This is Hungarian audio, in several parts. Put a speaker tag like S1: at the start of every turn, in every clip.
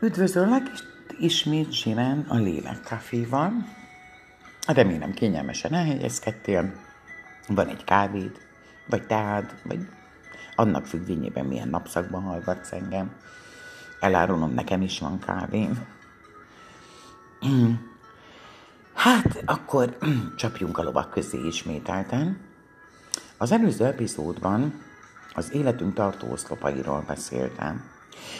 S1: Üdvözöllek ismét Zsiren a Lélek Caféval. Remélem kényelmesen elhelyezkedtél. Van egy kávéd, vagy teád, vagy annak függvényében milyen napszakban hallgatsz engem. Elárulom, nekem is van kávém. Hát, akkor csapjunk a lovak közé ismételten. Az előző epizódban az életünk tartó oszlopairól beszéltem.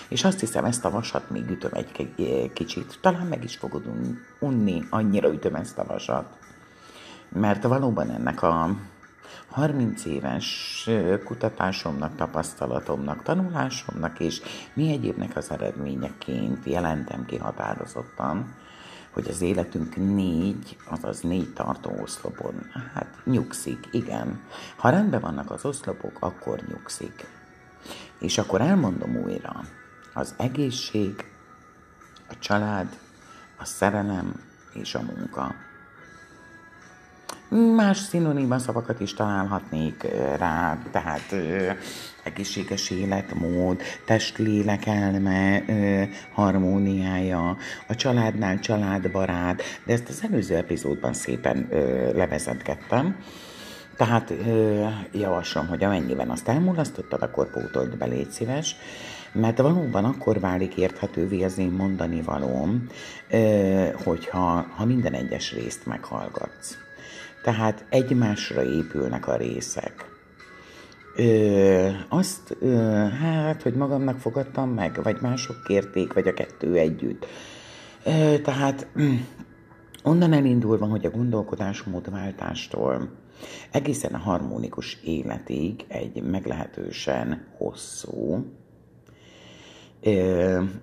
S1: És azt hiszem, ezt a vasat még ütöm egy kicsit. Talán meg is fogod unni, annyira ütöm ezt a vasat. Mert valóban ennek a 30 éves kutatásomnak, tapasztalatomnak, tanulásomnak és mi egyébnek az eredményeként jelentem ki határozottan, hogy az életünk négy, azaz négy tartó oszlopon, hát nyugszik, igen. Ha rendben vannak az oszlopok, akkor nyugszik. És akkor elmondom újra, az egészség, a család, a szerelem és a munka. Más szinoníma szavakat is találhatnék rá, tehát ö, egészséges életmód, test-lélek elme, ö, harmóniája, a családnál családbarát, de ezt az előző epizódban szépen ö, levezetgettem. Tehát ö, javaslom, hogy amennyiben azt elmulasztottad, akkor pótold be, légy szíves, mert valóban akkor válik érthetővé az én mondani valóm, ö, hogyha ha minden egyes részt meghallgatsz. Tehát egymásra épülnek a részek. Ö, azt, ö, hát, hogy magamnak fogadtam meg, vagy mások kérték, vagy a kettő együtt. Ö, tehát onnan elindulva, hogy a gondolkodásmódváltástól egészen a harmonikus életig egy meglehetősen hosszú,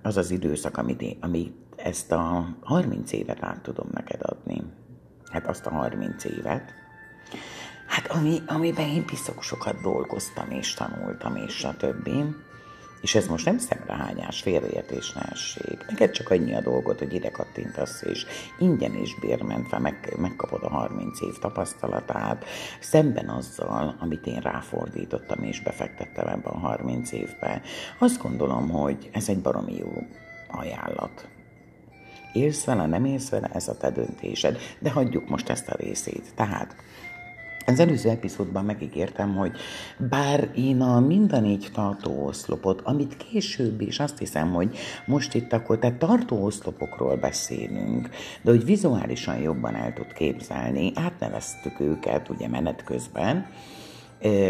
S1: az az időszak, amit, amit ezt a 30 évet át tudom neked adni. Hát azt a 30 évet. Hát ami, amiben én piszok sokat dolgoztam és tanultam és a többi. És ez most nem szemrehányás, félreértés, ne esség. Neked csak annyi a dolgot, hogy ide kattintasz, és ingyen és bérmentve meg, megkapod a 30 év tapasztalatát, szemben azzal, amit én ráfordítottam és befektettem ebben a 30 évbe. Azt gondolom, hogy ez egy baromi jó ajánlat. Élsz vele, nem élsz vele, ez a te döntésed, de hagyjuk most ezt a részét. Tehát az előző epizódban megígértem, hogy bár én a minden így tartó oszlopot, amit később is azt hiszem, hogy most itt akkor tehát tartó oszlopokról beszélünk, de hogy vizuálisan jobban el tud képzelni, átneveztük őket ugye menet közben,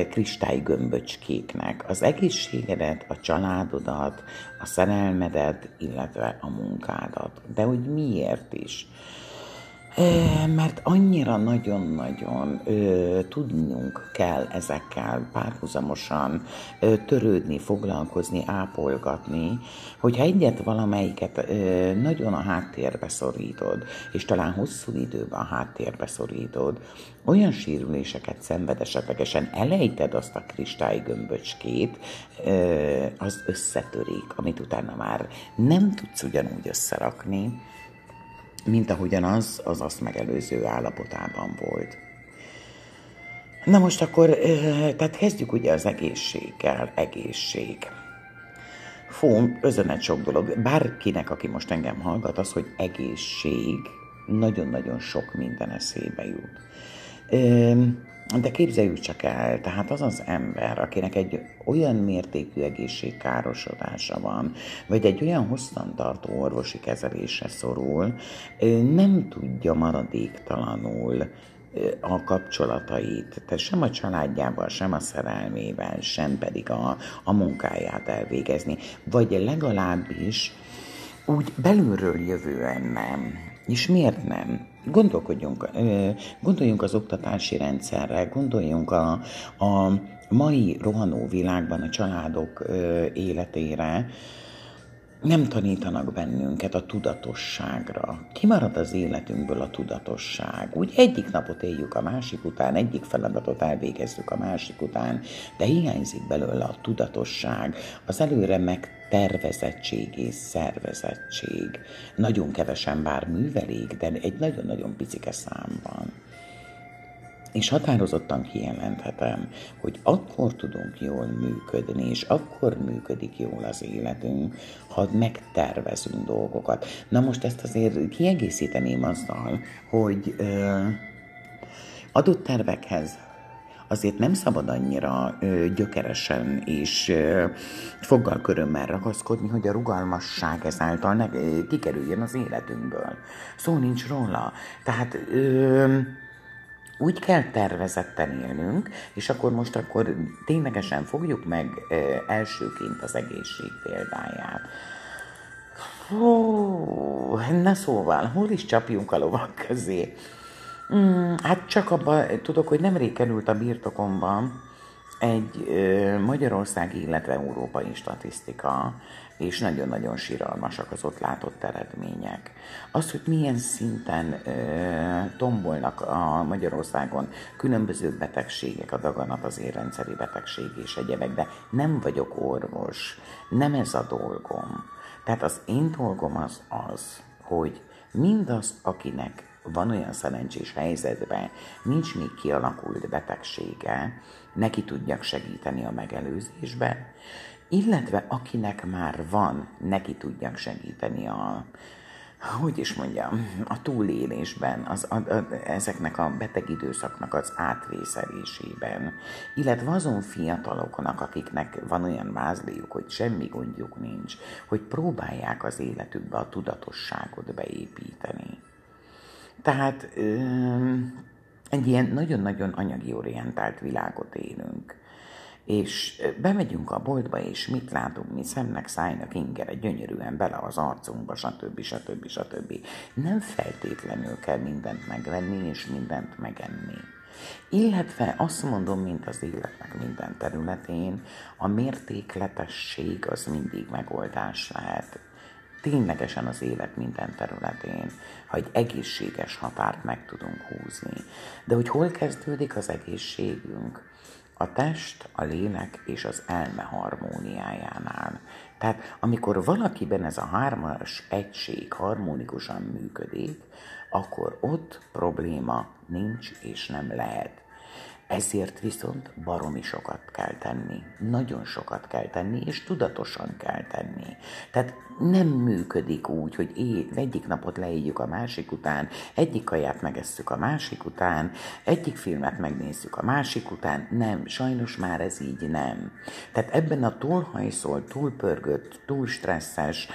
S1: kristálygömböcskéknek az egészségedet, a családodat, a szerelmedet, illetve a munkádat. De hogy miért is? Mert annyira nagyon-nagyon tudnunk kell ezekkel párhuzamosan törődni, foglalkozni, ápolgatni, hogyha egyet valamelyiket nagyon a háttérbe szorítod, és talán hosszú időben a háttérbe szorítod, olyan sérüléseket szenved esetlegesen, elejted azt a gömböcskét, ö, az összetörik, amit utána már nem tudsz ugyanúgy összerakni, mint ahogyan az az azt megelőző állapotában volt. Na most akkor, tehát kezdjük ugye az egészséggel, egészség. Fú, özönet sok dolog. Bárkinek, aki most engem hallgat, az, hogy egészség, nagyon-nagyon sok minden eszébe jut. De képzeljük csak el, tehát az az ember, akinek egy olyan mértékű egészségkárosodása van, vagy egy olyan hosszantartó orvosi kezelésre szorul, nem tudja maradéktalanul a kapcsolatait, tehát sem a családjával, sem a szerelmével, sem pedig a, a munkáját elvégezni, vagy legalábbis úgy belülről jövően nem. És miért nem? Gondolkodjunk, gondoljunk az oktatási rendszerre, gondoljunk a, a mai rohanó világban a családok életére, nem tanítanak bennünket a tudatosságra. Kimarad az életünkből a tudatosság. Úgy egyik napot éljük a másik után, egyik feladatot elvégezzük a másik után, de hiányzik belőle a tudatosság, az előre megtervezettség és szervezettség. Nagyon kevesen bár művelik, de egy nagyon-nagyon picike számban. és határozottan kijelenthetem, hogy akkor tudunk jól működni, és akkor működik jól az életünk, ha megtervezünk dolgokat. Na most ezt azért kiegészíteném azzal, hogy ö, adott tervekhez azért nem szabad annyira ö, gyökeresen és foggal körömmel ragaszkodni, hogy a rugalmasság ezáltal ne, ö, kikerüljön az életünkből. Szó nincs róla. Tehát ö, úgy kell tervezetten élnünk, és akkor most akkor ténylegesen fogjuk meg ö, elsőként az egészség példáját. Hú, na szóval, hol is csapjunk a lovak közé? Mm, hát csak abban tudok, hogy nemrég került a birtokomban egy ö, Magyarországi, illetve európai statisztika, és nagyon-nagyon síralmasak az ott látott eredmények. Az, hogy milyen szinten ö, tombolnak a Magyarországon különböző betegségek, a daganat, az érrendszeri betegség és egyebek, de nem vagyok orvos, nem ez a dolgom. Tehát az én dolgom az az, hogy mindaz, akinek van olyan szerencsés helyzetben, nincs még kialakult betegsége, neki tudjak segíteni a megelőzésben, illetve akinek már van, neki tudjak segíteni a, hogy is mondjam, a túlélésben, az, a, a, ezeknek a beteg időszaknak az átvészelésében, illetve azon fiataloknak, akiknek van olyan vázliuk, hogy semmi gondjuk nincs, hogy próbálják az életükbe a tudatosságot beépíteni. Tehát egy ilyen nagyon-nagyon anyagi orientált világot élünk. És bemegyünk a boltba, és mit látunk, mi szemnek, szájnak ingere, gyönyörűen bele az arcunkba, stb. stb. stb. Nem feltétlenül kell mindent megvenni, és mindent megenni. Illetve azt mondom, mint az életnek minden területén, a mértékletesség az mindig megoldás lehet ténylegesen az élet minden területén, ha egy egészséges határt meg tudunk húzni. De hogy hol kezdődik az egészségünk? A test, a lélek és az elme harmóniájánál. Tehát amikor valakiben ez a hármas egység harmonikusan működik, akkor ott probléma nincs és nem lehet. Ezért viszont baromi sokat kell tenni. Nagyon sokat kell tenni, és tudatosan kell tenni. Tehát nem működik úgy, hogy é, egyik napot leéljük a másik után, egyik kaját megesszük a másik után, egyik filmet megnézzük a másik után. Nem, sajnos már ez így nem. Tehát ebben a túlhajszol, túlpörgött, túl stresszes,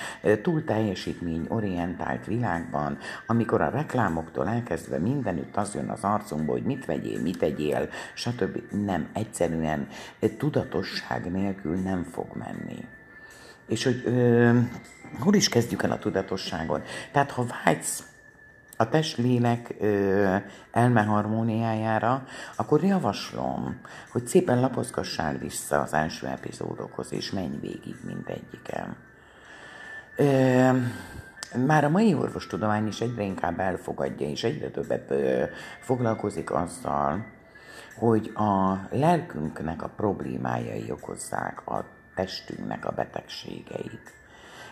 S1: túl teljesítmény orientált világban, amikor a reklámoktól elkezdve mindenütt az jön az arcunkba, hogy mit vegyél, mit tegyél, stb. Nem, egyszerűen tudatosság nélkül nem fog menni. És hogy ö, hol is kezdjük el a tudatosságon? Tehát ha vágysz a test-lélek elme harmóniájára, akkor javaslom, hogy szépen lapozgassál vissza az első epizódokhoz, és menj végig mindegyiken. Ö, már a mai orvostudomány is egyre inkább elfogadja, és egyre többet ö, foglalkozik azzal, hogy a lelkünknek a problémájai okozzák a testünknek a betegségeit.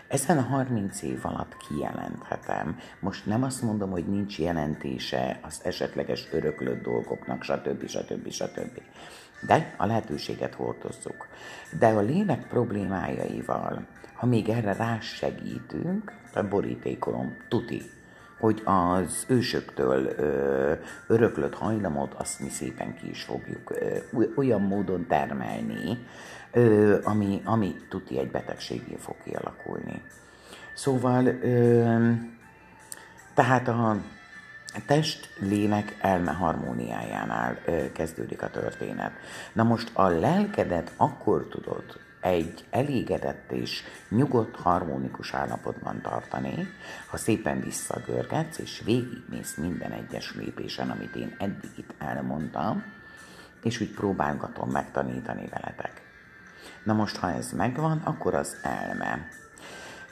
S1: Ezen a 30 év alatt kijelenthetem, most nem azt mondom, hogy nincs jelentése az esetleges öröklött dolgoknak, stb. stb. stb. De a lehetőséget hordozzuk. De a lélek problémájaival, ha még erre rásegítünk, a borítékolom, tuti, hogy az ősöktől ö, öröklött hajlamot azt mi szépen ki is fogjuk ö, olyan módon termelni, ö, ami, ami tuti egy betegségé fog kialakulni. Szóval, ö, tehát a test-lélek elme harmóniájánál ö, kezdődik a történet. Na most a lelkedet akkor tudod egy elégedett és nyugodt, harmonikus állapotban tartani, ha szépen visszagörgetsz, és végigmész minden egyes lépésen, amit én eddig itt elmondtam, és úgy próbálgatom megtanítani veletek. Na most, ha ez megvan, akkor az elme.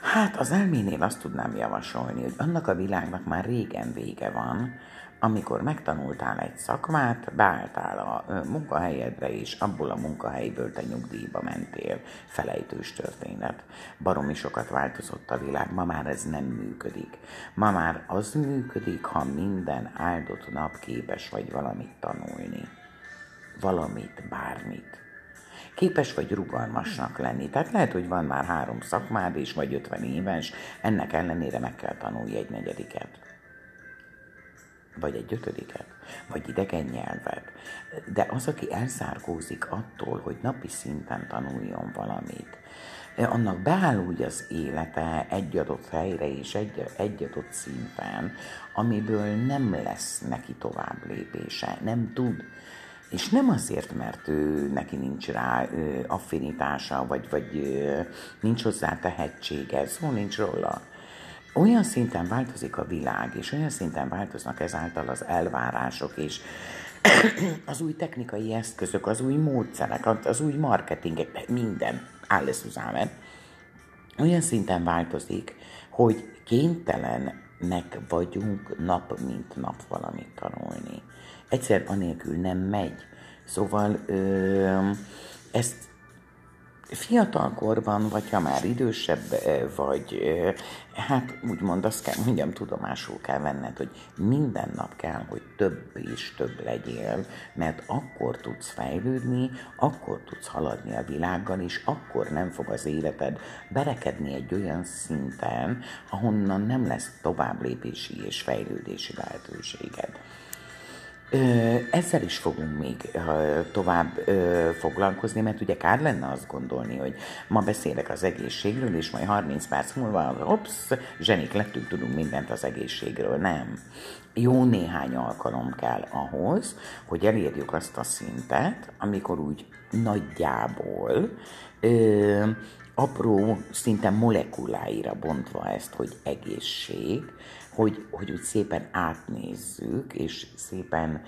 S1: Hát az elménél azt tudnám javasolni, hogy annak a világnak már régen vége van, amikor megtanultál egy szakmát, beálltál a munkahelyedre, és abból a munkahelyből te nyugdíjba mentél. Felejtős történet. Baromi sokat változott a világ, ma már ez nem működik. Ma már az működik, ha minden áldott nap képes vagy valamit tanulni. Valamit, bármit képes vagy rugalmasnak lenni. Tehát lehet, hogy van már három szakmád és vagy 50 éves, ennek ellenére meg kell tanulni egy negyediket vagy egy ötödiket, vagy idegen nyelvet. De az, aki elzárkózik attól, hogy napi szinten tanuljon valamit, annak beáll úgy az élete egy adott helyre és egy, egy adott szinten, amiből nem lesz neki tovább lépése, nem tud. És nem azért, mert ő, neki nincs rá ö, affinitása, vagy, vagy ö, nincs hozzá tehetsége, szó nincs róla olyan szinten változik a világ, és olyan szinten változnak ezáltal az elvárások, és az új technikai eszközök, az új módszerek, az új marketingek, minden, alles zusammen, olyan szinten változik, hogy kénytelenek vagyunk nap mint nap valamit tanulni. Egyszer anélkül nem megy. Szóval ö, ezt fiatalkorban, vagy ha már idősebb vagy, hát úgymond azt kell mondjam, tudomásul kell venned, hogy minden nap kell, hogy több és több legyél, mert akkor tudsz fejlődni, akkor tudsz haladni a világgal, és akkor nem fog az életed berekedni egy olyan szinten, ahonnan nem lesz tovább lépési és fejlődési lehetőséged. Ezzel is fogunk még tovább foglalkozni, mert ugye kár lenne azt gondolni, hogy ma beszélek az egészségről, és majd 30 perc múlva, ops, zsenik lettünk, tudunk mindent az egészségről. Nem. Jó néhány alkalom kell ahhoz, hogy elérjük azt a szintet, amikor úgy nagyjából ö, apró, szinte molekuláira bontva ezt, hogy egészség, hogy, hogy úgy szépen átnézzük, és szépen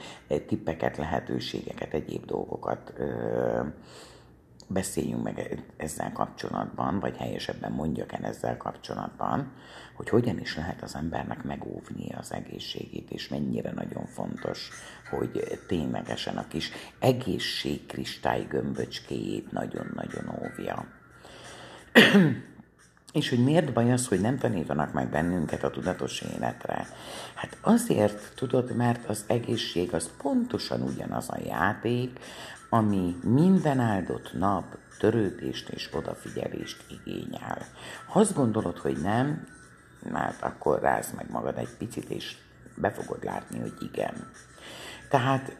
S1: tippeket, lehetőségeket, egyéb dolgokat ö, beszéljünk meg ezzel kapcsolatban, vagy helyesebben mondjak el ezzel kapcsolatban, hogy hogyan is lehet az embernek megóvni az egészségét, és mennyire nagyon fontos, hogy ténylegesen a kis egészségkristály gömböcskéjét nagyon-nagyon óvja. És hogy miért baj az, hogy nem tanítanak meg bennünket a tudatos életre? Hát azért, tudod, mert az egészség az pontosan ugyanaz a játék, ami minden áldott nap törődést és odafigyelést igényel. Ha azt gondolod, hogy nem, hát akkor rázd meg magad egy picit, és be fogod látni, hogy igen. Tehát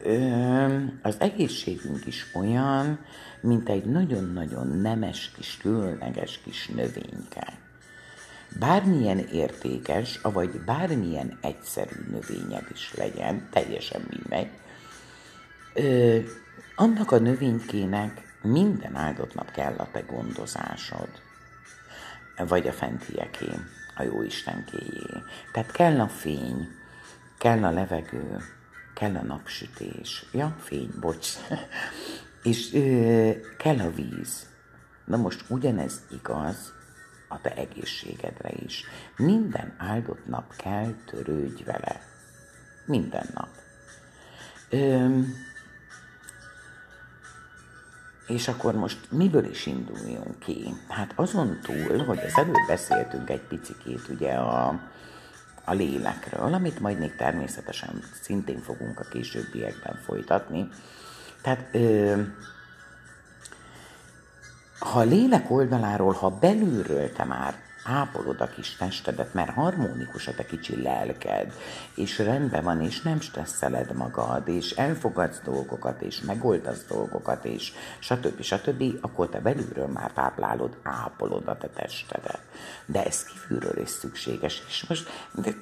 S1: az egészségünk is olyan, mint egy nagyon-nagyon nemes kis, különleges kis növényke. Bármilyen értékes, vagy bármilyen egyszerű növényed is legyen, teljesen mindegy, ö, annak a növénykének minden áldott nap kell a te gondozásod, vagy a fentieké, a jó Istenkéjé. Tehát kell a fény, kell a levegő, kell a napsütés. Ja, fény, bocs. És ö, kell a víz. Na most ugyanez igaz a te egészségedre is. Minden áldott nap kell törődj vele. Minden nap. Ö, és akkor most miből is induljunk ki? Hát azon túl, hogy az előbb beszéltünk egy picikét ugye a, a lélekről, amit majd még természetesen szintén fogunk a későbbiekben folytatni. Tehát ö, ha a lélek oldaláról, ha belülről te már ápolod a kis testedet, mert harmonikus a te kicsi lelked, és rendben van, és nem stresszeled magad, és elfogadsz dolgokat, és megoldasz dolgokat, és stb. stb., akkor te belülről már táplálod, ápolod a te testedet. De ez kívülről is szükséges, és most de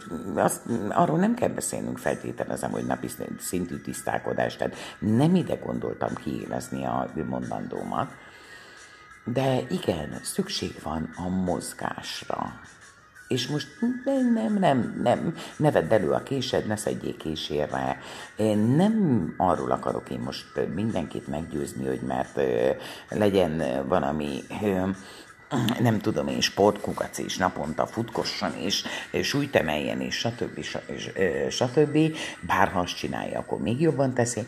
S1: azt, arról nem kell beszélnünk feltételezem, hogy napi szintű tisztálkodás, tehát nem ide gondoltam kiélezni a mondandómat, de igen, szükség van a mozgásra. És most nem, nem, nem, nem, ne vedd elő a késed, ne szedjék késérre. Nem arról akarok én most mindenkit meggyőzni, hogy mert legyen valami nem tudom én, sportkukac és naponta futkosson és súlytemeljen és stb. stb. Bár ha azt csinálja, akkor még jobban teszi.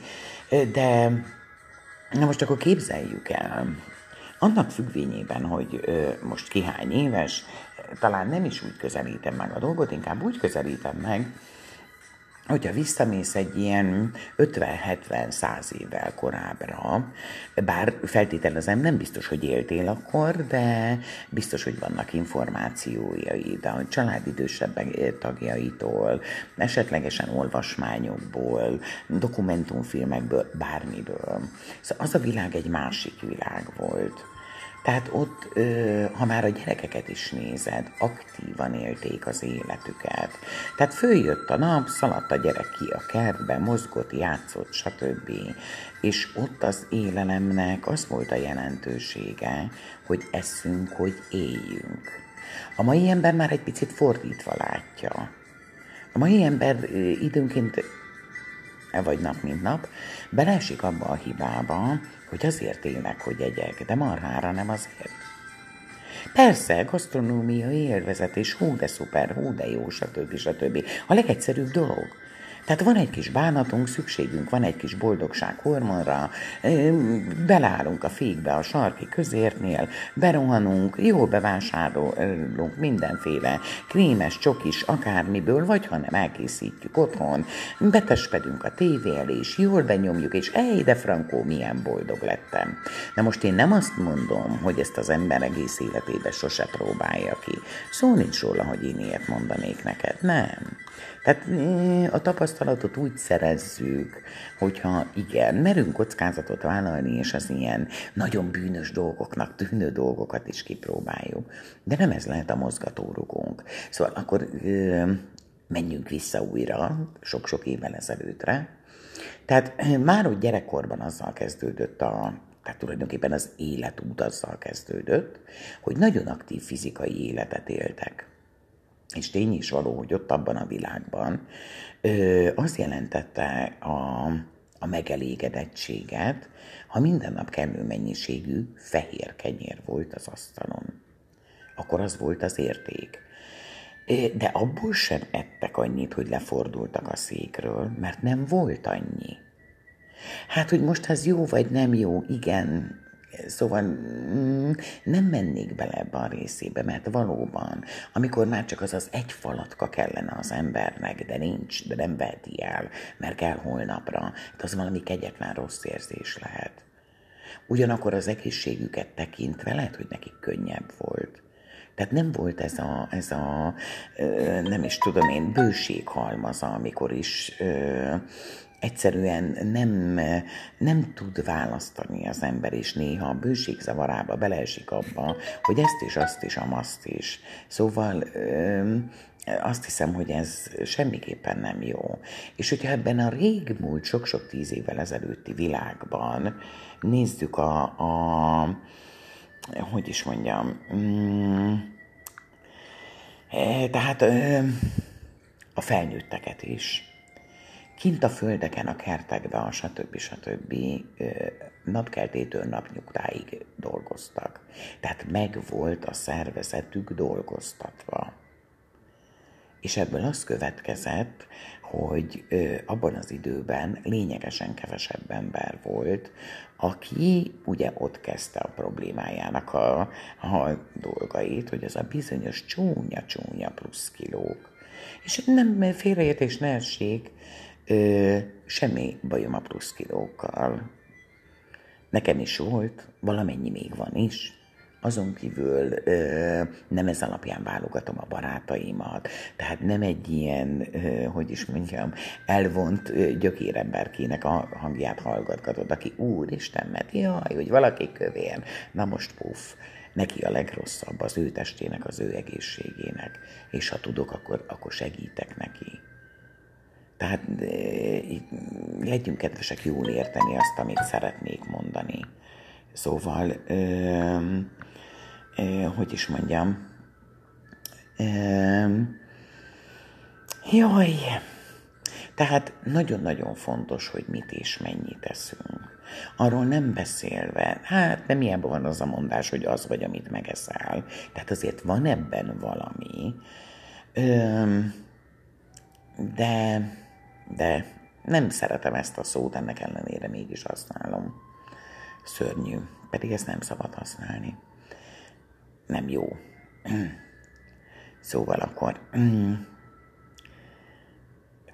S1: De na most akkor képzeljük el, annak függvényében, hogy most ki hány éves, talán nem is úgy közelítem meg a dolgot, inkább úgy közelítem meg, hogyha visszamész egy ilyen 50-70-100 évvel korábbra, bár feltételezem, nem biztos, hogy éltél akkor, de biztos, hogy vannak információi, de a család idősebb tagjaitól, esetlegesen olvasmányokból, dokumentumfilmekből, bármiből. Szóval az a világ egy másik világ volt. Tehát ott, ha már a gyerekeket is nézed, aktívan élték az életüket. Tehát följött a nap, szaladt a gyerek ki a kertbe, mozgott, játszott, stb. És ott az élelemnek az volt a jelentősége, hogy eszünk, hogy éljünk. A mai ember már egy picit fordítva látja. A mai ember időnként, e vagy nap mint nap, beleesik abba a hibába, hogy azért élnek, hogy egyek, de marhára nem azért. Persze, gasztronómiai élvezet, és hú de szuper, hú de jó, stb. stb. A legegyszerűbb dolog. Tehát van egy kis bánatunk, szükségünk van egy kis boldogság hormonra, belállunk a fékbe a sarki közértnél, berohanunk, jól bevásárolunk mindenféle krémes, csokis, akármiből, vagy ha nem elkészítjük otthon, betespedünk a tévé elé, és jól benyomjuk, és ej, de Frankó, milyen boldog lettem. Na most én nem azt mondom, hogy ezt az ember egész életében sose próbálja ki. Szó nincs róla, hogy én ilyet mondanék neked. Nem. Tehát a tapasztalatot úgy szerezzük, hogyha igen, merünk kockázatot vállalni, és az ilyen nagyon bűnös dolgoknak tűnő dolgokat is kipróbáljuk. De nem ez lehet a mozgatórugónk. Szóval akkor ö, menjünk vissza újra, sok-sok évvel ezelőttre. Tehát már ott gyerekkorban azzal kezdődött a, tehát tulajdonképpen az életút azzal kezdődött, hogy nagyon aktív fizikai életet éltek és tény is való, hogy ott abban a világban az jelentette a, a megelégedettséget, ha minden nap kellő mennyiségű fehér kenyér volt az asztalon. Akkor az volt az érték. De abból sem ettek annyit, hogy lefordultak a székről, mert nem volt annyi. Hát, hogy most ez jó vagy nem jó, igen, Szóval mm, nem mennék bele ebbe a részébe, mert valóban, amikor már csak az az egy falatka kellene az embernek, de nincs, de nem veheti el, mert kell holnapra, hát az valami kegyetlen rossz érzés lehet. Ugyanakkor az egészségüket tekintve lehet, hogy nekik könnyebb volt. Tehát nem volt ez a, ez a nem is tudom én, bőséghalmaza, amikor is egyszerűen nem, nem tud választani az ember, és néha a bőségzavarába beleesik abba, hogy ezt is, azt is, amazt is. Szóval azt hiszem, hogy ez semmiképpen nem jó. És hogyha ebben a régmúlt, sok-sok tíz évvel ezelőtti világban nézzük a, a hogy is mondjam, mm, tehát a felnőtteket is, kint a földeken, a kertekben, stb. stb. napkeltétől napnyugtáig dolgoztak. Tehát megvolt a szervezetük dolgoztatva. És ebből az következett, hogy abban az időben lényegesen kevesebb ember volt, aki ugye ott kezdte a problémájának a, a dolgait, hogy az a bizonyos csúnya-csúnya plusz kilók. És nem félreértés ne essék, Ö, semmi bajom a plusz kilókkal. Nekem is volt, valamennyi még van is. Azon kívül ö, nem ez alapján válogatom a barátaimat, tehát nem egy ilyen, ö, hogy is mondjam, elvont ö, gyökéremberkének a hangját hallgatgatod, aki úristen, mert jaj, hogy valaki kövér, na most puff, neki a legrosszabb az ő testének, az ő egészségének, és ha tudok, akkor, akkor segítek neki. Tehát legyünk kedvesek jól érteni azt, amit szeretnék mondani. Szóval, ö, ö, hogy is mondjam, ö, jaj, Tehát nagyon-nagyon fontos, hogy mit és mennyit eszünk. Arról nem beszélve, hát nem ilyenben van az a mondás, hogy az vagy, amit megeszel. Tehát azért van ebben valami. Öm, de, de nem szeretem ezt a szót, ennek ellenére mégis használom. Szörnyű, pedig ezt nem szabad használni. Nem jó. Szóval akkor...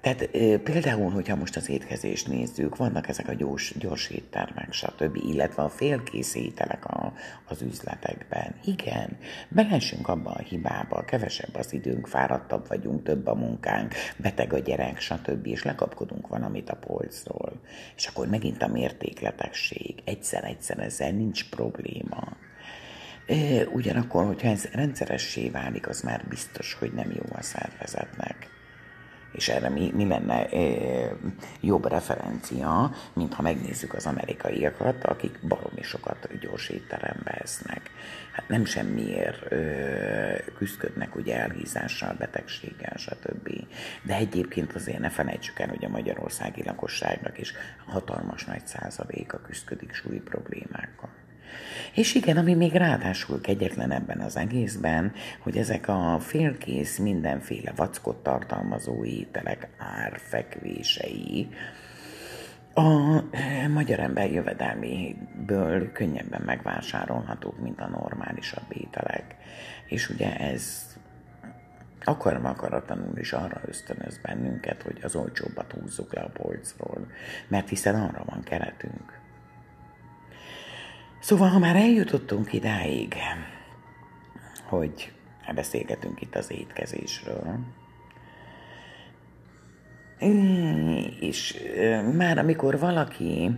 S1: Tehát például, hogyha most az étkezést nézzük, vannak ezek a gyors, gyors éttermek, stb., illetve a félkész ételek a, az üzletekben. Igen, belessünk abba a hibába, kevesebb az időnk, fáradtabb vagyunk, több a munkánk, beteg a gyerek, stb., és lekapkodunk valamit a polcról. És akkor megint a mértékletesség. Egyszer-egyszer ezzel nincs probléma. Ugyanakkor, hogyha ez rendszeressé válik, az már biztos, hogy nem jó a szervezetnek és erre mi, mi lenne e, jobb referencia, mint ha megnézzük az amerikaiakat, akik baromi sokat gyors étterembe esznek. Hát nem semmiért e, küzdködnek ugye elhízással, betegséggel, stb. De egyébként azért ne felejtsük el, hogy a magyarországi lakosságnak is hatalmas nagy százaléka küzdködik súlyi problémákkal. És igen, ami még ráadásul kegyetlen ebben az egészben, hogy ezek a félkész mindenféle vackot tartalmazó ételek árfekvései, a eh, magyar ember jövedelméből könnyebben megvásárolhatók, mint a normálisabb ételek. És ugye ez akarva akaratlanul is arra ösztönöz bennünket, hogy az olcsóbbat húzzuk le a polcról, mert hiszen arra van keretünk. Szóval, ha már eljutottunk idáig, hogy beszélgetünk itt az étkezésről, és már amikor valaki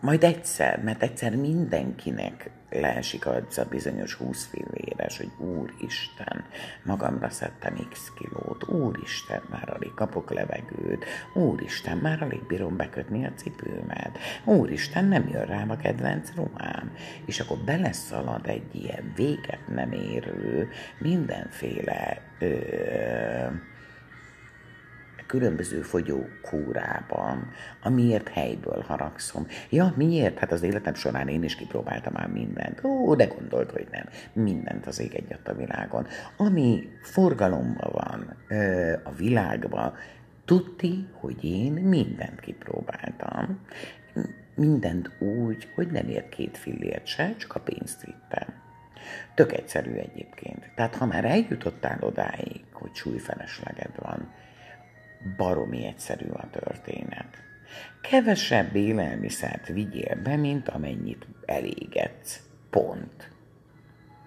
S1: majd egyszer, mert egyszer mindenkinek leesik az a bizonyos 20 filléres, hogy Úristen, magamra szedtem x kilót, Úristen, már alig kapok levegőt, Úristen, már alig bírom bekötni a cipőmet, Úristen, nem jön rám a kedvenc ruhám, és akkor beleszalad egy ilyen véget nem érő, mindenféle ö, különböző kúrában, amiért helyből haragszom. Ja, miért? Hát az életem során én is kipróbáltam már mindent. Ó, de gondolt, hogy nem. Mindent az ég egyat a világon. Ami forgalomban van ö, a világban, tudti, hogy én mindent kipróbáltam. Mindent úgy, hogy nem ért két fillért se, csak a pénzt vittem. Tök egyszerű egyébként. Tehát ha már eljutottál odáig, hogy súlyfelesleged van, baromi egyszerű a történet. Kevesebb élelmiszert vigyél be, mint amennyit elégetsz. Pont.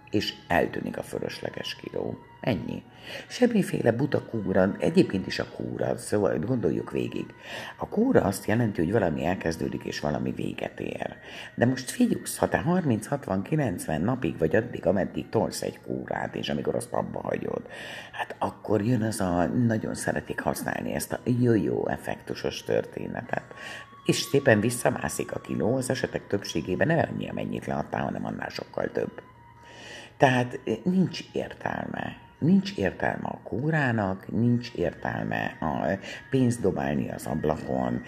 S1: És eltűnik a fölösleges kiló. Ennyi. Semmiféle buta kúra, egyébként is a kúra, szóval gondoljuk végig. A kúra azt jelenti, hogy valami elkezdődik és valami véget ér. De most figyelsz, ha te 30-60-90 napig vagy addig, ameddig tolsz egy kúrát, és amikor azt abba hagyod, hát akkor jön az a, nagyon szeretik használni ezt a jó-jó effektusos történetet és szépen visszamászik a kiló, az esetek többségében nem annyi, amennyit leadtál, hanem annál sokkal több. Tehát nincs értelme nincs értelme a kórának, nincs értelme a pénzt dobálni az ablakon,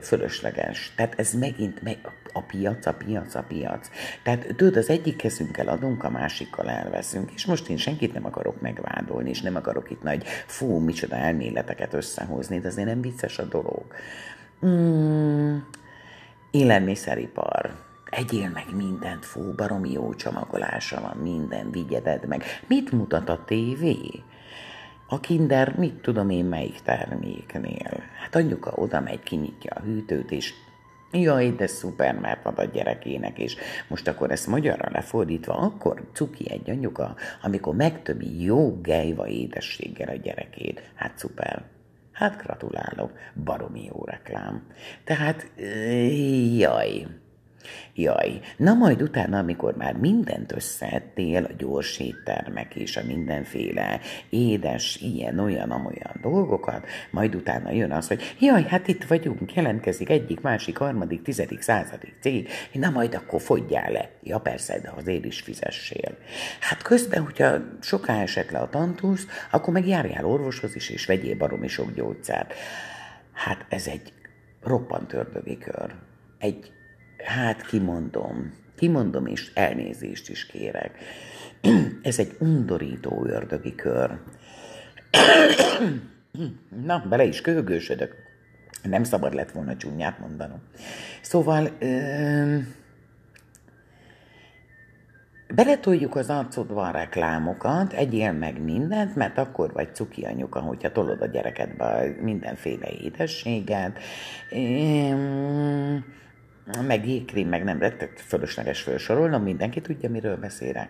S1: fölösleges. Tehát ez megint meg a piac, a piac, a piac. Tehát tudod, az egyik kezünkkel adunk, a másikkal elveszünk, és most én senkit nem akarok megvádolni, és nem akarok itt nagy fú, micsoda elméleteket összehozni, de azért nem vicces a dolog. Mm, élelmiszeripar egyél meg mindent, fú, baromi jó csomagolása van, minden, vigyeded meg. Mit mutat a tévé? A kinder, mit tudom én melyik terméknél? Hát anyuka oda megy, kinyitja a hűtőt, és Jaj, de szuper, mert ad a gyerekének, és most akkor ezt magyarra lefordítva, akkor cuki egy anyuka, amikor megtöbi jó gejva édességgel a gyerekét. Hát szuper. Hát gratulálok, baromi jó reklám. Tehát, jaj, Jaj, na majd utána, amikor már mindent összeettél, a gyors éttermek és a mindenféle édes, ilyen, olyan, amolyan dolgokat, majd utána jön az, hogy jaj, hát itt vagyunk, jelentkezik egyik, másik, harmadik, tizedik, századik cég, na majd akkor fogyjál le. Ja persze, de azért is fizessél. Hát közben, hogyha soká esett le a tantusz, akkor meg járjál orvoshoz is, és vegyél baromi sok gyógyszert. Hát ez egy roppant ördögi kör. Egy hát kimondom, kimondom és elnézést is kérek. Ez egy undorító ördögi kör. Na, bele is köhögősödök. Nem szabad lett volna csúnyát mondanom. Szóval, ö, beletoljuk az arcodba a reklámokat, egyél meg mindent, mert akkor vagy cuki anyuka, hogyha tolod a gyerekedbe mindenféle édességet. Ö, meg jégkrém, meg nem, tehát fölösleges felsorolnom, mindenki tudja, miről beszélek.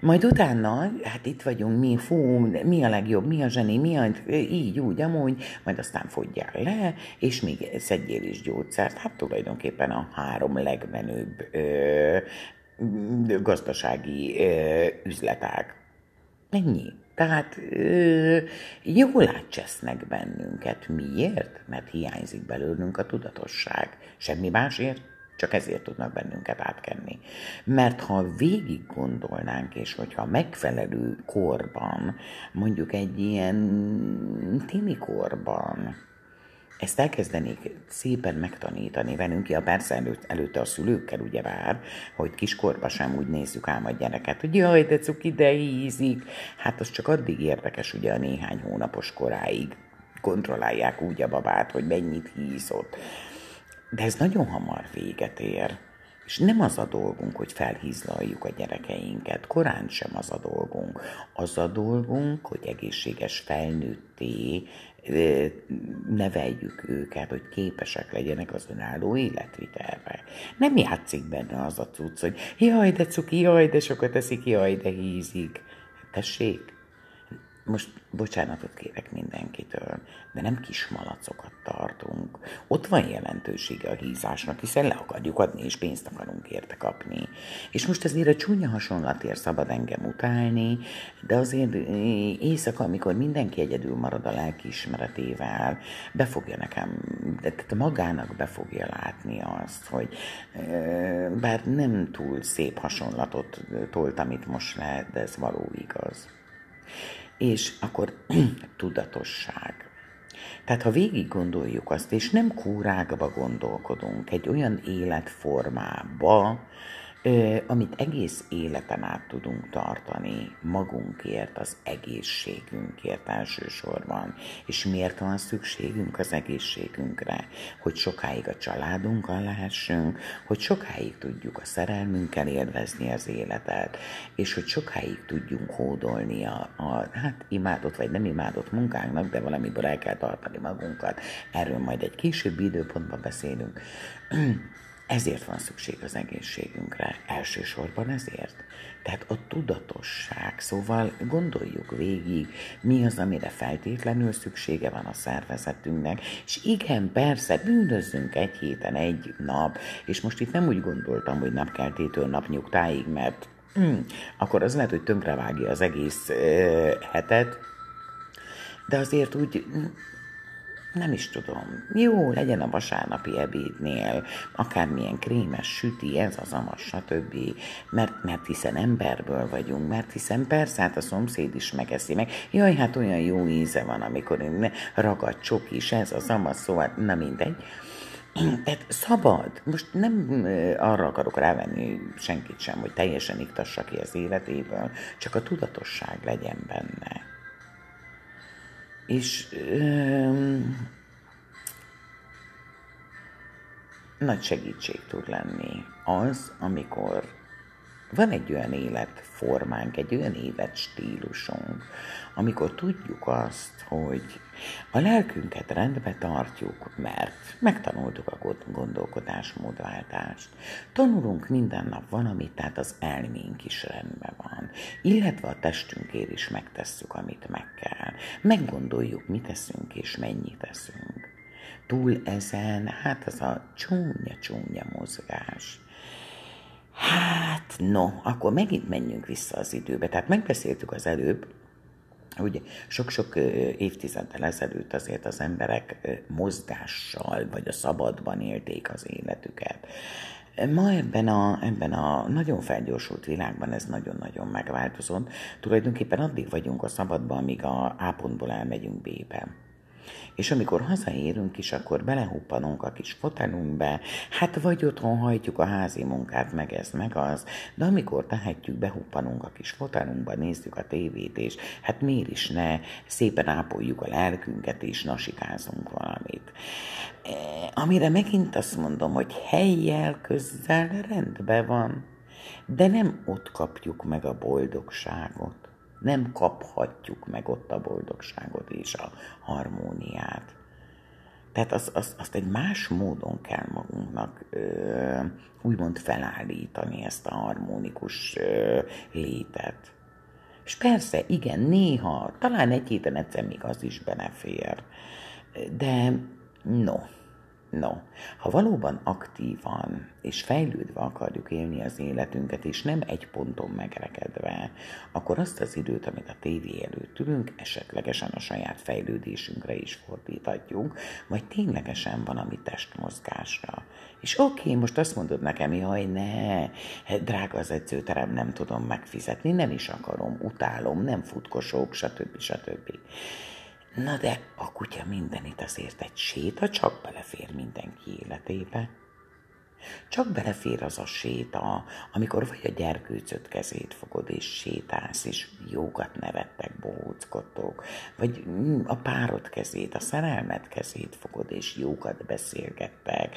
S1: Majd utána, hát itt vagyunk, mi, fú, mi a legjobb, mi a zseni, mi a, így, úgy, amúgy, majd aztán fogyjál le, és még szedjél is gyógyszert. Hát tulajdonképpen a három legmenőbb ö, gazdasági ö, üzletág. Ennyi. Tehát ö, jól átcsesznek bennünket. Miért? Mert hiányzik belőlünk a tudatosság. Semmi másért, csak ezért tudnak bennünket átkenni. Mert ha végig gondolnánk, és hogyha megfelelő korban, mondjuk egy ilyen tini korban, ezt elkezdenék szépen megtanítani velünk, ja persze előtt, előtte a szülőkkel ugye vár, hogy kiskorba sem úgy nézzük ám a gyereket, hogy jaj, de cuki, de hízik. Hát az csak addig érdekes ugye a néhány hónapos koráig kontrollálják úgy a babát, hogy mennyit hízott. De ez nagyon hamar véget ér. És nem az a dolgunk, hogy felhízlaljuk a gyerekeinket, korán sem az a dolgunk. Az a dolgunk, hogy egészséges felnőtté neveljük őket, hogy képesek legyenek az önálló életvitelre. Nem játszik benne az a cucc, hogy jaj, de cuki, jaj, de sokat eszik, jaj, de hízik. Tessék, most bocsánatot kérek mindenkitől, de nem kis malacokat tartunk. Ott van jelentősége a hízásnak, hiszen le akarjuk adni, és pénzt akarunk érte kapni. És most ezért a csúnya hasonlatért szabad engem utálni, de azért éjszaka, amikor mindenki egyedül marad a lelki ismeretével, be fogja nekem, tehát magának be fogja látni azt, hogy bár nem túl szép hasonlatot toltam itt most le, de ez való igaz. És akkor tudatosság. Tehát ha végig gondoljuk azt, és nem kúrákba gondolkodunk, egy olyan életformába, amit egész életen át tudunk tartani magunkért, az egészségünkért elsősorban. És miért van szükségünk az egészségünkre? Hogy sokáig a családunkkal lehessünk, hogy sokáig tudjuk a szerelmünkkel élvezni az életet, és hogy sokáig tudjunk hódolni a, a hát imádott vagy nem imádott munkánknak, de valamiből el kell tartani magunkat. Erről majd egy későbbi időpontban beszélünk. Ezért van szükség az egészségünkre, elsősorban ezért. Tehát a tudatosság, szóval gondoljuk végig, mi az, amire feltétlenül szüksége van a szervezetünknek, és igen, persze, bűnözzünk egy héten egy nap, és most itt nem úgy gondoltam, hogy napkeltétől napnyugtáig, mert hm, akkor az lehet, hogy tönkrevágja az egész uh, hetet, de azért úgy nem is tudom, jó, legyen a vasárnapi ebédnél, akármilyen krémes süti, ez az amas, stb. Mert, mert hiszen emberből vagyunk, mert hiszen persze, hát a szomszéd is megeszi meg. Jaj, hát olyan jó íze van, amikor én ragad csokis, ez az amas, szóval, na mindegy. Tehát szabad. Most nem arra akarok rávenni senkit sem, hogy teljesen iktassa ki az életéből, csak a tudatosság legyen benne. És öm, nagy segítség tud lenni az, amikor van egy olyan életformánk, egy olyan életstílusunk, amikor tudjuk azt, hogy a lelkünket rendbe tartjuk, mert megtanultuk a gondolkodásmódváltást. Tanulunk minden nap valamit, tehát az elménk is rendben van. Illetve a testünkért is megtesszük, amit meg kell. Meggondoljuk, mit teszünk és mennyit teszünk. Túl ezen, hát az a csúnya-csúnya mozgás Hát, no, akkor megint menjünk vissza az időbe. Tehát megbeszéltük az előbb, hogy sok-sok évtizeddel ezelőtt azért az emberek mozgással vagy a szabadban élték az életüket. Ma ebben a, ebben a nagyon felgyorsult világban ez nagyon-nagyon megváltozott. Tulajdonképpen addig vagyunk a szabadban, amíg a A pontból elmegyünk B-be. És amikor hazaérünk is, akkor belehuppanunk a kis fotelunkbe, hát vagy otthon hajtjuk a házi munkát, meg ez, meg az, de amikor tehetjük, behuppanunk a kis fotelunkba, nézzük a tévét, és hát miért is ne, szépen ápoljuk a lelkünket, és nasikázunk valamit. E, amire megint azt mondom, hogy helyjel, közzel rendben van, de nem ott kapjuk meg a boldogságot nem kaphatjuk meg ott a boldogságot és a harmóniát. Tehát az, az, azt egy más módon kell magunknak ö, úgymond felállítani ezt a harmonikus ö, létet. És persze, igen, néha, talán egy héten egyszer még az is belefér. De no, No, ha valóban aktívan és fejlődve akarjuk élni az életünket, és nem egy ponton megrekedve, akkor azt az időt, amit a tévé előtt ülünk, esetlegesen a saját fejlődésünkre is fordíthatjuk, vagy ténylegesen van ami testmozgásra. És oké, okay, most azt mondod nekem, hogy ne, drága az edzőterem, nem tudom megfizetni, nem is akarom, utálom, nem futkosok, stb. stb. Na de a kutya mindenit azért egy séta csak belefér mindenki életébe. Csak belefér az a séta, amikor vagy a gyerkőcöt kezét fogod és sétálsz, és jókat nevettek, bohóckodtok, vagy a párod kezét, a szerelmet kezét fogod, és jókat beszélgettek.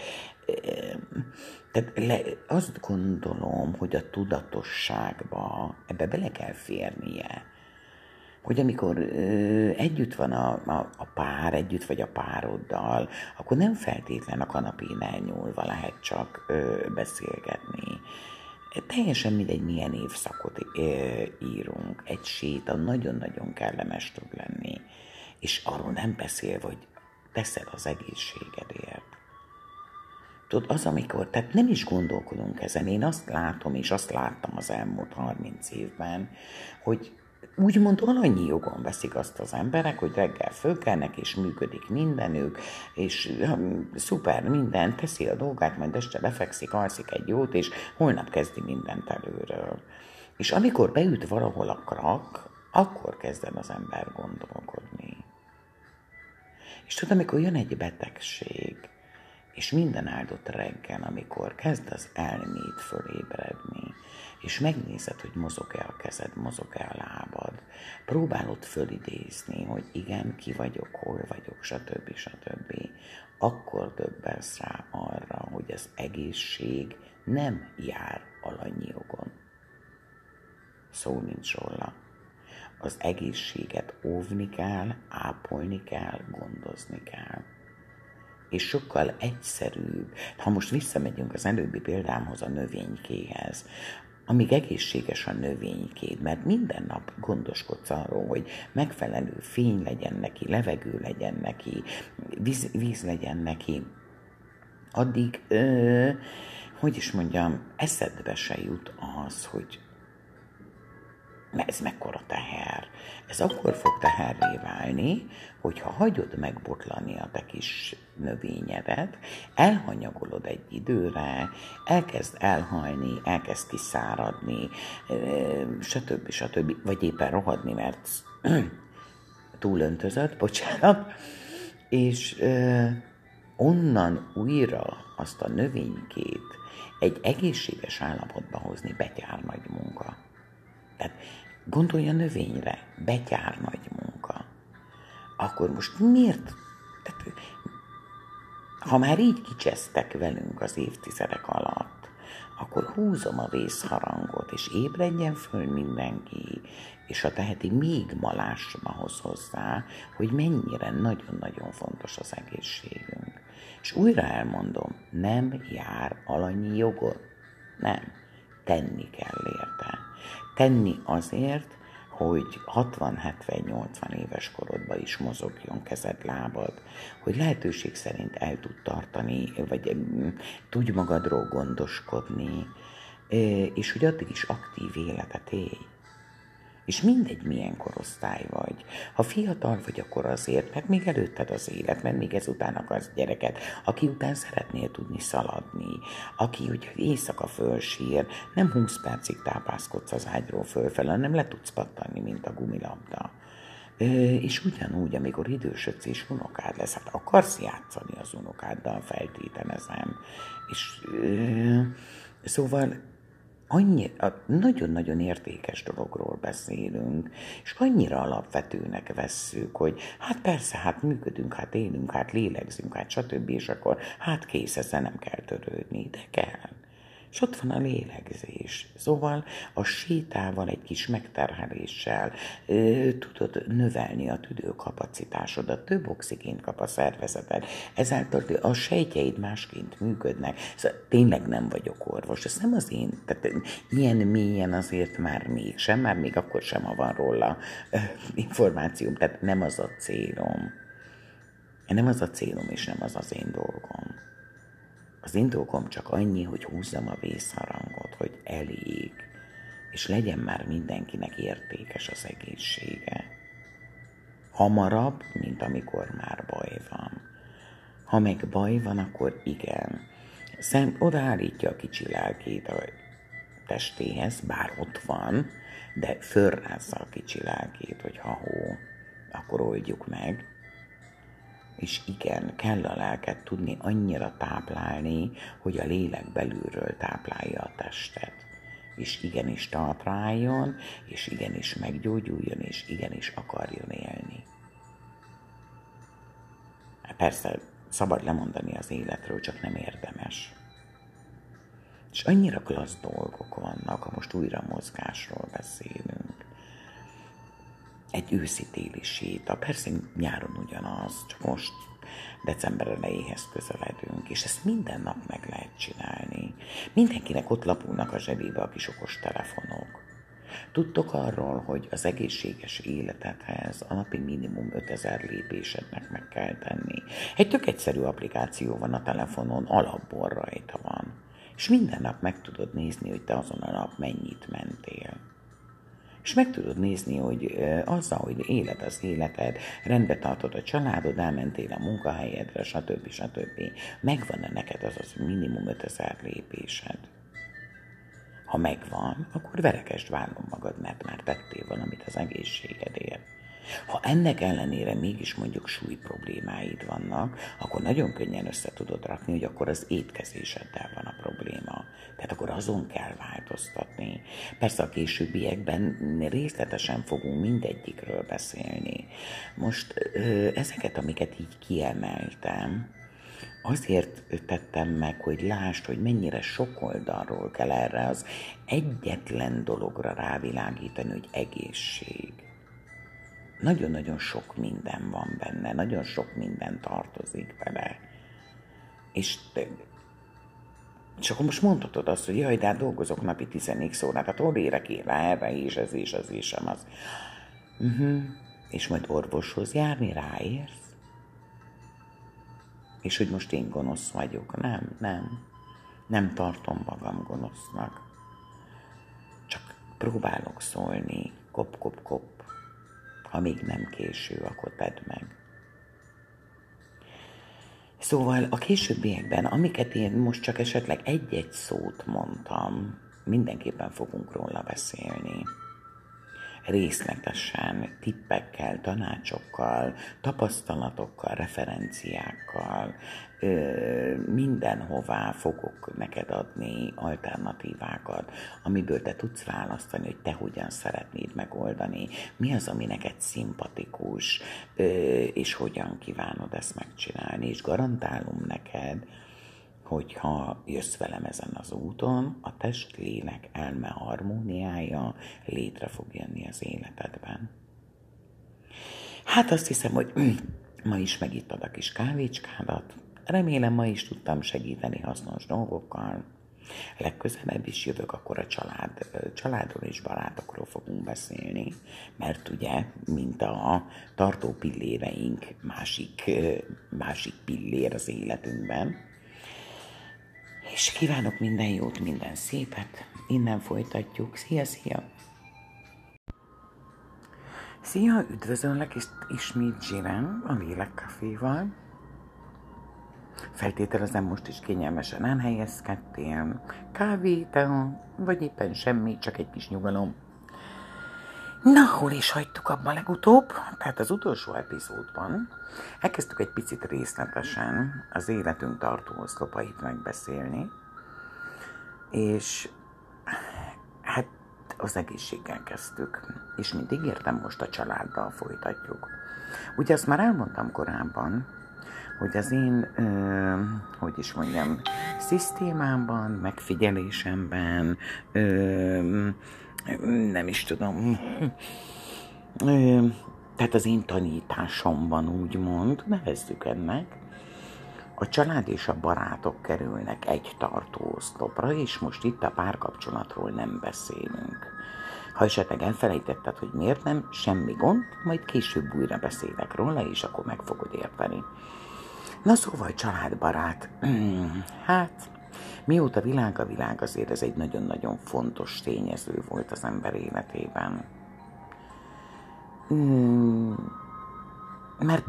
S1: Tehát le, azt gondolom, hogy a tudatosságba ebbe bele kell férnie hogy amikor ö, együtt van a, a, a pár, együtt vagy a pároddal, akkor nem feltétlen a kanapén elnyúlva lehet csak ö, beszélgetni. Teljesen mindegy, milyen évszakot ö, írunk. Egy séta nagyon-nagyon kellemes tud lenni. És arról nem beszél, hogy teszed az egészségedért. Tudod, az, amikor, tehát nem is gondolkodunk ezen. Én azt látom, és azt láttam az elmúlt 30 évben, hogy úgymond alanyi jogon veszik azt az emberek, hogy reggel fölkelnek, és működik mindenük, és um, szuper minden, teszi a dolgát, majd este lefekszik, alszik egy jót, és holnap kezdi mindent előről. És amikor beüt valahol a krak, akkor kezd az ember gondolkodni. És tudod, amikor jön egy betegség, és minden áldott reggel, amikor kezd az elmét fölébredni, és megnézed, hogy mozog-e a kezed, mozog-e a lábad, próbálod fölidézni, hogy igen, ki vagyok, hol vagyok, stb. stb. Akkor döbbensz rá arra, hogy az egészség nem jár alanyi jogon. Szó nincs róla. Az egészséget óvni kell, ápolni kell, gondozni kell és sokkal egyszerűbb. Ha most visszamegyünk az előbbi példámhoz, a növénykéhez, amíg egészséges a növénykéd, mert minden nap gondoskodsz arról, hogy megfelelő fény legyen neki, levegő legyen neki, víz, víz legyen neki, addig, ö, hogy is mondjam, eszedbe se jut az, hogy ez mekkora teher. Ez akkor fog teherré válni, hogyha hagyod megbotlani a te kis növényedet, elhanyagolod egy időre, elkezd elhalni, elkezd kiszáradni, stb. stb. Vagy éppen rohadni, mert túlöntözött, bocsánat, és onnan újra azt a növénykét egy egészséges állapotba hozni betyár nagy munka. Tehát gondolj a növényre, betyár nagy munka. Akkor most miért? Tehát, ha már így kicsesztek velünk az évtizedek alatt, akkor húzom a vészharangot, és ébredjen föl mindenki, és ha teheti, még malásson ahhoz hozzá, hogy mennyire nagyon-nagyon fontos az egészségünk. És újra elmondom, nem jár alanyi jogot. Nem. Tenni kell érte tenni azért, hogy 60-70-80 éves korodban is mozogjon kezed, lábad, hogy lehetőség szerint el tud tartani, vagy tudj magadról gondoskodni, és hogy addig is aktív életet élj. És mindegy, milyen korosztály vagy. Ha fiatal vagy, akkor azért, mert még előtted az élet, mert még ezután akarsz gyereket, aki után szeretnél tudni szaladni, aki úgy éjszaka fölsír, nem 20 percig tápászkodsz az ágyról fölfel, hanem le tudsz pattanni, mint a gumilabda. És ugyanúgy, amikor idősödsz és unokád lesz, hát akarsz játszani az unokáddal, feltételezem. És szóval annyi, nagyon-nagyon értékes dologról beszélünk, és annyira alapvetőnek vesszük, hogy hát persze, hát működünk, hát élünk, hát lélegzünk, hát stb. és akkor hát kész, ezzel nem kell törődni, de kell és ott van a lélegzés. Szóval a sétával, egy kis megterheléssel ö, tudod növelni a tüdőkapacitásodat, több oxigént kap a szervezeted, ezáltal a sejtjeid másként működnek. Szóval tényleg nem vagyok orvos, ez nem az én, tehát ilyen mélyen azért már mégsem, már még akkor sem, van róla ö, információm, tehát nem az a célom. Nem az a célom, és nem az az én dolgom. Az indókom csak annyi, hogy húzzam a vészharangot, hogy elég, és legyen már mindenkinek értékes az egészsége. Hamarabb, mint amikor már baj van. Ha meg baj van, akkor igen. Szem odaállítja a kicsi lelkét a testéhez, bár ott van, de fölrázza a kicsi lelkét, hogy ha hó, akkor oldjuk meg és igen, kell a lelket tudni annyira táplálni, hogy a lélek belülről táplálja a testet. És igenis talpra álljon, és igenis meggyógyuljon, és igenis akarjon élni. Persze, szabad lemondani az életről, csak nem érdemes. És annyira klassz dolgok vannak, ha most újra mozgásról beszélünk egy őszi téli séta, persze nyáron ugyanaz, csak most december elejéhez közeledünk, és ezt minden nap meg lehet csinálni. Mindenkinek ott lapulnak a zsebébe a kis okos telefonok. Tudtok arról, hogy az egészséges életedhez a napi minimum 5000 lépésednek meg kell tenni. Egy tök egyszerű applikáció van a telefonon, alapból rajta van. És minden nap meg tudod nézni, hogy te azon a nap mennyit mentél és meg tudod nézni, hogy azzal, hogy éled az életed, rendbe tartod a családod, elmentél a munkahelyedre, stb. stb. Megvan-e neked az az minimum 5000 lépésed? Ha megvan, akkor verekesd vállom magad, mert már tettél valamit az egészségedért. Ha ennek ellenére mégis mondjuk súly problémáid vannak, akkor nagyon könnyen össze tudod rakni, hogy akkor az étkezéseddel van a probléma. Tehát akkor azon kell változtatni. Persze a későbbiekben részletesen fogunk mindegyikről beszélni. Most ezeket, amiket így kiemeltem, azért tettem meg, hogy lásd, hogy mennyire sok oldalról kell erre az egyetlen dologra rávilágítani, hogy egészség nagyon-nagyon sok minden van benne, nagyon sok minden tartozik bele. És, akkor most mondhatod azt, hogy jaj, de hát dolgozok napi 14 órát, hát hol érek én rá erre, és ez, és az, és az. Uh-huh. És majd orvoshoz járni ráérsz? És hogy most én gonosz vagyok. Nem, nem. Nem tartom magam gonosznak. Csak próbálok szólni, kop, kop, kop, ha még nem késő, akkor tedd meg. Szóval a későbbiekben, amiket én most csak esetleg egy-egy szót mondtam, mindenképpen fogunk róla beszélni részletesen, tippekkel, tanácsokkal, tapasztalatokkal, referenciákkal, mindenhová fogok neked adni alternatívákat, amiből te tudsz választani, hogy te hogyan szeretnéd megoldani, mi az, ami neked szimpatikus, és hogyan kívánod ezt megcsinálni, és garantálom neked, hogyha jössz velem ezen az úton, a test, lélek, elme harmóniája létre fog jönni az életedben. Hát azt hiszem, hogy ma is megittad a kis kávécskádat. Remélem ma is tudtam segíteni hasznos dolgokkal. Legközelebb is jövök, akkor a család, családról és barátokról fogunk beszélni, mert ugye, mint a tartó pilléreink másik, másik pillér az életünkben, És kívánok minden jót, minden szépet. Innen folytatjuk. Szia, szia! Szia, üdvözöllek és ismét Zsiren, a Lélek Caféval. Feltételezem most is kényelmesen elhelyezkedtél. Kávé, te, vagy éppen semmi, csak egy kis nyugalom. Na, hol is hagytuk abban legutóbb? Tehát az utolsó epizódban elkezdtük egy picit részletesen az életünk tartó oszlopait megbeszélni, és hát az egészséggel kezdtük, és mint ígértem, most a családdal folytatjuk. Ugye azt már elmondtam korábban, hogy az én, ö, hogy is mondjam, szisztémámban, megfigyelésemben, ö, nem is tudom, ö, tehát az én tanításomban úgymond, nevezzük ennek, a család és a barátok kerülnek egy tartóoszlopra, és most itt a párkapcsolatról nem beszélünk. Ha esetleg elfelejtetted, hogy miért nem, semmi gond, majd később újra beszélek róla, és akkor meg fogod érteni. Na szóval családbarát. Hát, mióta világ a világ, azért ez egy nagyon-nagyon fontos tényező volt az ember életében. Hmm, mert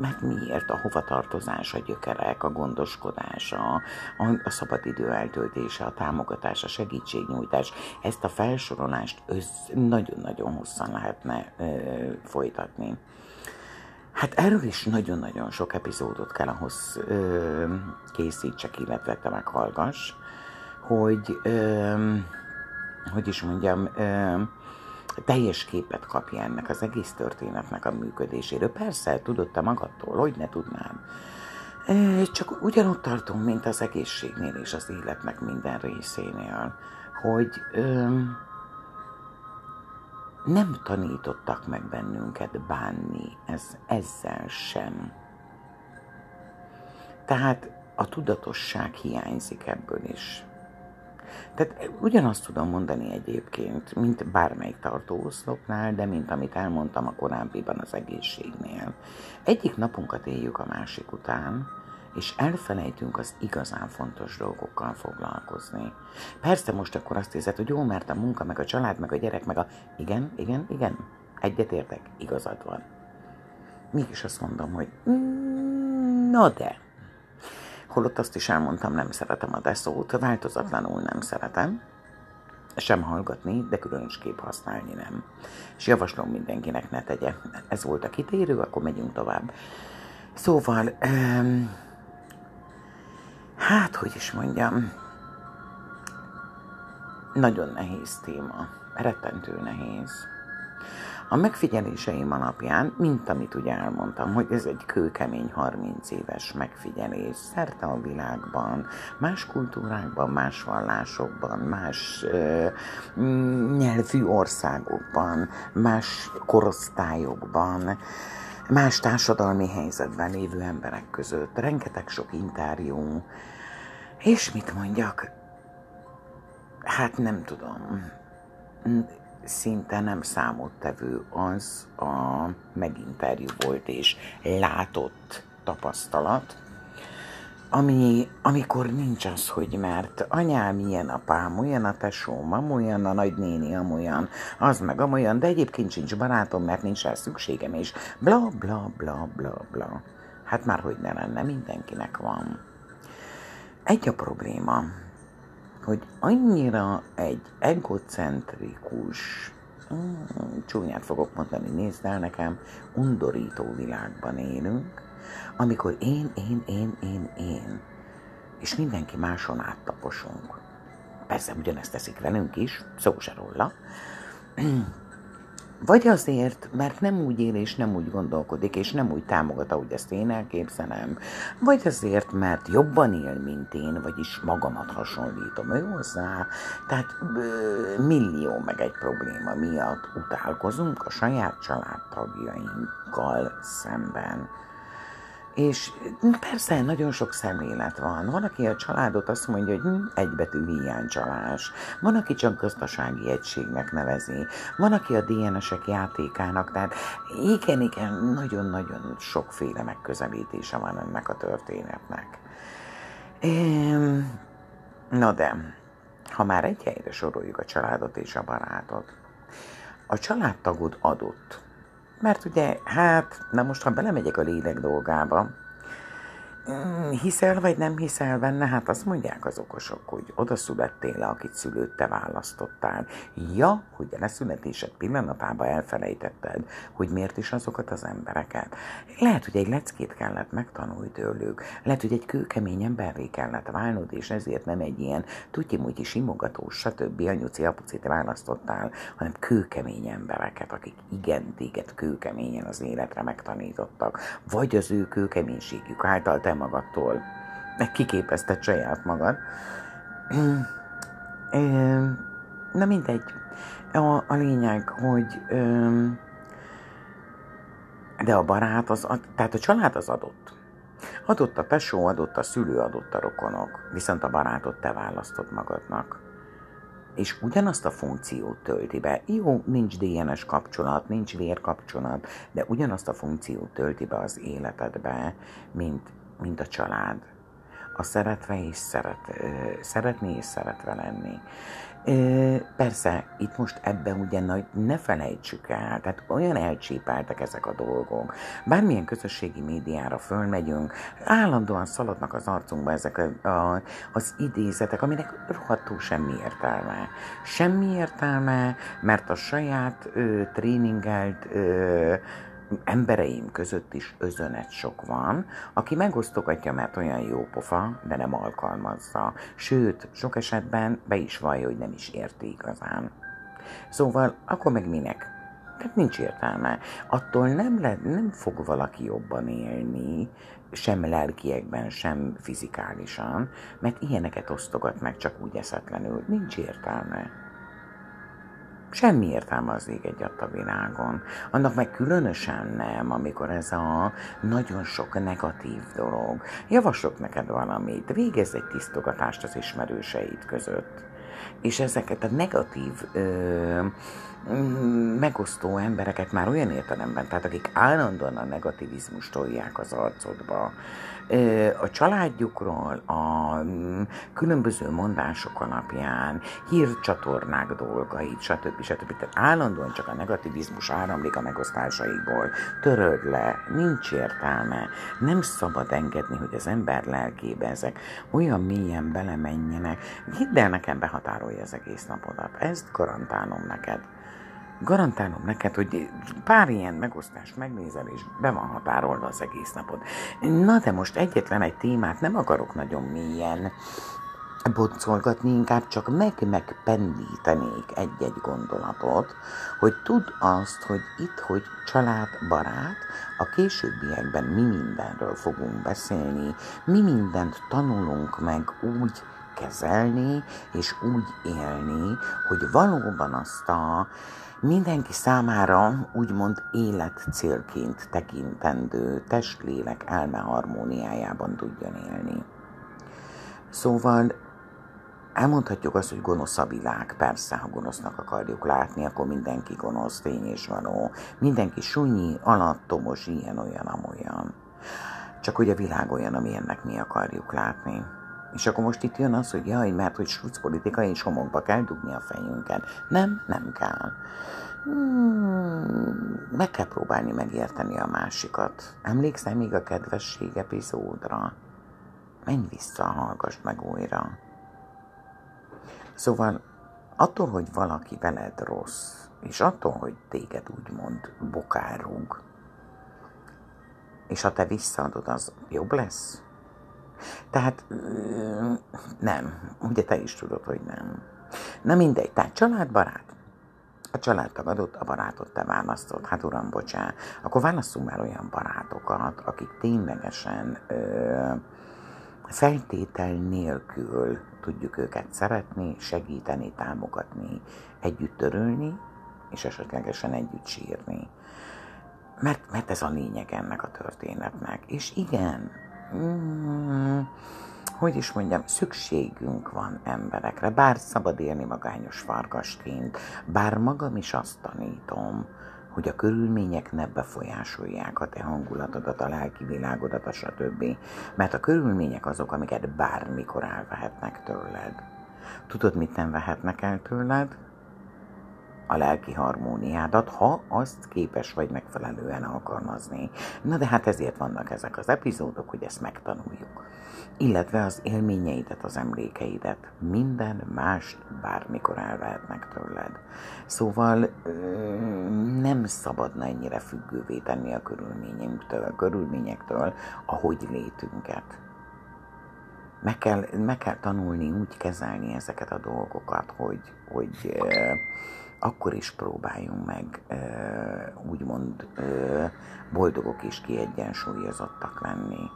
S1: mert miért a hovatartozás, a gyökerek, a gondoskodás, a, a, a szabadidő eltöltése, a támogatás, a segítségnyújtás, ezt a felsorolást nagyon-nagyon hosszan lehetne ö, folytatni. Hát erről is nagyon-nagyon sok epizódot kell ahhoz ö, készítsek, illetve te meghallgass, hogy, ö, hogy is mondjam, ö, teljes képet kapja ennek az egész történetnek a működéséről. Persze, tudod te magadtól, hogy ne tudnám. Csak ugyanott tartunk, mint az egészségnél és az életnek minden részénél, hogy ö, nem tanítottak meg bennünket bánni, ez ezzel sem. Tehát a tudatosság hiányzik ebből is. Tehát ugyanazt tudom mondani egyébként, mint bármelyik tartóoszlopnál, de mint amit elmondtam a korábbiban az egészségnél. Egyik napunkat éljük a másik után, és elfelejtünk az igazán fontos dolgokkal foglalkozni. Persze most akkor azt hiszed, hogy jó, mert a munka, meg a család, meg a gyerek, meg a... Igen, igen, igen, egyetértek, igazad van. Mégis azt mondom, hogy mm, na de, holott azt is elmondtam, nem szeretem a deszót, változatlanul nem szeretem, sem hallgatni, de különösképp használni nem. És javaslom mindenkinek ne tegye. Ez volt a kitérő, akkor megyünk tovább. Szóval, um, hát, hogy is mondjam, nagyon nehéz téma, rettentő nehéz. A megfigyeléseim alapján, mint amit ugye elmondtam, hogy ez egy kőkemény 30 éves megfigyelés szerte a világban, más kultúrákban, más vallásokban, más ö, nyelvű országokban, más korosztályokban, más társadalmi helyzetben lévő emberek között, rengeteg sok interjú, és mit mondjak, hát nem tudom, szinte nem számottevő az a meginterjú volt és látott tapasztalat, ami, amikor nincs az, hogy mert anyám ilyen apám, olyan a tesóm, olyan a nagynéni, amolyan, az meg amolyan, de egyébként sincs barátom, mert nincs rá szükségem, és bla bla bla bla bla. Hát már hogy ne lenne, mindenkinek van. Egy a probléma, hogy annyira egy egocentrikus, mm, csúnyát fogok mondani, nézd el nekem, undorító világban élünk, amikor én, én, én, én, én, és mindenki máson áttaposunk. Persze ugyanezt teszik velünk is, szó se róla, vagy azért, mert nem úgy él és nem úgy gondolkodik, és nem úgy támogat, ahogy ezt én elképzelem, vagy azért, mert jobban él, mint én, vagyis magamat hasonlítom ő hozzá. Tehát millió meg egy probléma miatt utálkozunk a saját családtagjainkkal szemben. És persze nagyon sok szemlélet van. Van, aki a családot azt mondja, hogy hm, egybetű hiánycsalás. Van, aki csak gazdasági egységnek nevezi. Van, aki a DNS-ek játékának. Tehát igen, igen, nagyon-nagyon sokféle megközelítése van ennek a történetnek. Na de, ha már egy helyre soroljuk a családot és a barátot, a családtagod adott. Mert ugye, hát, na most, ha belemegyek a lélek dolgába, hiszel vagy nem hiszel benne? Hát azt mondják az okosok, hogy oda születtél le, akit szülőt te választottál. Ja, hogy a leszületésed pillanatában elfelejtetted, hogy miért is azokat az embereket. Lehet, hogy egy leckét kellett megtanulni tőlük, lehet, hogy egy kőkemény emberré kellett válnod, és ezért nem egy ilyen tutyi-mutyi simogatós, stb. anyuci apucit választottál, hanem kőkemény embereket, akik igen téged kőkeményen az életre megtanítottak, vagy az ő kőkeménységük által te magadtól, meg kiképezted saját magad. Na mindegy. A, a lényeg, hogy de a barát, az, tehát a család az adott. Adott a tesó, adott a szülő, adott a rokonok, viszont a barátot te választod magadnak. És ugyanazt a funkciót tölti be. Jó, nincs DNS kapcsolat, nincs vérkapcsolat, de ugyanazt a funkciót tölti be az életedbe, mint mint a család. A szeretve és szeret, szeretni és szeretve lenni. Persze, itt most ebben ugye nagy, ne felejtsük el, tehát olyan elcsépeltek ezek a dolgok. Bármilyen közösségi médiára fölmegyünk, állandóan szaladnak az arcunkba ezek a, a, az idézetek, aminek rohadtul semmi értelme. Semmi értelme, mert a saját ö, tréningelt ö, embereim között is özönet sok van, aki megosztogatja, mert olyan jó pofa, de nem alkalmazza. Sőt, sok esetben be is vallja, hogy nem is érti igazán. Szóval, akkor meg minek? Tehát nincs értelme. Attól nem, le, nem fog valaki jobban élni, sem lelkiekben, sem fizikálisan, mert ilyeneket osztogat meg csak úgy eszetlenül. Nincs értelme. Semmi értelme az ég egy a világon. Annak meg különösen nem, amikor ez a nagyon sok negatív dolog. Javaslok neked valamit, végezz egy tisztogatást az ismerőseid között. És ezeket a negatív ö, megosztó embereket már olyan értelemben, tehát akik állandóan a negativizmust tolják az arcodba, a családjukról, a mm, különböző mondások alapján, hírcsatornák dolgait, stb. stb. Tehát állandóan csak a negativizmus áramlik a megosztásaikból. Töröld le, nincs értelme. Nem szabad engedni, hogy az ember lelkébe ezek olyan mélyen belemenjenek. Hidd el, nekem behatárolja az egész napodat. Ezt garantálom neked garantálom neked, hogy pár ilyen megosztást megnézel, és be van határolva az egész napod. Na de most egyetlen egy témát nem akarok nagyon mélyen boncolgatni, inkább csak meg-megpendítenék egy-egy gondolatot, hogy tudd azt, hogy itt, hogy család, barát, a későbbiekben mi mindenről fogunk beszélni, mi mindent tanulunk meg úgy kezelni, és úgy élni, hogy valóban azt a mindenki számára úgymond életcélként tekintendő testlélek elme harmóniájában tudjon élni. Szóval elmondhatjuk azt, hogy gonosz a világ. Persze, ha gonosznak akarjuk látni, akkor mindenki gonosz, tény és való. Mindenki sunyi, alattomos, ilyen, olyan, amolyan. Csak hogy a világ olyan, amilyennek mi akarjuk látni. És akkor most itt jön az, hogy jaj, mert hogy suc politika és homokba kell dugni a fejünket. Nem, nem kell. Hmm, meg kell próbálni megérteni a másikat. Emlékszem még a kedvesség epizódra? Menj vissza, hallgass meg újra. Szóval attól, hogy valaki veled rossz, és attól, hogy téged úgymond bokárug, és ha te visszaadod, az jobb lesz? Tehát nem, ugye te is tudod, hogy nem. Na mindegy, tehát családbarát. A családtag adott, a barátot te választod. Hát uram, bocsán, akkor válasszunk már olyan barátokat, akik ténylegesen ö, feltétel nélkül tudjuk őket szeretni, segíteni, támogatni, együtt örülni, és esetlegesen együtt sírni. Mert, mert ez a lényeg ennek a történetnek. És igen, mm, hogy is mondjam, szükségünk van emberekre, bár szabad élni magányos farkasként, bár magam is azt tanítom, hogy a körülmények ne befolyásolják a te hangulatodat, a lelki világodat, a stb. Mert a körülmények azok, amiket bármikor elvehetnek tőled. Tudod, mit nem vehetnek el tőled? A lelki harmóniádat, ha azt képes vagy megfelelően alkalmazni. Na de hát ezért vannak ezek az epizódok, hogy ezt megtanuljuk. Illetve az élményeidet, az emlékeidet, minden mást bármikor elvehetnek tőled. Szóval nem szabadna ennyire függővé tenni a körülményektől, a körülményektől, ahogy létünket. Meg kell, meg kell tanulni úgy kezelni ezeket a dolgokat, hogy, hogy akkor is próbáljunk meg úgymond boldogok és kiegyensúlyozottak lenni.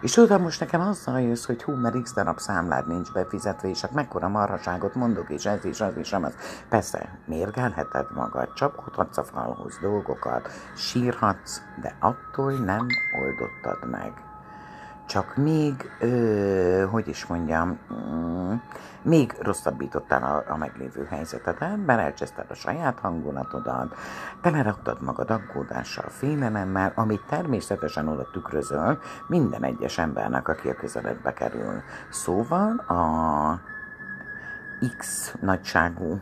S1: És oda most nekem azzal jössz, hogy hú, mert x darab számlád nincs befizetve, és hát mekkora marhaságot mondok, és ez is, az is, az. Persze, mérgelheted magad, csapkodhatsz a falhoz dolgokat, sírhatsz, de attól nem oldottad meg csak még, ö, hogy is mondjam, mm, még rosszabbítottál a, a meglévő helyzetet, mert elcseszted a saját hangulatodat, teleraktad magad aggódással, félelemmel, amit természetesen oda tükrözöl minden egyes embernek, aki a közeledbe kerül. Szóval a X nagyságú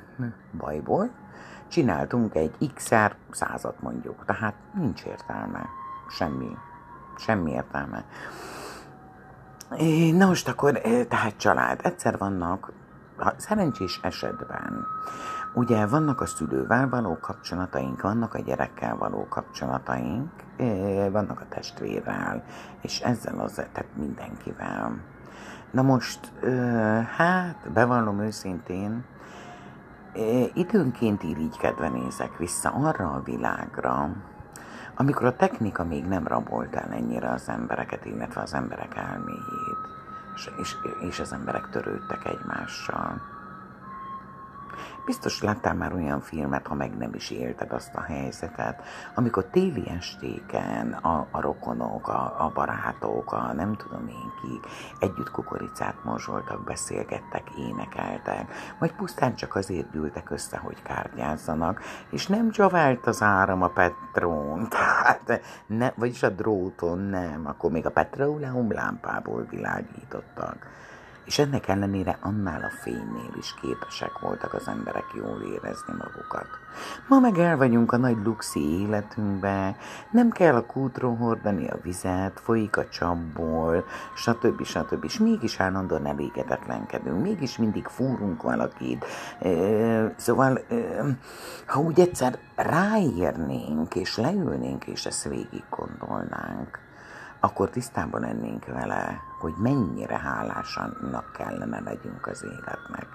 S1: bajból csináltunk egy XR százat mondjuk, tehát nincs értelme, semmi, semmi értelme. Na most akkor, tehát család, egyszer vannak, szerencsés esetben, ugye vannak a szülővel való kapcsolataink, vannak a gyerekkel való kapcsolataink, vannak a testvérrel, és ezzel az, tehát mindenkivel. Na most, hát, bevallom őszintén, időnként irigykedve nézek vissza arra a világra, amikor a technika még nem rabolt el ennyire az embereket, illetve az emberek elméjét, és, és, és az emberek törődtek egymással. Biztos láttál már olyan filmet, ha meg nem is élted azt a helyzetet, amikor téli estéken a, a rokonok, a, a barátok, a nem tudom én ki, együtt kukoricát morzsoltak, beszélgettek, énekeltek, vagy pusztán csak azért gyűltek össze, hogy kártyázzanak, és nem csavált az áram a petrón, tehát ne, vagyis a dróton nem, akkor még a petróleum lámpából világítottak és ennek ellenére annál a fénynél is képesek voltak az emberek jól érezni magukat. Ma meg el vagyunk a nagy luxi életünkbe, nem kell a kútról hordani a vizet, folyik a csapból, stb. stb. És mégis állandóan elégedetlenkedünk, mégis mindig fúrunk valakit. Szóval, ha úgy egyszer ráérnénk, és leülnénk, és ezt végig gondolnánk, akkor tisztában lennénk vele, hogy mennyire hálásanak kellene legyünk az életnek.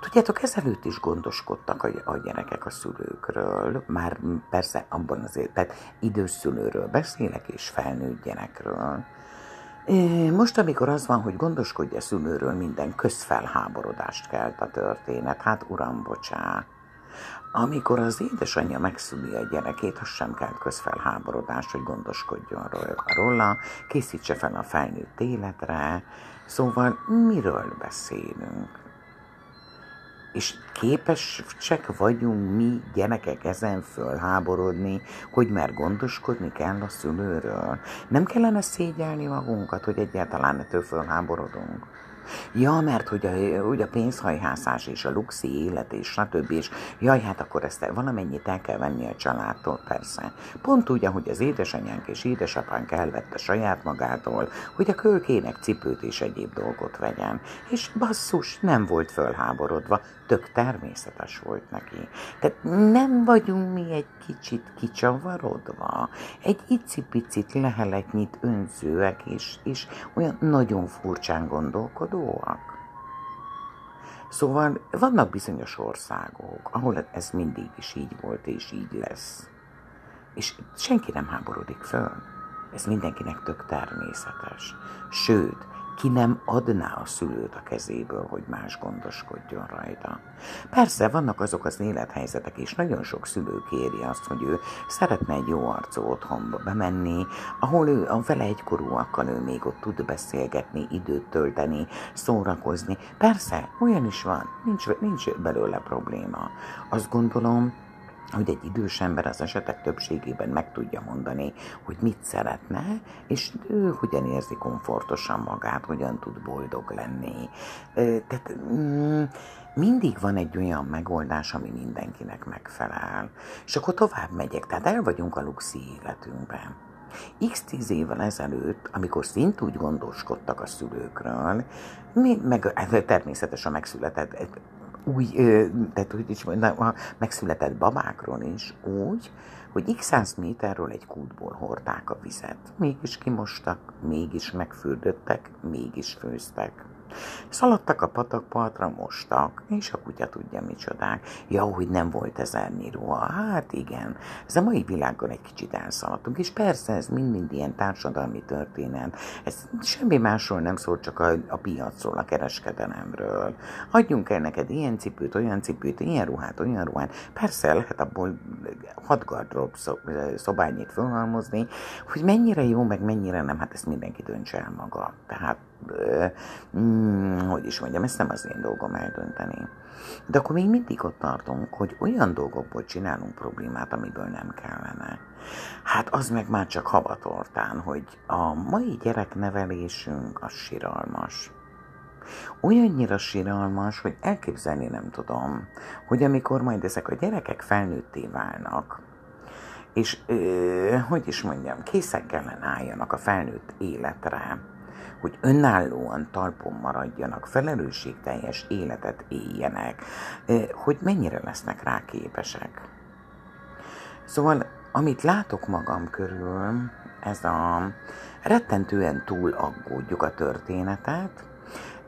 S1: Tudjátok, ezelőtt is gondoskodtak a, a gyerekek a szülőkről, már persze abban azért, tehát idős szülőről beszélek, és felnőtt gyerekről. Most, amikor az van, hogy gondoskodja a szülőről, minden közfelháborodást kelt a történet, hát uram, bocsá, amikor az édesanyja megszüli a gyerekét, az sem kell közfelháborodás, hogy gondoskodjon róla, készítse fel a felnőtt életre, szóval miről beszélünk? És képesek vagyunk mi gyerekek ezen fölháborodni, hogy már gondoskodni kell a szülőről. Nem kellene szégyelni magunkat, hogy egyáltalán ettől fölháborodunk. Ja, mert hogy a, hogy a pénzhajhászás és a luxi élet és stb. És jaj, hát akkor ezt valamennyit el kell venni a családtól, persze. Pont úgy, ahogy az édesanyánk és édesapánk elvette saját magától, hogy a kölkének cipőt és egyéb dolgot vegyen. És basszus, nem volt fölháborodva, tök természetes volt neki. Tehát nem vagyunk mi egy kicsit kicsavarodva, egy icipicit leheletnyit önzőek, és, és olyan nagyon furcsán gondolkodóak. Szóval vannak bizonyos országok, ahol ez mindig is így volt, és így lesz. És senki nem háborodik föl. Ez mindenkinek tök természetes. Sőt, ki nem adná a szülőt a kezéből, hogy más gondoskodjon rajta. Persze vannak azok az élethelyzetek, és nagyon sok szülő kéri azt, hogy ő szeretne egy jó arcú otthonba bemenni, ahol ő a vele egykorúakkal ő még ott tud beszélgetni, időt tölteni, szórakozni. Persze, olyan is van, nincs, nincs belőle probléma. Azt gondolom, hogy egy idős ember az esetek többségében meg tudja mondani, hogy mit szeretne, és ő hogyan érzi komfortosan magát, hogyan tud boldog lenni. Tehát mm, mindig van egy olyan megoldás, ami mindenkinek megfelel. És akkor tovább megyek, tehát el vagyunk a luxi életünkben. X tíz évvel ezelőtt, amikor szint úgy gondoskodtak a szülőkről, mi, meg természetesen megszületett új, tehát hogy is mondjam, a megszületett babákról is úgy, hogy x száz méterről egy kútból hordták a vizet. Mégis kimostak, mégis megfürdöttek, mégis főztek. Szaladtak a patakpartra, mostak, és a kutya tudja micsodák. Ja, hogy nem volt ezernyi ruha. Hát igen, ez a mai világon egy kicsit elszaladtunk, és persze ez mind-mind ilyen társadalmi történet. Ez semmi másról nem szól, csak a, a piacról, a kereskedelemről. Adjunk el neked ilyen cipőt, olyan cipőt, ilyen ruhát, olyan ruhát. Persze lehet abból hat gardrób szobányit fölhalmozni, hogy mennyire jó, meg mennyire nem, hát ezt mindenki döntse el maga. Tehát mm, hogy is mondjam, ezt nem az én dolgom eldönteni. De akkor még mindig ott tartunk, hogy olyan dolgokból csinálunk problémát, amiből nem kellene. Hát az meg már csak havatortán, hogy a mai gyereknevelésünk az siralmas. Olyannyira siralmas, hogy elképzelni nem tudom, hogy amikor majd ezek a gyerekek felnőtté válnak, és ö, hogy is mondjam, készek kellene álljanak a felnőtt életre, hogy önállóan talpon maradjanak, felelősségteljes életet éljenek, hogy mennyire lesznek rá képesek. Szóval, amit látok magam körül, ez a rettentően túl aggódjuk a történetet,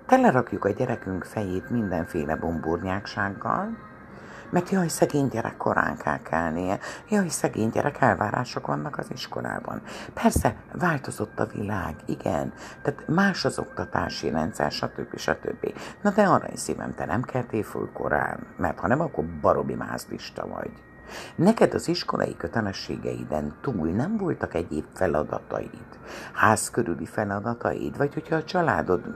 S1: telerakjuk a gyerekünk fejét mindenféle bomburnyáksággal, mert jaj, szegény gyerek korán kell kelnie, jaj, szegény gyerek elvárások vannak az iskolában. Persze, változott a világ, igen, tehát más az oktatási rendszer, stb. stb. Na de arra is szívem, te nem keltél föl korán, mert ha nem, akkor barobi mázlista vagy. Neked az iskolai kötelességeiden túl nem voltak egyéb feladataid, ház körüli feladataid, vagy hogyha a családod,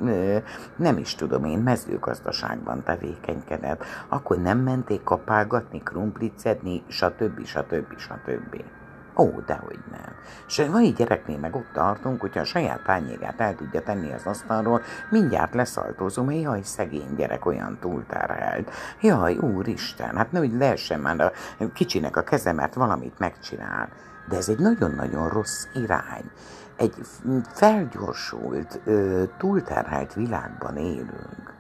S1: nem is tudom én, mezőgazdaságban tevékenykedett, akkor nem menték kapálgatni, krumplit szedni, stb. stb. stb. Ó, dehogy nem. És a mai gyereknél meg ott tartunk, hogyha a saját tányégát el tudja tenni az asztalról, mindjárt leszaltozom, hogy jaj, szegény gyerek olyan túlterhelt. Jaj, úristen, hát nehogy lehessen már a kicsinek a keze, mert valamit megcsinál. De ez egy nagyon-nagyon rossz irány. Egy felgyorsult, túlterhelt világban élünk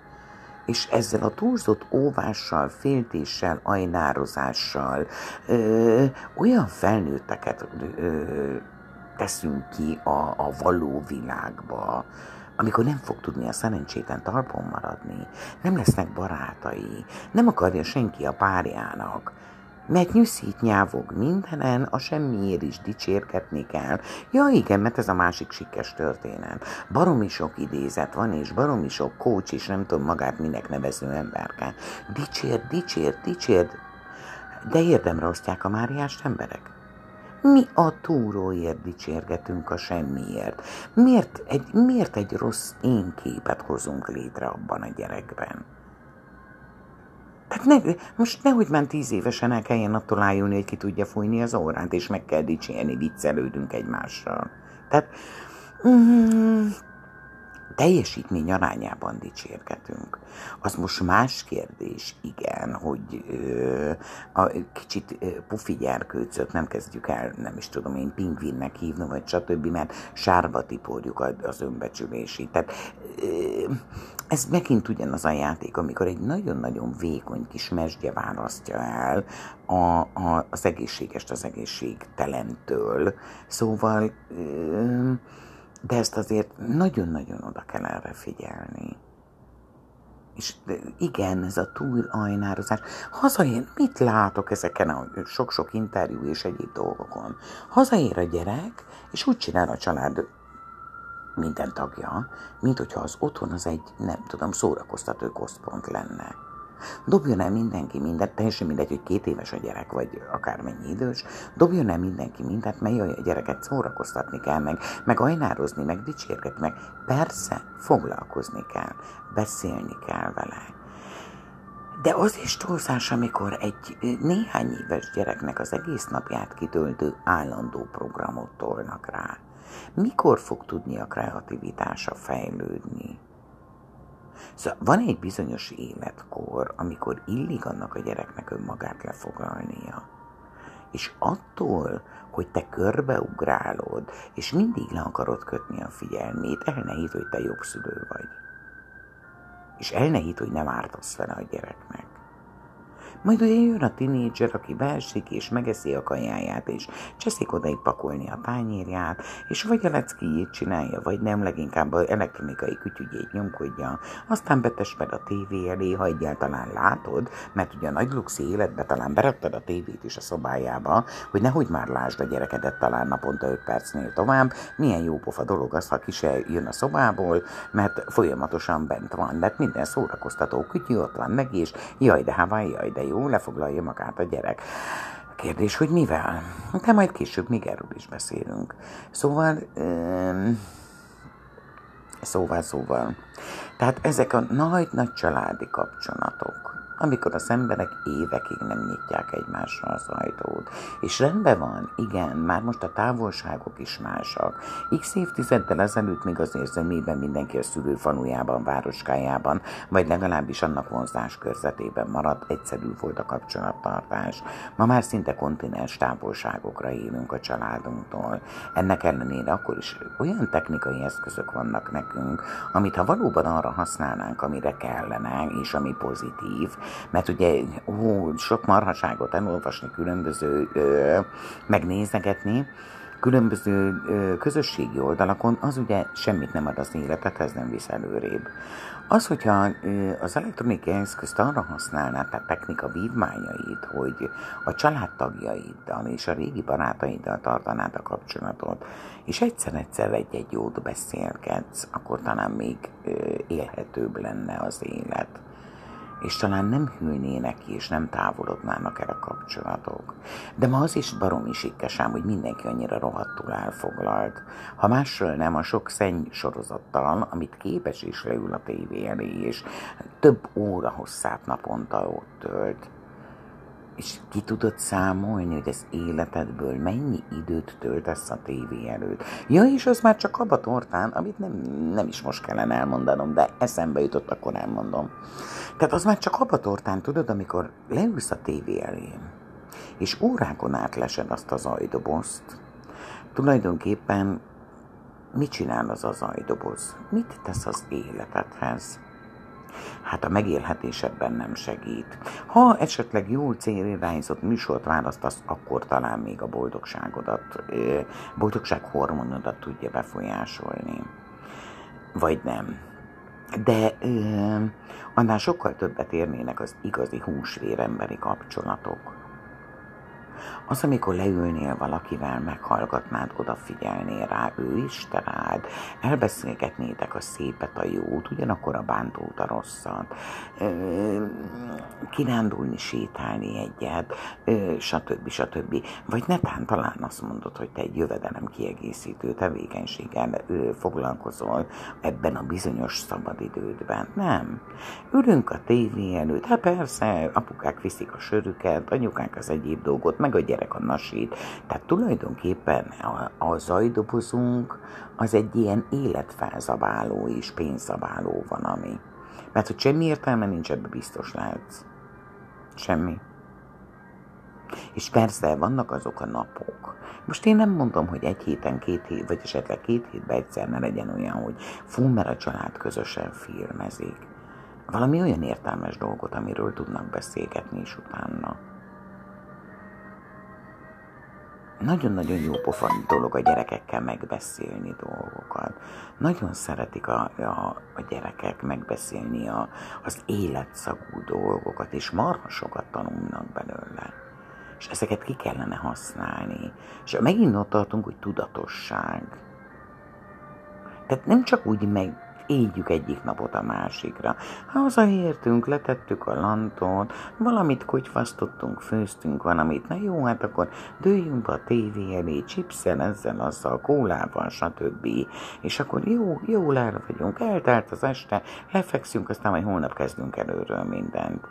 S1: és ezzel a túlzott óvással, féltéssel, ajnározással ö, olyan felnőtteket ö, teszünk ki a, a való világba, amikor nem fog tudni a szerencsétlen talpon maradni, nem lesznek barátai, nem akarja senki a párjának, mert nyűszít nyávog mindenen, a semmiért is dicsérgetni kell. Ja igen, mert ez a másik sikes történet. Baromi sok idézet van, és baromi sok kócs is, nem tudom magát minek nevező emberke. Dicsér, dicsér, dicsér, de érdemre osztják a Máriást emberek. Mi a túróért dicsérgetünk a semmiért? Miért egy, miért egy rossz én képet hozunk létre abban a gyerekben? Tehát ne, most nehogy már tíz évesen el kelljen attól ájulni, hogy ki tudja fújni az órát, és meg kell dicsérni, viccelődünk egymással. Tehát mm, teljesítmény arányában dicsérgetünk. Az most más kérdés, igen, hogy ö, a kicsit ö, pufi gyerkőcöt nem kezdjük el, nem is tudom én, pingvinnek hívni, vagy stb., mert sárba tiporjuk az önbecsülési. Tehát ö, ez megint ugyanaz a játék, amikor egy nagyon-nagyon vékony kis mesdje választja el a, a, az egészségest az egészségtelentől. Szóval ö, de ezt azért nagyon-nagyon oda kell erre figyelni. És igen, ez a túlajnározás. Hazaér, mit látok ezeken a sok-sok interjú és egyéb dolgokon? Hazaér a gyerek, és úgy csinál a család minden tagja, mint hogyha az otthon az egy, nem tudom, szórakoztató központ lenne. Dobjon el mindenki mindent, teljesen mindegy, hogy két éves a gyerek, vagy akármennyi idős, dobjon el mindenki mindent, mely a gyereket szórakoztatni kell meg, meg ajnározni, meg dicsérgetni, meg persze foglalkozni kell, beszélni kell vele. De az is túlzás, amikor egy néhány éves gyereknek az egész napját kitöltő állandó programot tolnak rá. Mikor fog tudni a kreativitása fejlődni? Szóval van egy bizonyos életkor, amikor illik annak a gyereknek önmagát lefoglalnia. És attól, hogy te körbeugrálod, és mindig le akarod kötni a figyelmét, elnehít, hogy te jobb szülő vagy. És elnehít, hogy nem ártasz vele a gyereknek. Majd ugye jön a tinédzser, aki beesik és megeszi a kajáját, és cseszik odaig pakolni a tányérját, és vagy a leckéjét csinálja, vagy nem, leginkább a elektronikai kütyügyét nyomkodja, aztán betes meg a tévé elé, ha egyáltalán látod, mert ugye a nagy luxi életbe talán beraktad a tévét is a szobájába, hogy nehogy már lásd a gyerekedet talán naponta 5 percnél tovább, milyen jó pofa dolog az, ha ki se jön a szobából, mert folyamatosan bent van, mert minden szórakoztató kütyű ott van meg, és jaj de hát jaj de jó, lefoglalja magát a gyerek. Kérdés, hogy mivel? De majd később még erről is beszélünk. Szóval, szóval, szóval. Tehát ezek a nagy-nagy családi kapcsolatok, amikor az emberek évekig nem nyitják egymásra az ajtót. És rendben van, igen, már most a távolságok is másak. X évtizeddel ezelőtt még az érzemében mindenki a szülőfanujában, városkájában, vagy legalábbis annak vonzás körzetében maradt, egyszerű volt a kapcsolattartás. Ma már szinte kontinens távolságokra élünk a családunktól. Ennek ellenére akkor is olyan technikai eszközök vannak nekünk, amit ha valóban arra használnánk, amire kellene, és ami pozitív, mert ugye ó, sok marhaságot elolvasni, különböző ö, megnézegetni, különböző ö, közösségi oldalakon, az ugye semmit nem ad az életethez, nem visz előrébb. Az, hogyha ö, az elektronikai eszközt arra használnád, tehát technika vívmányait, hogy a családtagjaiddal és a régi barátaiddal tartanád a kapcsolatot, és egyszer-egyszer egy-egy jót beszélgetsz, akkor talán még ö, élhetőbb lenne az élet és talán nem hűlnének ki, és nem távolodnának el a kapcsolatok. De ma az is baromi sikkesám, hogy mindenki annyira rohadtul elfoglalt. Ha másról nem, a sok szenny sorozattal, amit képes is leül a tévé elé, és több óra hosszát naponta ott tölt, és ki tudod számolni, hogy az életedből mennyi időt töltesz a tévé előtt. Ja, és az már csak abba tortán, amit nem, nem is most kellene elmondanom, de eszembe jutott, akkor elmondom. Tehát az már csak abba tortán, tudod, amikor leülsz a tévé elé, és órákon át lesed azt az ajdobozt, tulajdonképpen mit csinál az az ajdoboz? Mit tesz az életedhez? hát a megélhetésedben nem segít. Ha esetleg jól célirányzott műsort választasz, akkor talán még a boldogságodat, boldogság hormonodat tudja befolyásolni. Vagy nem. De annál sokkal többet érnének az igazi húsvéremberi kapcsolatok az, amikor leülnél valakivel, meghallgatnád, odafigyelnél rá, ő is te rád, elbeszélgetnétek a szépet, a jót, ugyanakkor a bántót, a rosszat, kirándulni, sétálni egyet, stb. stb. Vagy netán talán azt mondod, hogy te egy jövedelem kiegészítő tevékenységgel foglalkozol ebben a bizonyos szabadidődben. Nem. Ülünk a tévé előtt, hát persze, apukák viszik a sörüket, anyukák az egyéb dolgot, meg a gyerek a nasít. Tehát tulajdonképpen a, a zajdobozunk az egy ilyen életfelzabáló és pénzabáló van, ami. Mert hogy semmi értelme nincs, ebbe biztos lehetsz. Semmi. És persze vannak azok a napok. Most én nem mondom, hogy egy héten, két hét, vagy esetleg két hétben egyszer ne legyen olyan, hogy fú, mert a család közösen filmezik. Valami olyan értelmes dolgot, amiről tudnak beszélgetni is utána. Nagyon-nagyon jó pofon dolog a gyerekekkel megbeszélni dolgokat. Nagyon szeretik a, a, a gyerekek megbeszélni a, az életszagú dolgokat, és marha sokat tanulnak belőle. És ezeket ki kellene használni. És megint ott tartunk, hogy tudatosság. Tehát nem csak úgy meg éljük egyik napot a másikra. Hazaértünk, letettük a lantot, valamit kotyfasztottunk, főztünk valamit, na jó, hát akkor dőljünk be a tévé elé, chipszel, ezzel, azzal, kólával, stb. És akkor jó, jó el vagyunk, eltelt az este, lefekszünk, aztán majd holnap kezdünk előről mindent.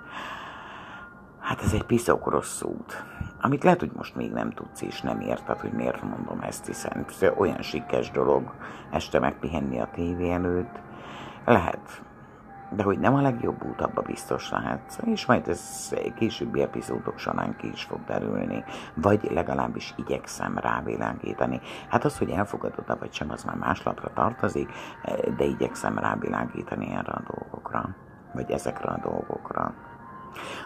S1: Hát ez egy piszok rossz út, amit lehet, hogy most még nem tudsz és nem érted, hogy miért mondom ezt, hiszen olyan sikes dolog este megpihenni a tévé előtt. Lehet, de hogy nem a legjobb út, abba biztos lehet. És majd ez későbbi epizódok során ki is fog derülni, vagy legalábbis igyekszem rávilágítani. Hát az, hogy elfogadod vagy sem, az már más lapra tartozik, de igyekszem rávilágítani erre a dolgokra, vagy ezekre a dolgokra.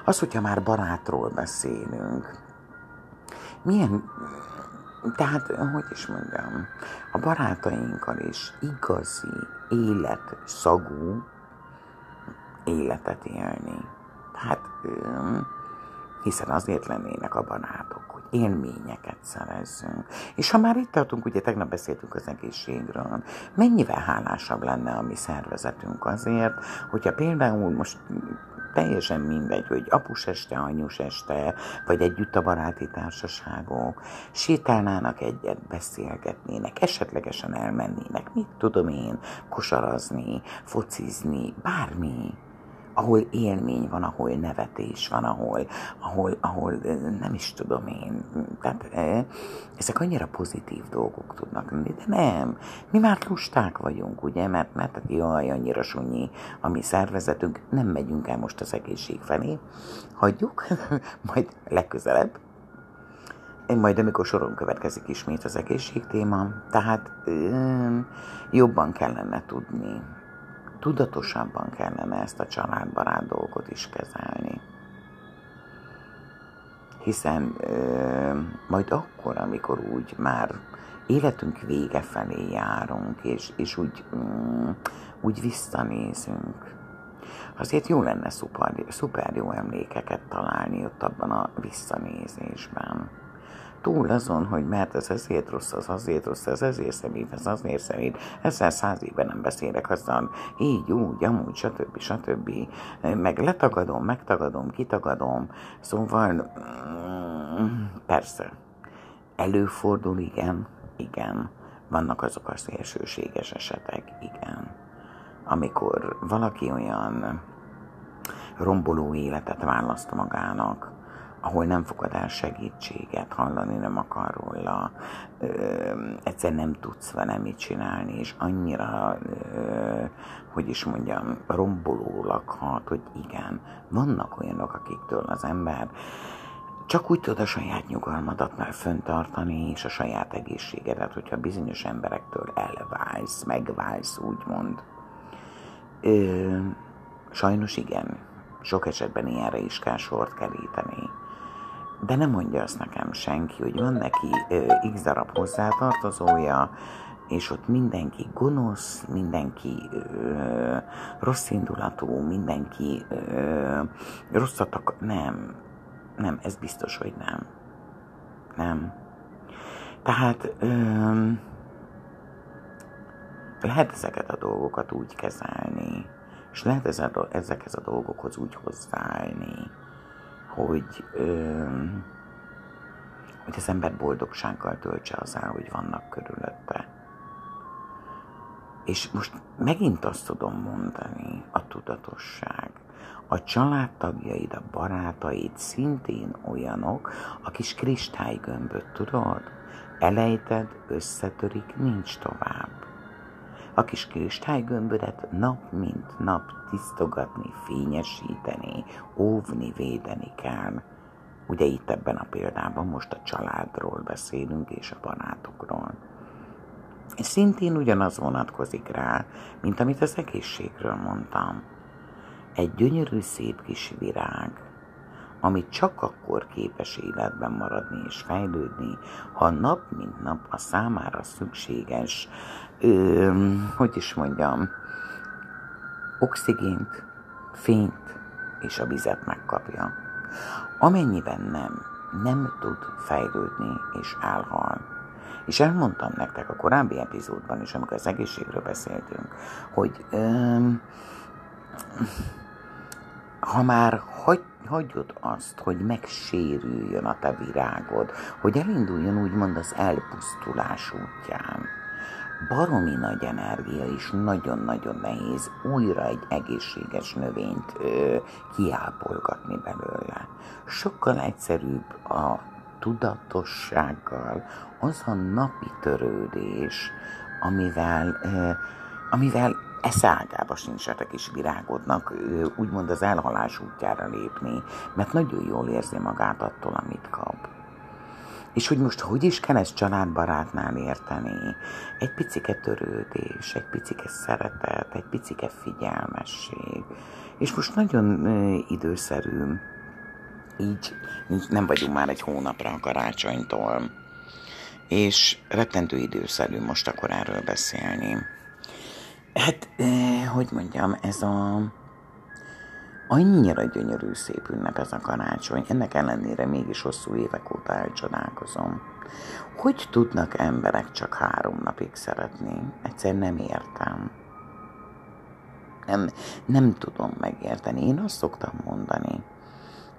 S1: Az, hogyha már barátról beszélünk, milyen, tehát, hogy is mondjam, a barátainkkal is igazi életszagú életet élni. Tehát, hiszen azért lennének a barátok, hogy élményeket szerezzünk. És ha már itt tartunk, ugye tegnap beszéltünk az egészségről, mennyivel hálásabb lenne a mi szervezetünk azért, hogyha például most teljesen mindegy, hogy apus este, anyus este, vagy együtt a baráti társaságok, sétálnának egyet, beszélgetnének, esetlegesen elmennének, mit tudom én, kosarazni, focizni, bármi ahol élmény van, ahol nevetés van, ahol, ahol, ahol nem is tudom én. Tehát ezek annyira pozitív dolgok tudnak lenni, de nem. Mi már lusták vagyunk, ugye, mert, mert jaj, annyira sunyi a mi szervezetünk, nem megyünk el most az egészség felé. Hagyjuk, majd legközelebb. Majd amikor soron következik ismét az egészség téma, tehát jobban kellene tudni tudatosabban kellene ezt a családbarát dolgot is kezelni. Hiszen ö, majd akkor, amikor úgy már életünk vége felé járunk, és, és úgy, mm, úgy visszanézünk, azért jó lenne szuper, szuper jó emlékeket találni ott abban a visszanézésben túl azon, hogy mert ez ezért rossz, az azért rossz, ez ezért szemét, ez azért szemét, ezzel száz éve nem beszélek aztán így, úgy, amúgy, stb. stb. Meg letagadom, megtagadom, kitagadom, szóval mm, persze, előfordul, igen, igen, vannak azok a szélsőséges esetek, igen, amikor valaki olyan romboló életet választ magának, ahol nem fogad el segítséget, hallani nem akar róla, ö, egyszer nem tudsz vele mit csinálni, és annyira, ö, hogy is mondjam, rombolólag hat, hogy igen, vannak olyanok, akiktől az ember csak úgy tud a saját nyugalmadat már föntartani, és a saját egészségedet, hogyha bizonyos emberektől elválsz, megválsz, úgymond. Ö, sajnos igen, sok esetben ilyenre is kell sort keríteni de nem mondja azt nekem senki, hogy van neki ö, x darab hozzátartozója, és ott mindenki gonosz, mindenki ö, rossz mindenki rosszat akar. Nem, nem, ez biztos, hogy nem. Nem. Tehát ö, lehet ezeket a dolgokat úgy kezelni, és lehet ezekhez a dolgokhoz úgy hozzáállni, hogy, ö, hogy az ember boldogsággal töltse az el, hogy vannak körülötte. És most megint azt tudom mondani, a tudatosság. A családtagjaid, a barátaid szintén olyanok, a kis kristálygömböt, tudod? Elejted, összetörik, nincs tovább. A kis kristálygömbödet nap mint nap tisztogatni, fényesíteni, óvni, védeni kell. Ugye itt ebben a példában most a családról beszélünk és a barátokról. Szintén ugyanaz vonatkozik rá, mint amit az egészségről mondtam. Egy gyönyörű szép kis virág, ami csak akkor képes életben maradni és fejlődni, ha nap mint nap a számára szükséges, hogy is mondjam, oxigént, fényt és a vizet megkapja. Amennyiben nem, nem tud fejlődni és elhal. És elmondtam nektek a korábbi epizódban is, amikor az egészségről beszéltünk, hogy öm, ha már hagy, hagyod azt, hogy megsérüljön a te virágod, hogy elinduljon úgymond az elpusztulás útján, baromi nagy energia, és nagyon-nagyon nehéz újra egy egészséges növényt ö, kiápolgatni belőle. Sokkal egyszerűbb a tudatossággal az a napi törődés, amivel, ö, amivel eszágába sincsetek is virágodnak, úgymond az elhalás útjára lépni, mert nagyon jól érzi magát attól, amit kap. És hogy most hogy is kell ezt családbarátnál érteni? Egy picike törődés, egy picike szeretet, egy picike figyelmesség. És most nagyon időszerű, így nem vagyunk már egy hónapra a karácsonytól, és rettentő időszerű most akkor erről beszélni. Hát, hogy mondjam, ez a Annyira gyönyörű szép ünnep ez a karácsony, ennek ellenére mégis hosszú évek óta elcsodálkozom. Hogy tudnak emberek csak három napig szeretni? Egyszer nem értem. Nem, nem tudom megérteni. Én azt szoktam mondani,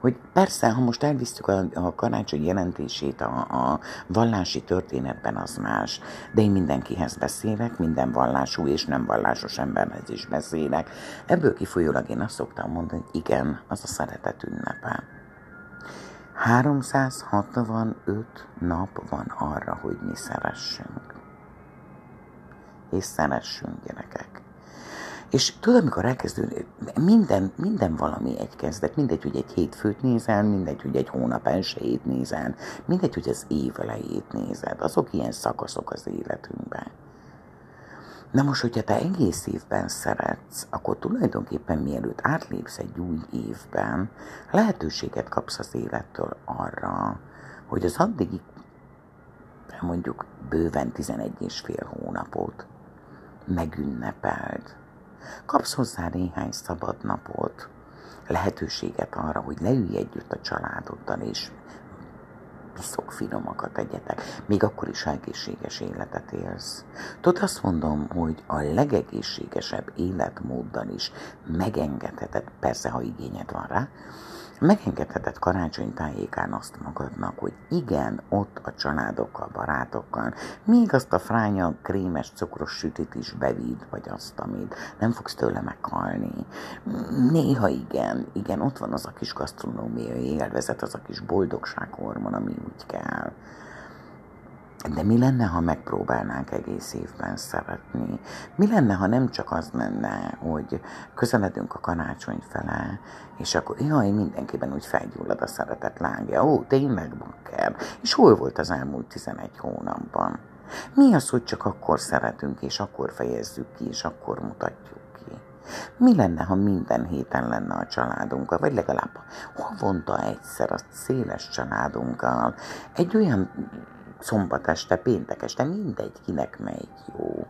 S1: hogy persze, ha most elvisztük a, a karácsony jelentését a, a vallási történetben, az más, de én mindenkihez beszélek, minden vallású és nem vallásos emberhez is beszélek. Ebből kifolyólag én azt szoktam mondani, hogy igen, az a szeretet ünnepe. 365 nap van arra, hogy mi szeressünk. És szeressünk, gyerekek. És tudod, amikor elkezdő, minden, minden valami egy kezdet, mindegy, hogy egy hétfőt nézel, mindegy, hogy egy hónap elsőjét nézel, mindegy, hogy az év elejét nézed, azok ilyen szakaszok az életünkben. Na most, hogyha te egész évben szeretsz, akkor tulajdonképpen mielőtt átlépsz egy új évben, lehetőséget kapsz az élettől arra, hogy az addigi mondjuk bőven 11 és fél hónapot megünnepeld Kapsz hozzá néhány szabad napot, lehetőséget arra, hogy leülj együtt a családoddal, és piszok finomakat egyetek, még akkor is egészséges életet élsz. Tudod, azt mondom, hogy a legegészségesebb életmóddal is megengedheted, persze, ha igényed van rá, megengedheted karácsony tájékán azt magadnak, hogy igen, ott a családokkal, barátokkal, még azt a fránya, krémes, cukros sütit is bevid, vagy azt, amit nem fogsz tőle meghalni. Néha igen, igen, ott van az a kis gasztronómiai élvezet, az a kis boldogsághormon, ami úgy kell. De mi lenne, ha megpróbálnánk egész évben szeretni? Mi lenne, ha nem csak az lenne, hogy közeledünk a karácsony fele, és akkor jaj, mindenkiben úgy felgyullad a szeretet lángja. Ó, tényleg, bakker. És hol volt az elmúlt 11 hónapban? Mi az, hogy csak akkor szeretünk, és akkor fejezzük ki, és akkor mutatjuk ki? Mi lenne, ha minden héten lenne a családunkkal, vagy legalább havonta egyszer a széles családunkkal egy olyan szombat este, péntek este, mindegy, kinek megy jó.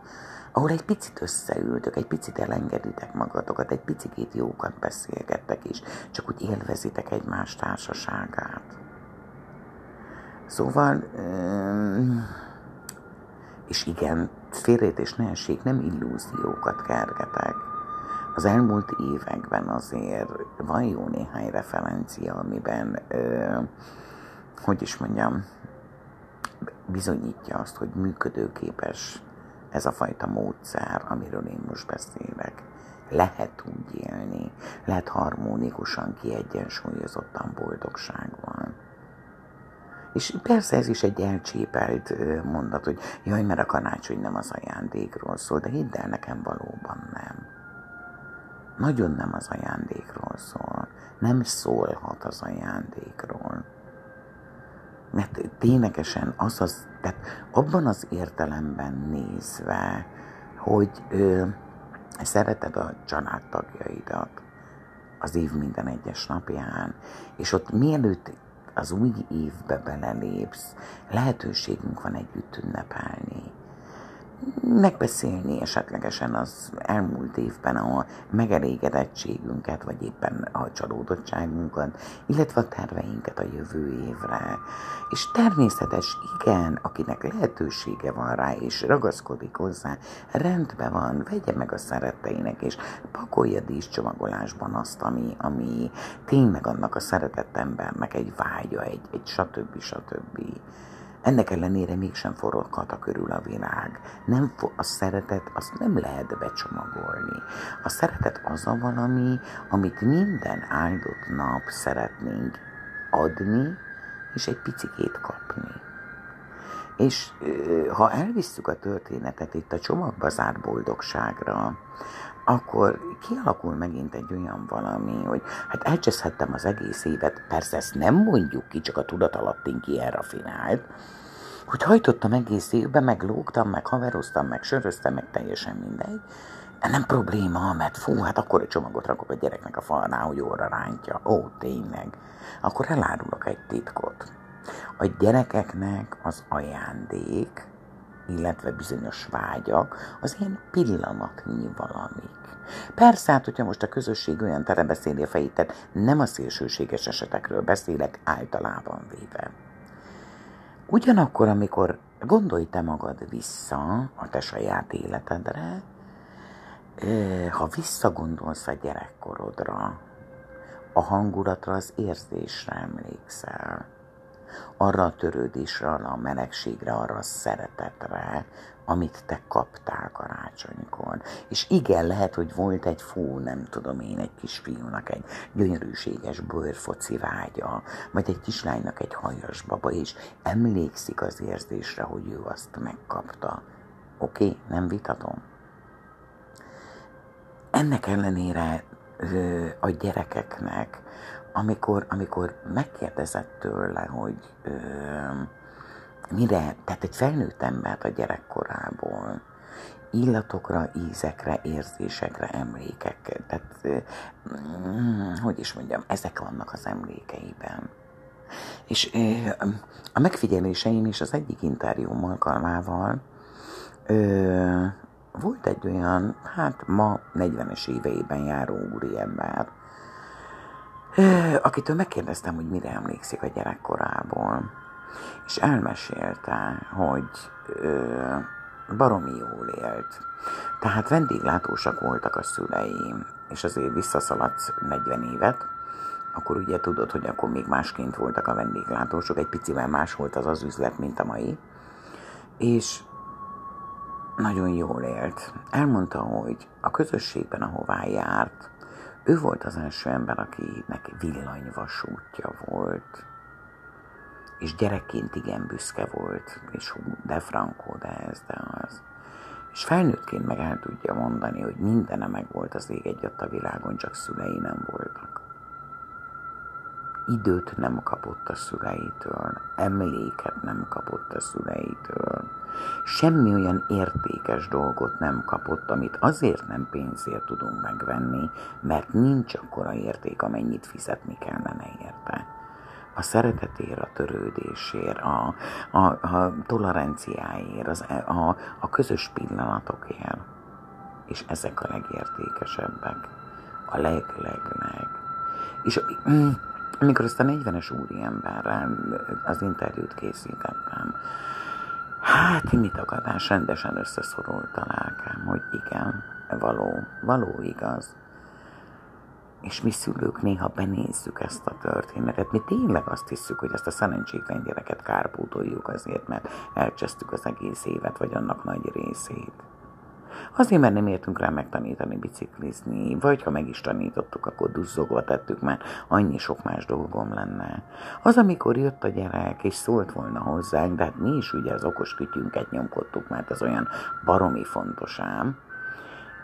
S1: Ahol egy picit összeültök, egy picit elengeditek magatokat, egy picit jókat beszélgettek is, csak úgy élvezitek egymás társaságát. Szóval, és igen, félrejtés ne essék, nem illúziókat kergetek. Az elmúlt években azért van jó néhány referencia, amiben, hogy is mondjam, bizonyítja azt, hogy működőképes ez a fajta módszer, amiről én most beszélek. Lehet úgy élni, lehet harmonikusan, kiegyensúlyozottan boldogságban. És persze ez is egy elcsépelt mondat, hogy jaj, mert a karácsony nem az ajándékról szól, de hidd el, nekem valóban nem. Nagyon nem az ajándékról szól. Nem szólhat az ajándékról mert ténylegesen az az, tehát abban az értelemben nézve, hogy ö, szereted a családtagjaidat az év minden egyes napján, és ott mielőtt az új évbe belelépsz, lehetőségünk van együtt ünnepelni. Megbeszélni esetlegesen az elmúlt évben a megelégedettségünket, vagy éppen a csalódottságunkat, illetve a terveinket a jövő évre. És természetes, igen, akinek lehetősége van rá, és ragaszkodik hozzá, rendben van, vegye meg a szeretteinek, és pakolja díszcsomagolásban azt, ami, ami tényleg annak a szeretett embernek egy vágya, egy, egy stb. stb. Ennek ellenére mégsem foroghat körül a világ. Nem a szeretet azt nem lehet becsomagolni. A szeretet az a valami, amit minden áldott nap szeretnénk adni, és egy picikét kapni. És ha elvisszük a történetet itt a csomagba zárt boldogságra, akkor kialakul megint egy olyan valami, hogy hát elcseszhettem az egész évet, persze ezt nem mondjuk ki, csak a tudatalattunk ilyen rafinált, hogy hajtottam egész évben, meg lógtam, meg haveroztam, meg söröztem, meg teljesen mindegy. De nem probléma, mert fú, hát akkor egy csomagot rakok a gyereknek a falnál, hogy óra rántja. Ó, tényleg. Akkor elárulok egy titkot. A gyerekeknek az ajándék, illetve bizonyos vágyak, az ilyen pillanatnyi valamik. Persze, hát, hogyha most a közösség olyan tere beszéli a fejét, tehát nem a szélsőséges esetekről beszélek általában véve. Ugyanakkor, amikor gondolj te magad vissza a te saját életedre, ha visszagondolsz a gyerekkorodra, a hangulatra, az érzésre emlékszel, arra a törődésre, arra a melegségre, arra a szeretetre, amit te kaptál karácsonykor. És igen, lehet, hogy volt egy fú, nem tudom én, egy kisfiúnak egy gyönyörűséges bőrfoci vágya, vagy egy kislánynak egy hajas baba, és emlékszik az érzésre, hogy ő azt megkapta. Oké, okay, nem vitatom. Ennek ellenére a gyerekeknek, amikor, amikor megkérdezett tőle, hogy ö, mire, tehát egy felnőtt embert a gyerekkorából, illatokra, ízekre, érzésekre, emlékekre, tehát, mm, hogy is mondjam, ezek vannak az emlékeiben. És a megfigyeléseim is az egyik interjúm alkalmával ö, volt egy olyan, hát ma 40-es éveiben járó úriember, akitől megkérdeztem, hogy mire emlékszik a gyerekkorából és elmesélte, hogy ö, baromi jól élt. Tehát vendéglátósak voltak a szüleim, és azért visszaszaladsz 40 évet, akkor ugye tudod, hogy akkor még másként voltak a vendéglátósok, egy picivel más volt az az üzlet, mint a mai, és nagyon jól élt. Elmondta, hogy a közösségben, ahová járt, ő volt az első ember, akinek villanyvasútja volt, és gyerekként igen büszke volt, és de Franco, de ez, de az. És felnőttként meg el tudja mondani, hogy mindene meg volt az ég egyat a világon, csak szülei nem voltak. Időt nem kapott a szüleitől, emléket nem kapott a szüleitől, semmi olyan értékes dolgot nem kapott, amit azért nem pénzért tudunk megvenni, mert nincs akkora érték, amennyit fizetni kellene érte a szeretetért, a törődésért, a, a, a toleranciáért, az, a, a közös pillanatokért. És ezek a legértékesebbek. A leg, leg, leg. És mm, amikor ezt a 40-es úriemberrel az interjút készítettem, hát mi tagadás rendesen összeszorult a lelkem, hogy igen, való, való igaz és mi szülők néha benézzük ezt a történetet. Mi tényleg azt hiszük, hogy ezt a szerencsétlen gyereket kárpótoljuk azért, mert elcsesztük az egész évet, vagy annak nagy részét. Azért, mert nem értünk rá megtanítani biciklizni, vagy ha meg is tanítottuk, akkor duzzogva tettük, mert annyi sok más dolgom lenne. Az, amikor jött a gyerek, és szólt volna hozzánk, de hát mi is ugye az okos kütyünket nyomkodtuk, mert ez olyan baromi fontos ám,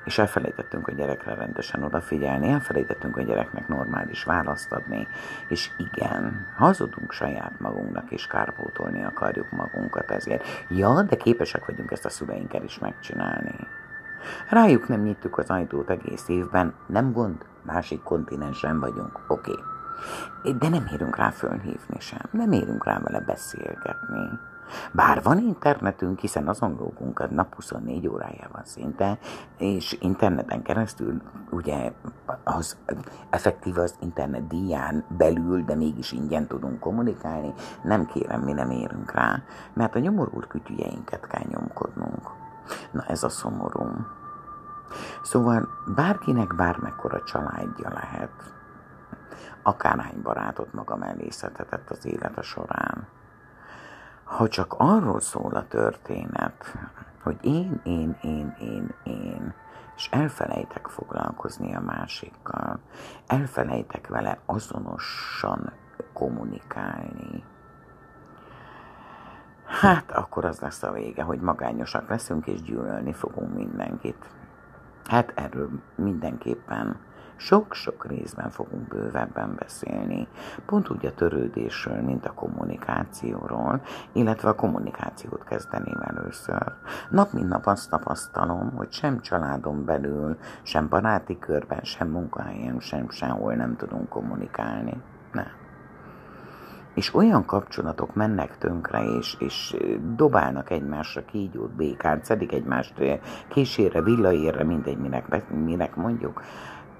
S1: és elfelejtettünk a gyerekre rendesen odafigyelni, elfelejtettünk a gyereknek normális választ adni, és igen, hazudunk saját magunknak, és kárpótolni akarjuk magunkat ezért. Ja, de képesek vagyunk ezt a szüleinkkel is megcsinálni. Rájuk nem nyitjuk az ajtót egész évben, nem gond, másik kontinensen vagyunk, oké. Okay. De nem érünk rá fölhívni sem, nem érünk rá vele beszélgetni. Bár van internetünk, hiszen azon lógunk a nap 24 órájában szinte, és interneten keresztül ugye az effektív az internet díján belül, de mégis ingyen tudunk kommunikálni, nem kérem, mi nem érünk rá, mert a nyomorult kütyüjeinket kell nyomkodnunk. Na ez a szomorú. Szóval bárkinek bármekkora családja lehet, akárhány barátot maga mellé az élete során. Ha csak arról szól a történet, hogy én, én, én, én, én, és elfelejtek foglalkozni a másikkal, elfelejtek vele azonosan kommunikálni, hát akkor az lesz a vége, hogy magányosak leszünk és gyűlölni fogunk mindenkit. Hát erről mindenképpen sok-sok részben fogunk bővebben beszélni, pont úgy a törődésről, mint a kommunikációról, illetve a kommunikációt kezdeném először. Nap mint nap azt tapasztalom, hogy sem családon belül, sem baráti körben, sem munkahelyen, sem sehol nem tudunk kommunikálni. Nem és olyan kapcsolatok mennek tönkre, és, és dobálnak egymásra kígyót, békát, szedik egymást késére, villaérre, mindegy, minek, minek mondjuk,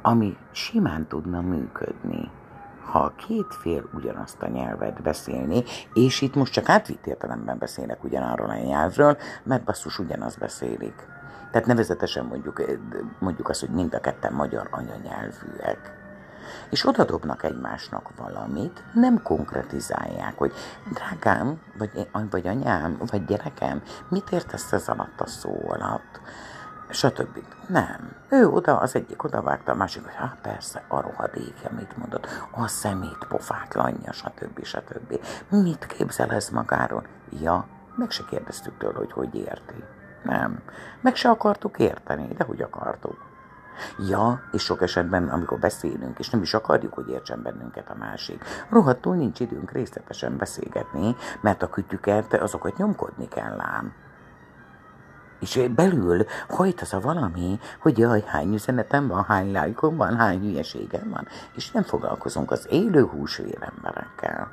S1: ami simán tudna működni, ha a két fél ugyanazt a nyelvet beszélni, és itt most csak átvitt értelemben beszélek ugyanarról a nyelvről, mert basszus ugyanaz beszélik. Tehát nevezetesen mondjuk, mondjuk azt, hogy mind a ketten magyar anyanyelvűek. És odadobnak egymásnak valamit, nem konkretizálják, hogy drágám, vagy, vagy anyám, vagy gyerekem, mit értesz ez alatt a szó alatt? Stb. Nem. Ő oda, az egyik oda vágta, a másik, hogy hát persze, a rohadékja, mit mondott, a szemét pofátlanja, stb. stb. Mit képzel ez magáról? Ja, meg se kérdeztük tőle, hogy hogy érti. Nem. Meg se akartuk érteni, de hogy akartuk. Ja, és sok esetben, amikor beszélünk, és nem is akarjuk, hogy értsen bennünket a másik, rohadtul nincs időnk részletesen beszélgetni, mert a kütyüket, azokat nyomkodni kell ám. És belül hajt az a valami, hogy jaj, hány üzenetem van, hány lájkom van, hány hülyeségem van, és nem foglalkozunk az élő húsvér emberekkel.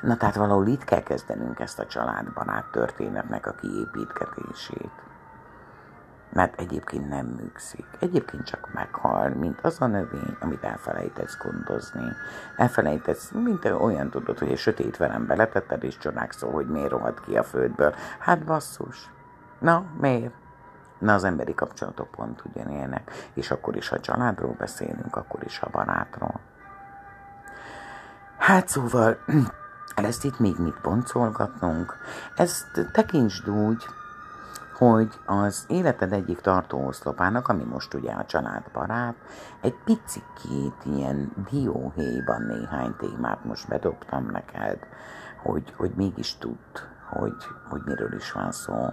S1: Na tehát valahol itt kell kezdenünk ezt a családbarát történetnek a kiépítgetését. Mert egyébként nem műkszik. Egyébként csak meghal, mint az a növény, amit elfelejtesz gondozni. Elfelejtesz, mint olyan tudod, hogy egy sötét velem beletetted, és csodálkozol, hogy miért rohadt ki a földből. Hát basszus, Na, miért? Na, az emberi kapcsolatok pont ugyanilyenek. És akkor is, ha családról beszélünk, akkor is, ha barátról. Hát szóval, ezt itt még mit boncolgatnunk. Ezt tekintsd úgy, hogy az életed egyik tartóoszlopának, ami most ugye a családbarát, egy picikét ilyen dióhéjban néhány témát most bedobtam neked, hogy, hogy mégis tudd, hogy, hogy miről is van szó.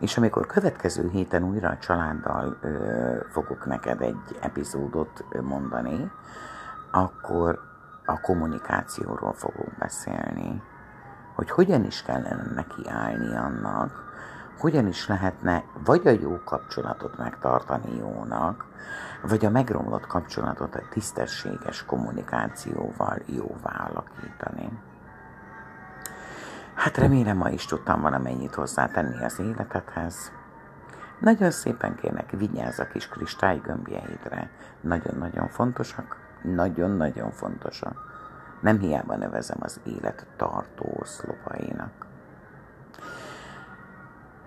S1: És amikor következő héten újra a családdal ö, fogok neked egy epizódot mondani, akkor a kommunikációról fogok beszélni. Hogy hogyan is kellene neki állni annak, hogyan is lehetne vagy a jó kapcsolatot megtartani jónak, vagy a megromlott kapcsolatot a tisztességes kommunikációval jóvá alakítani. Hát remélem ma is tudtam valamennyit hozzátenni az életedhez. Nagyon szépen kérnek, vigyázz a kis kristálygömbjeidre. Nagyon-nagyon fontosak. Nagyon-nagyon fontosak. Nem hiába nevezem az élet tartó oszlopainak.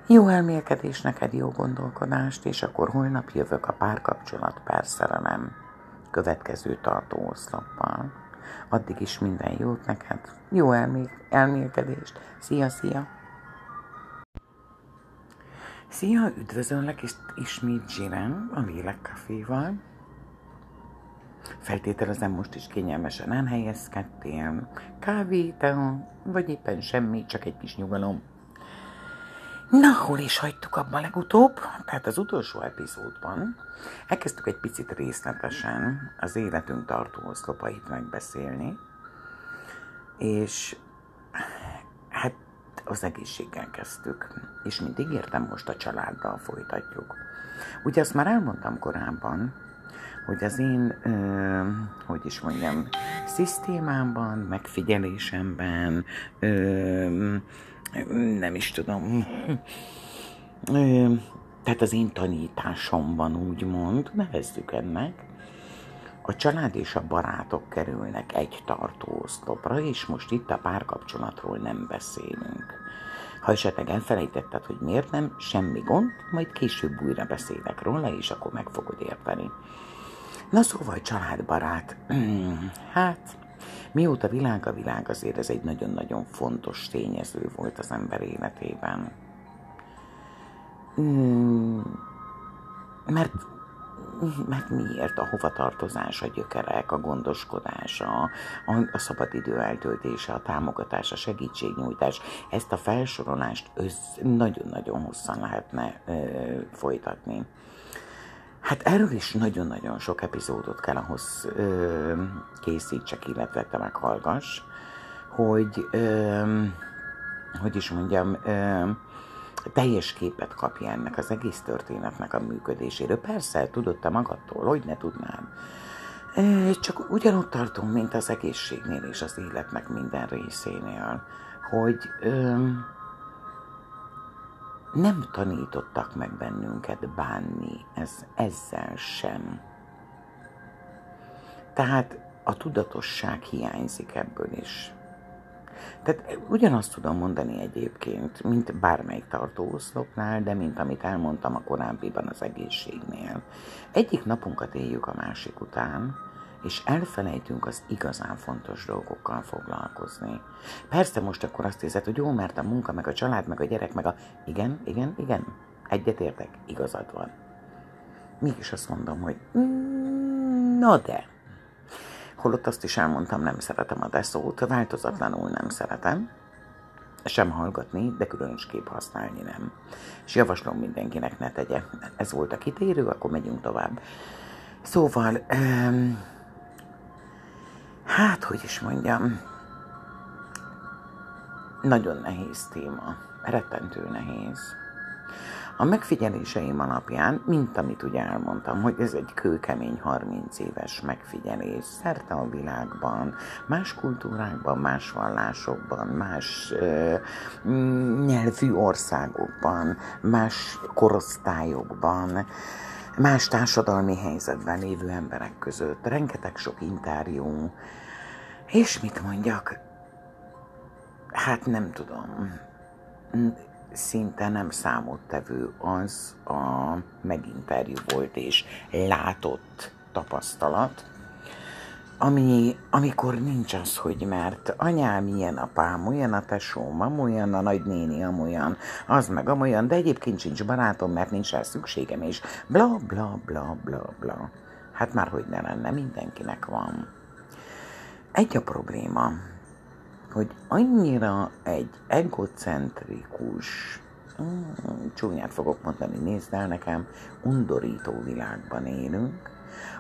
S1: Jó elmélkedés neked, jó gondolkodást, és akkor holnap jövök a párkapcsolat perszerelem következő tartó oszloppal. Addig is minden jót neked, jó elmél, elmélkedést. Szia, szia! Szia, üdvözöllek és ismét Zsiren a Lélekkaféval. Feltételezem most is kényelmesen elhelyezkedtél. Kávé, te, vagy éppen semmi, csak egy kis nyugalom. Na, hol is hagytuk abban legutóbb? Tehát az utolsó epizódban elkezdtük egy picit részletesen az életünk tartó oszlopait megbeszélni, és hát az egészséggel kezdtük, és mint ígértem, most a családdal folytatjuk. Ugye azt már elmondtam korábban, hogy az én, ö, hogy is mondjam, szisztémámban, megfigyelésemben, ö, nem is tudom, tehát az én tanításomban úgymond, nevezzük ennek, a család és a barátok kerülnek egy tartóoszlopra, és most itt a párkapcsolatról nem beszélünk. Ha esetleg elfelejtetted, hogy miért nem, semmi gond, majd később újra beszélek róla, és akkor meg fogod érteni. Na szóval családbarát, hát mióta világ a világ, azért ez egy nagyon-nagyon fontos tényező volt az ember életében. Mert mert miért a hovatartozás, a gyökerek, a gondoskodása, a, a szabadidő eltöltése, a támogatás, a segítségnyújtás, ezt a felsorolást nagyon-nagyon hosszan lehetne ö, folytatni. Hát erről is nagyon-nagyon sok epizódot kell ahhoz ö, készítsek, illetve te meghallgass, hogy, ö, hogy is mondjam, ö, teljes képet kapja ennek az egész történetnek a működéséről. Persze, tudod te magadtól, hogy ne tudnám. Csak ugyanott tartunk, mint az egészségnél és az életnek minden részénél, hogy ö, nem tanítottak meg bennünket bánni ez, ezzel sem. Tehát a tudatosság hiányzik ebből is. Tehát ugyanazt tudom mondani egyébként, mint bármelyik tartóoszlopnál, de mint amit elmondtam a korábbiban az egészségnél. Egyik napunkat éljük a másik után, és elfelejtünk az igazán fontos dolgokkal foglalkozni. Persze most akkor azt érzed, hogy jó, mert a munka, meg a család, meg a gyerek, meg a... Igen, igen, igen, egyetértek, igazad van. Mégis azt mondom, hogy mm, na de, holott azt is elmondtam, nem szeretem a deszót, változatlanul nem szeretem, sem hallgatni, de különösképp használni nem. És javaslom mindenkinek ne tegye. Ez volt a kitérő, akkor megyünk tovább. Szóval, um, hát, hogy is mondjam, nagyon nehéz téma, rettentő nehéz. A megfigyeléseim alapján, mint amit ugye elmondtam, hogy ez egy kőkemény 30 éves megfigyelés szerte a világban, más kultúrákban, más vallásokban, más ö, nyelvű országokban, más korosztályokban, más társadalmi helyzetben lévő emberek között, rengeteg sok interjú, és mit mondjak, hát nem tudom, szinte nem számottevő az a meginterjú volt és látott tapasztalat, ami, amikor nincs az, hogy mert anyám ilyen, apám olyan, a tesóm, amolyan, a nagynéni amolyan, az meg amolyan, de egyébként sincs barátom, mert nincs rá szükségem, és bla bla bla bla bla. Hát már hogy ne lenne, mindenkinek van. Egy a probléma, hogy annyira egy egocentrikus, mm, csúnyát fogok mondani, nézd el nekem, undorító világban élünk,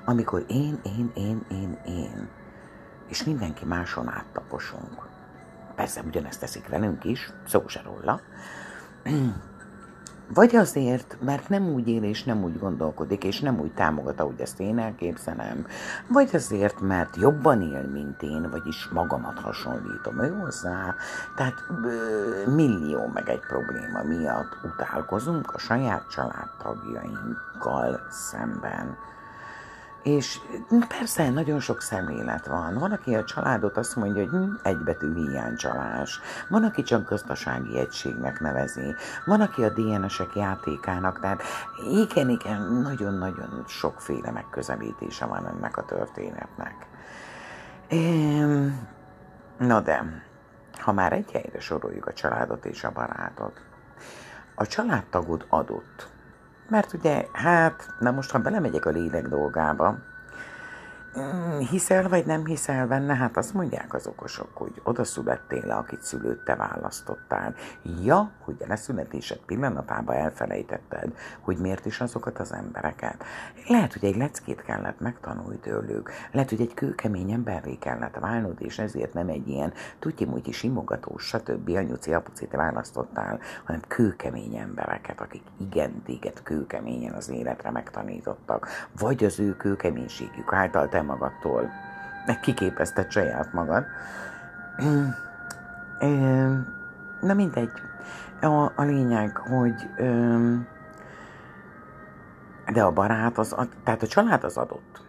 S1: amikor én, én, én, én, én, és mindenki máson áttaposunk. Persze ugyanezt teszik velünk is, szó se róla, vagy azért, mert nem úgy él és nem úgy gondolkodik, és nem úgy támogat, ahogy ezt én elképzelem. Vagy azért, mert jobban él, mint én, vagyis magamat hasonlítom ő hozzá. Tehát millió meg egy probléma miatt utálkozunk a saját családtagjainkkal szemben. És persze nagyon sok szemlélet van. Van, aki a családot azt mondja, hogy hm, egybetű hiánycsalás. Van, aki csak gazdasági egységnek nevezi. Van, aki a DNS-ek játékának. Tehát igen, igen, nagyon-nagyon sokféle megközelítése van ennek a történetnek. Na de, ha már egy helyre soroljuk a családot és a barátot, a családtagod adott, mert ugye, hát, na most, ha belemegyek a lélek dolgába, hiszel vagy nem hiszel benne? Hát azt mondják az okosok, hogy oda születtél le, akit szülőt te választottál. Ja, hogy a leszületésed pillanatában elfelejtetted, hogy miért is azokat az embereket. Lehet, hogy egy leckét kellett megtanulni tőlük, lehet, hogy egy kőkemény emberré kellett válnod, és ezért nem egy ilyen tutyi simogatós, stb. anyuci apucit választottál, hanem kőkemény embereket, akik igen téged kőkeményen az életre megtanítottak, vagy az ő kőkeménységük által te magadtól. Meg kiképezted saját magad. na mindegy. A, a lényeg, hogy de a barát, az, tehát a család az adott.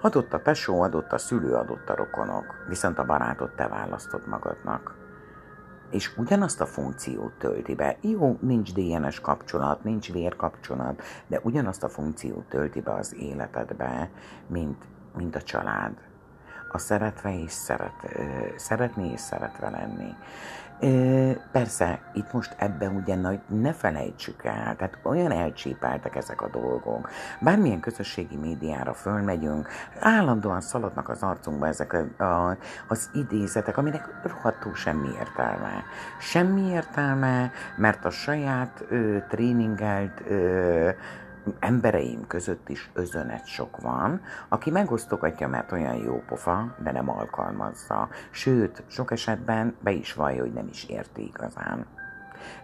S1: Adott a tesó, adott a szülő, adott a rokonok, viszont a barátot te választod magadnak. És ugyanazt a funkciót tölti be. Jó, nincs DNS kapcsolat, nincs vérkapcsolat, de ugyanazt a funkciót tölti be az életedbe, mint, mint a család. A szeretve és szeret, szeretni és szeretve lenni. Persze, itt most ebben ugye nagy, ne felejtsük el, tehát olyan elcsépeltek ezek a dolgok. Bármilyen közösségi médiára fölmegyünk, állandóan szaladnak az arcunkba ezek a, a, az idézetek, aminek rohadtul semmi értelme. Semmi értelme, mert a saját ö, tréningelt ö, embereim között is özönet sok van, aki megosztogatja, mert olyan jó pofa, de nem alkalmazza. Sőt, sok esetben be is vallja, hogy nem is érti igazán.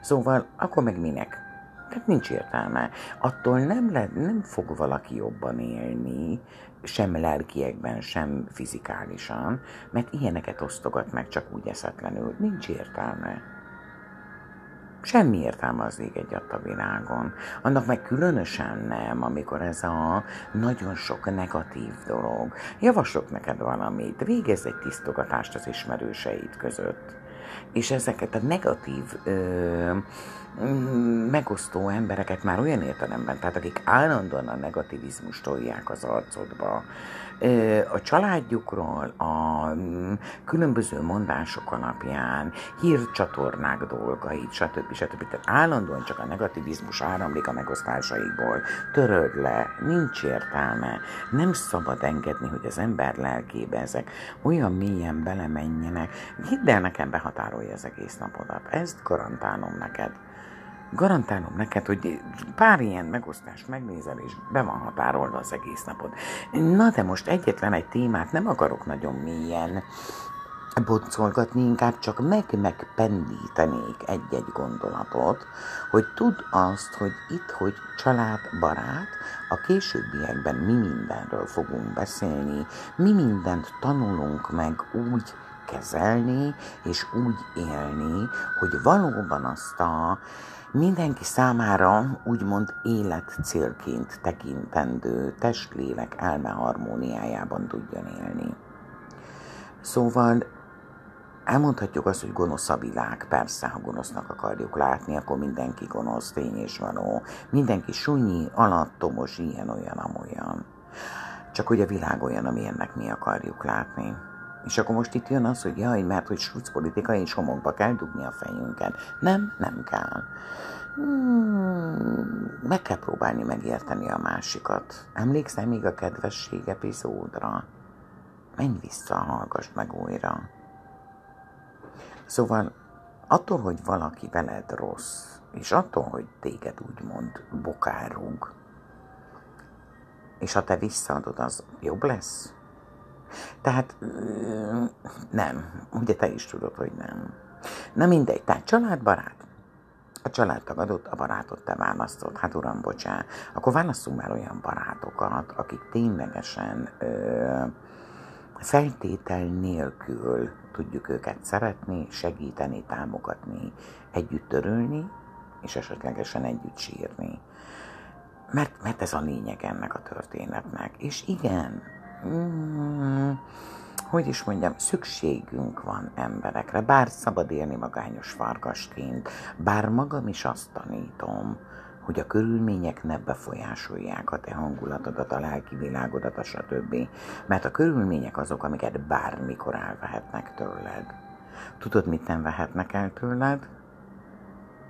S1: Szóval, akkor meg minek? Tehát nincs értelme. Attól nem, le, nem fog valaki jobban élni, sem lelkiekben, sem fizikálisan, mert ilyeneket osztogat meg csak úgy eszetlenül. Nincs értelme. Semmi értelme az ég egy a világon. Annak meg különösen nem, amikor ez a nagyon sok negatív dolog. Javaslok neked valamit, végezz egy tisztogatást az ismerőseid között. És ezeket a negatív ö, megosztó embereket már olyan értelemben, tehát akik állandóan a negativizmust tolják az arcodba, a családjukról, a mm, különböző mondások alapján, hírcsatornák dolgait, stb. stb. Tehát állandóan csak a negativizmus áramlik a megosztásaikból. Töröld le, nincs értelme. Nem szabad engedni, hogy az ember lelkébe ezek olyan mélyen belemenjenek. Hidd el, nekem behatárolja az egész napodat. Ezt garantálom neked garantálom neked, hogy pár ilyen megosztást megnézel, és be van határolva az egész napod. Na de most egyetlen egy témát nem akarok nagyon mélyen boncolgatni, inkább csak meg-megpendítenék egy-egy gondolatot, hogy tudd azt, hogy itt, hogy család, barát, a későbbiekben mi mindenről fogunk beszélni, mi mindent tanulunk meg úgy kezelni, és úgy élni, hogy valóban azt a mindenki számára úgymond életcélként tekintendő testlélek elme harmóniájában tudjon élni. Szóval elmondhatjuk azt, hogy gonosz a világ. Persze, ha gonosznak akarjuk látni, akkor mindenki gonosz, tény és való. Mindenki sunyi, alattomos, ilyen, olyan, amolyan. Csak hogy a világ olyan, amilyennek mi akarjuk látni. És akkor most itt jön az, hogy jaj, mert hogy suc politika és homokba kell dugni a fejünket. Nem, nem kell. Hmm, meg kell próbálni megérteni a másikat. Emlékszem még a kedvesség epizódra? Menj vissza, hallgass meg újra. Szóval attól, hogy valaki veled rossz, és attól, hogy téged úgymond bokárunk, és ha te visszaadod, az jobb lesz? Tehát nem, ugye te is tudod, hogy nem. Na mindegy, tehát családbarát. A családtag adott, a barátot te választod. Hát uram, bocsá, akkor válasszunk már olyan barátokat, akik ténylegesen ö, feltétel nélkül tudjuk őket szeretni, segíteni, támogatni, együtt törölni, és esetlegesen együtt sírni. Mert, mert ez a lényeg ennek a történetnek. És igen, mm, hogy is mondjam, szükségünk van emberekre, bár szabad élni magányos farkasként, bár magam is azt tanítom, hogy a körülmények ne befolyásolják a te hangulatodat, a lelki világodat, a stb. Mert a körülmények azok, amiket bármikor elvehetnek tőled. Tudod, mit nem vehetnek el tőled?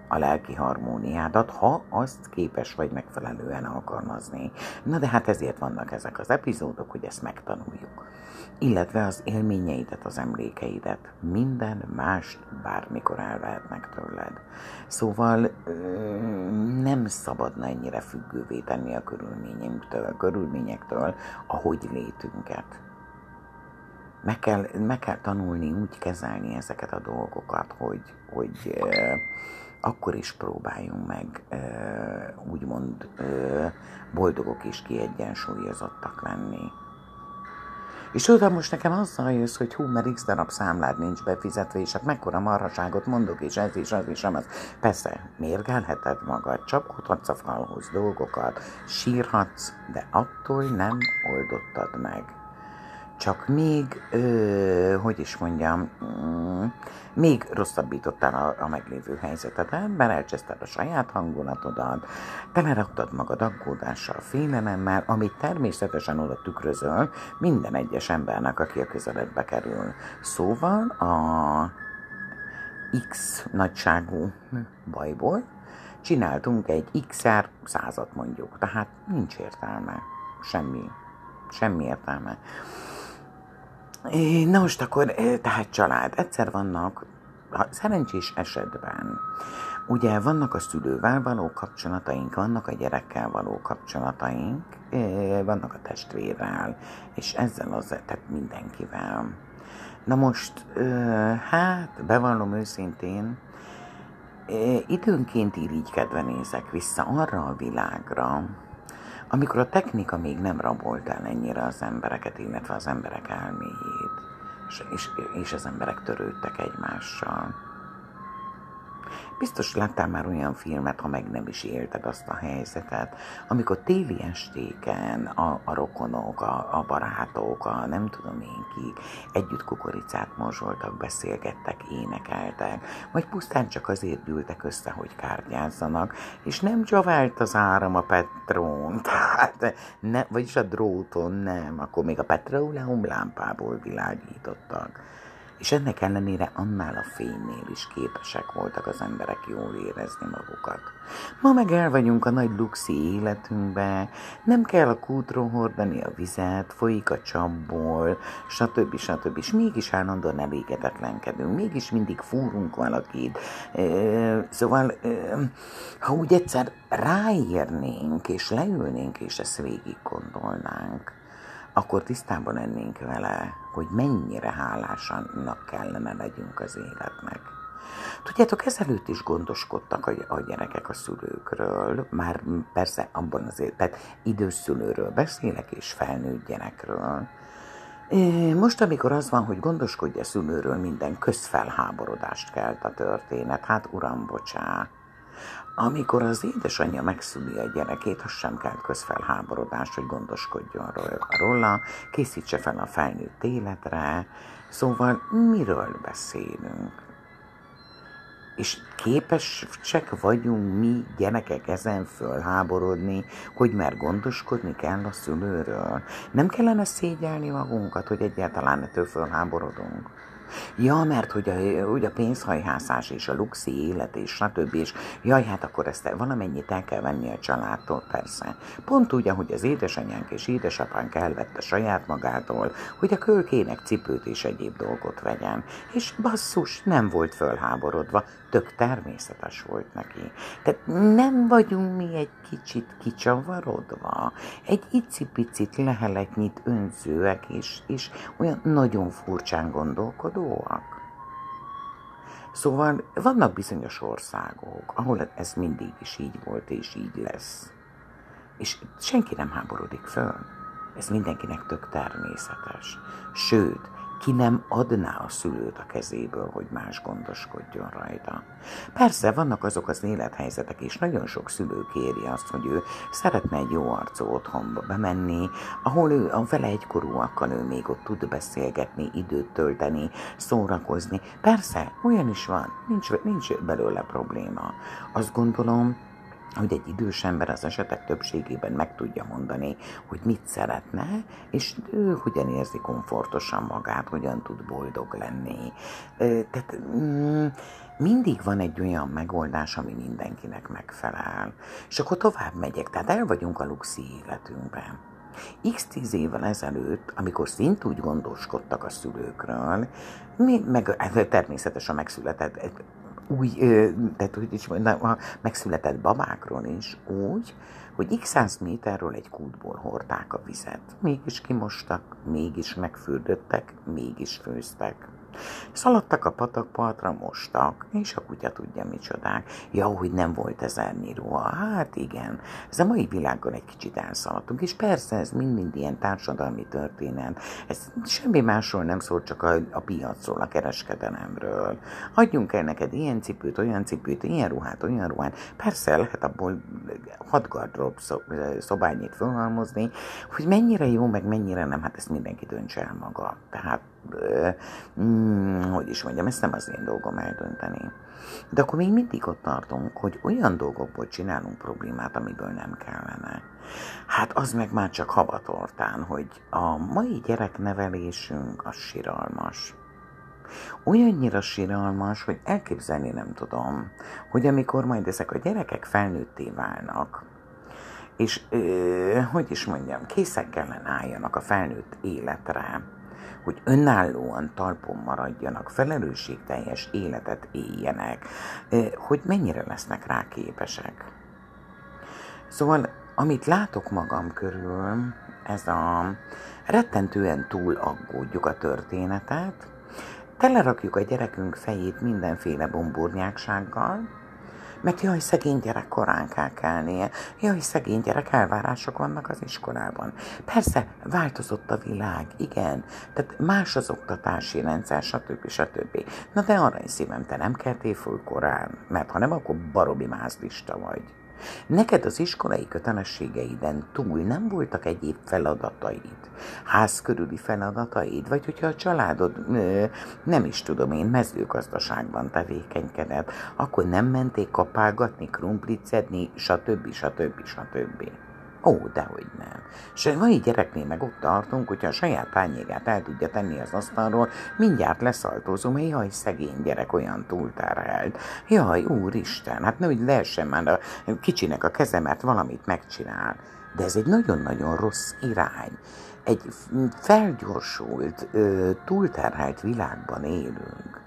S1: A lelki harmóniádat, ha azt képes vagy megfelelően alkalmazni. Na de hát ezért vannak ezek az epizódok, hogy ezt megtanuljuk. Illetve az élményeidet, az emlékeidet, minden mást bármikor elvehetnek tőled. Szóval nem szabadna ennyire függővé tenni a körülményektől, a körülményektől, ahogy létünket. Meg kell, meg kell tanulni úgy kezelni ezeket a dolgokat, hogy, hogy akkor is próbáljunk meg úgymond boldogok és kiegyensúlyozottak lenni. És tudod, most nekem azzal jössz, hogy hú, mert x darab számlád nincs befizetve, és hát mekkora marhaságot mondok, és ez is, az is, az. Persze, mérgelheted magad, csapkodhatsz a falhoz dolgokat, sírhatsz, de attól nem oldottad meg csak még, ö, hogy is mondjam, mm, még rosszabbítottál a, a meglévő helyzetet, belelcseszted a saját hangulatodat, teleraktad magad aggódással, félelemmel, amit természetesen oda tükrözöl minden egyes embernek, aki a közeledbe kerül. Szóval a X nagyságú bajból csináltunk egy XR százat mondjuk, tehát nincs értelme, semmi, semmi értelme. Na most akkor, tehát család, egyszer vannak, szerencsés esetben, ugye vannak a szülővel való kapcsolataink, vannak a gyerekkel való kapcsolataink, vannak a testvérrel, és ezzel az, tehát mindenkivel. Na most, hát, bevallom őszintén, időnként irigykedve nézek vissza arra a világra, amikor a technika még nem rabolt el ennyire az embereket, illetve az emberek elméjét, és, és, és az emberek törődtek egymással. Biztos láttál már olyan filmet, ha meg nem is élted azt a helyzetet, amikor téli estéken a, a rokonok, a, a barátok, a nem tudom én ki, együtt kukoricát morzsoltak, beszélgettek, énekeltek, vagy pusztán csak azért gyűltek össze, hogy kártyázzanak, és nem csavált az áram a petrón, tehát ne, vagyis a dróton nem, akkor még a petróleum lámpából világítottak és ennek ellenére annál a fénynél is képesek voltak az emberek jól érezni magukat. Ma meg el vagyunk a nagy luxi életünkbe, nem kell a kútról hordani a vizet, folyik a csapból, stb. stb. És mégis állandóan elégedetlenkedünk, mégis mindig fúrunk valakit. Szóval, ha úgy egyszer ráérnénk, és leülnénk, és ezt végig gondolnánk, akkor tisztában lennénk vele, hogy mennyire hálásanak kellene legyünk az életnek. Tudjátok, ezelőtt is gondoskodtak a, a gyerekek a szülőkről, már persze abban az tehát idős szülőről beszélek, és felnőtt gyerekről. Most, amikor az van, hogy gondoskodja a szülőről, minden közfelháborodást kelt a történet, hát uram, bocsá, amikor az édesanyja megszüli a gyerekét, az sem kell közfelháborodás, hogy gondoskodjon róla, készítse fel a felnőtt életre. Szóval miről beszélünk? És képesek vagyunk mi gyerekek ezen fölháborodni, hogy már gondoskodni kell a szülőről. Nem kellene szégyelni magunkat, hogy egyáltalán ettől fölháborodunk. Ja, mert hogy a, hogy a pénzhajhászás és a luxi élet és stb. És jaj, hát akkor ezt valamennyit el kell venni a családtól, persze. Pont úgy, ahogy az édesanyánk és édesapánk elvette saját magától, hogy a kölkének cipőt és egyéb dolgot vegyen. És basszus, nem volt fölháborodva, tök természetes volt neki. Tehát nem vagyunk mi egy kicsit kicsavarodva, egy icipicit leheletnyit önzőek, és, és olyan nagyon furcsán gondolkodóak. Szóval vannak bizonyos országok, ahol ez mindig is így volt, és így lesz. És senki nem háborodik föl. Ez mindenkinek tök természetes. Sőt, ki nem adná a szülőt a kezéből, hogy más gondoskodjon rajta. Persze vannak azok az élethelyzetek is, nagyon sok szülő kéri azt, hogy ő szeretne egy jó arcú otthonba bemenni, ahol ő a vele egykorúakkal ő még ott tud beszélgetni, időt tölteni, szórakozni. Persze, olyan is van, nincs, nincs belőle probléma. Azt gondolom, hogy egy idős ember az esetek többségében meg tudja mondani, hogy mit szeretne, és ő hogyan érzi komfortosan magát, hogyan tud boldog lenni. Tehát mm, mindig van egy olyan megoldás, ami mindenkinek megfelel. És akkor tovább megyek, tehát el vagyunk a luxi életünkben. X tíz évvel ezelőtt, amikor szint úgy gondoskodtak a szülőkről, mi, meg természetesen megszületett új, tehát hogy is mondjam, a megszületett babákról is úgy, hogy x száz méterről egy kútból hordták a vizet. Mégis kimostak, mégis megfürdöttek, mégis főztek. Szaladtak a patakpartra, mostak, és a kutya tudja micsodák. Ja, hogy nem volt ezernyi ruha. Hát igen, ez a mai világon egy kicsit elszaladtunk, és persze ez mind-mind ilyen társadalmi történet. Ez semmi másról nem szól, csak a, a piacról, a kereskedelemről. Adjunk el neked ilyen cipőt, olyan cipőt, ilyen ruhát, olyan ruhát. Persze lehet abból hat gardrób szobányit felhalmozni, hogy mennyire jó, meg mennyire nem, hát ezt mindenki döntse el maga. Tehát, mm, hogy is mondjam, ezt nem az én dolgom eldönteni. De akkor még mindig ott tartunk, hogy olyan dolgokból csinálunk problémát, amiből nem kellene. Hát az meg már csak havatortán, hogy a mai gyereknevelésünk az siralmas. Olyannyira siralmas, hogy elképzelni nem tudom, hogy amikor majd ezek a gyerekek felnőtté válnak, és ö, hogy is mondjam, készek kellene álljanak a felnőtt életre, hogy önállóan talpon maradjanak, felelősségteljes életet éljenek, hogy mennyire lesznek rá képesek. Szóval, amit látok magam körül, ez a rettentően túl aggódjuk a történetet, telerakjuk a gyerekünk fejét mindenféle bomburnyáksággal, mert jaj, szegény gyerek korán kell kelnie, jaj, szegény gyerek elvárások vannak az iskolában. Persze, változott a világ, igen, tehát más az oktatási rendszer, stb. stb. Na de arra is szívem, te nem keltél föl korán, mert ha nem, akkor barobi mázlista vagy. Neked az iskolai kötelességeiden túl nem voltak egyéb feladataid, ház feladataid, vagy hogyha a családod, nem is tudom én, mezőgazdaságban tevékenykedett, akkor nem menték kapálgatni, krumplit szedni, stb. stb. stb. Ó, dehogy nem. És a mai gyereknél meg ott tartunk, hogyha a saját tányégát el tudja tenni az asztalról, mindjárt leszaltózom, hogy jaj, szegény gyerek olyan túlterhelt. Jaj, úristen, hát nehogy lehessen már a kicsinek a keze, mert valamit megcsinál. De ez egy nagyon-nagyon rossz irány. Egy felgyorsult, túlterhelt világban élünk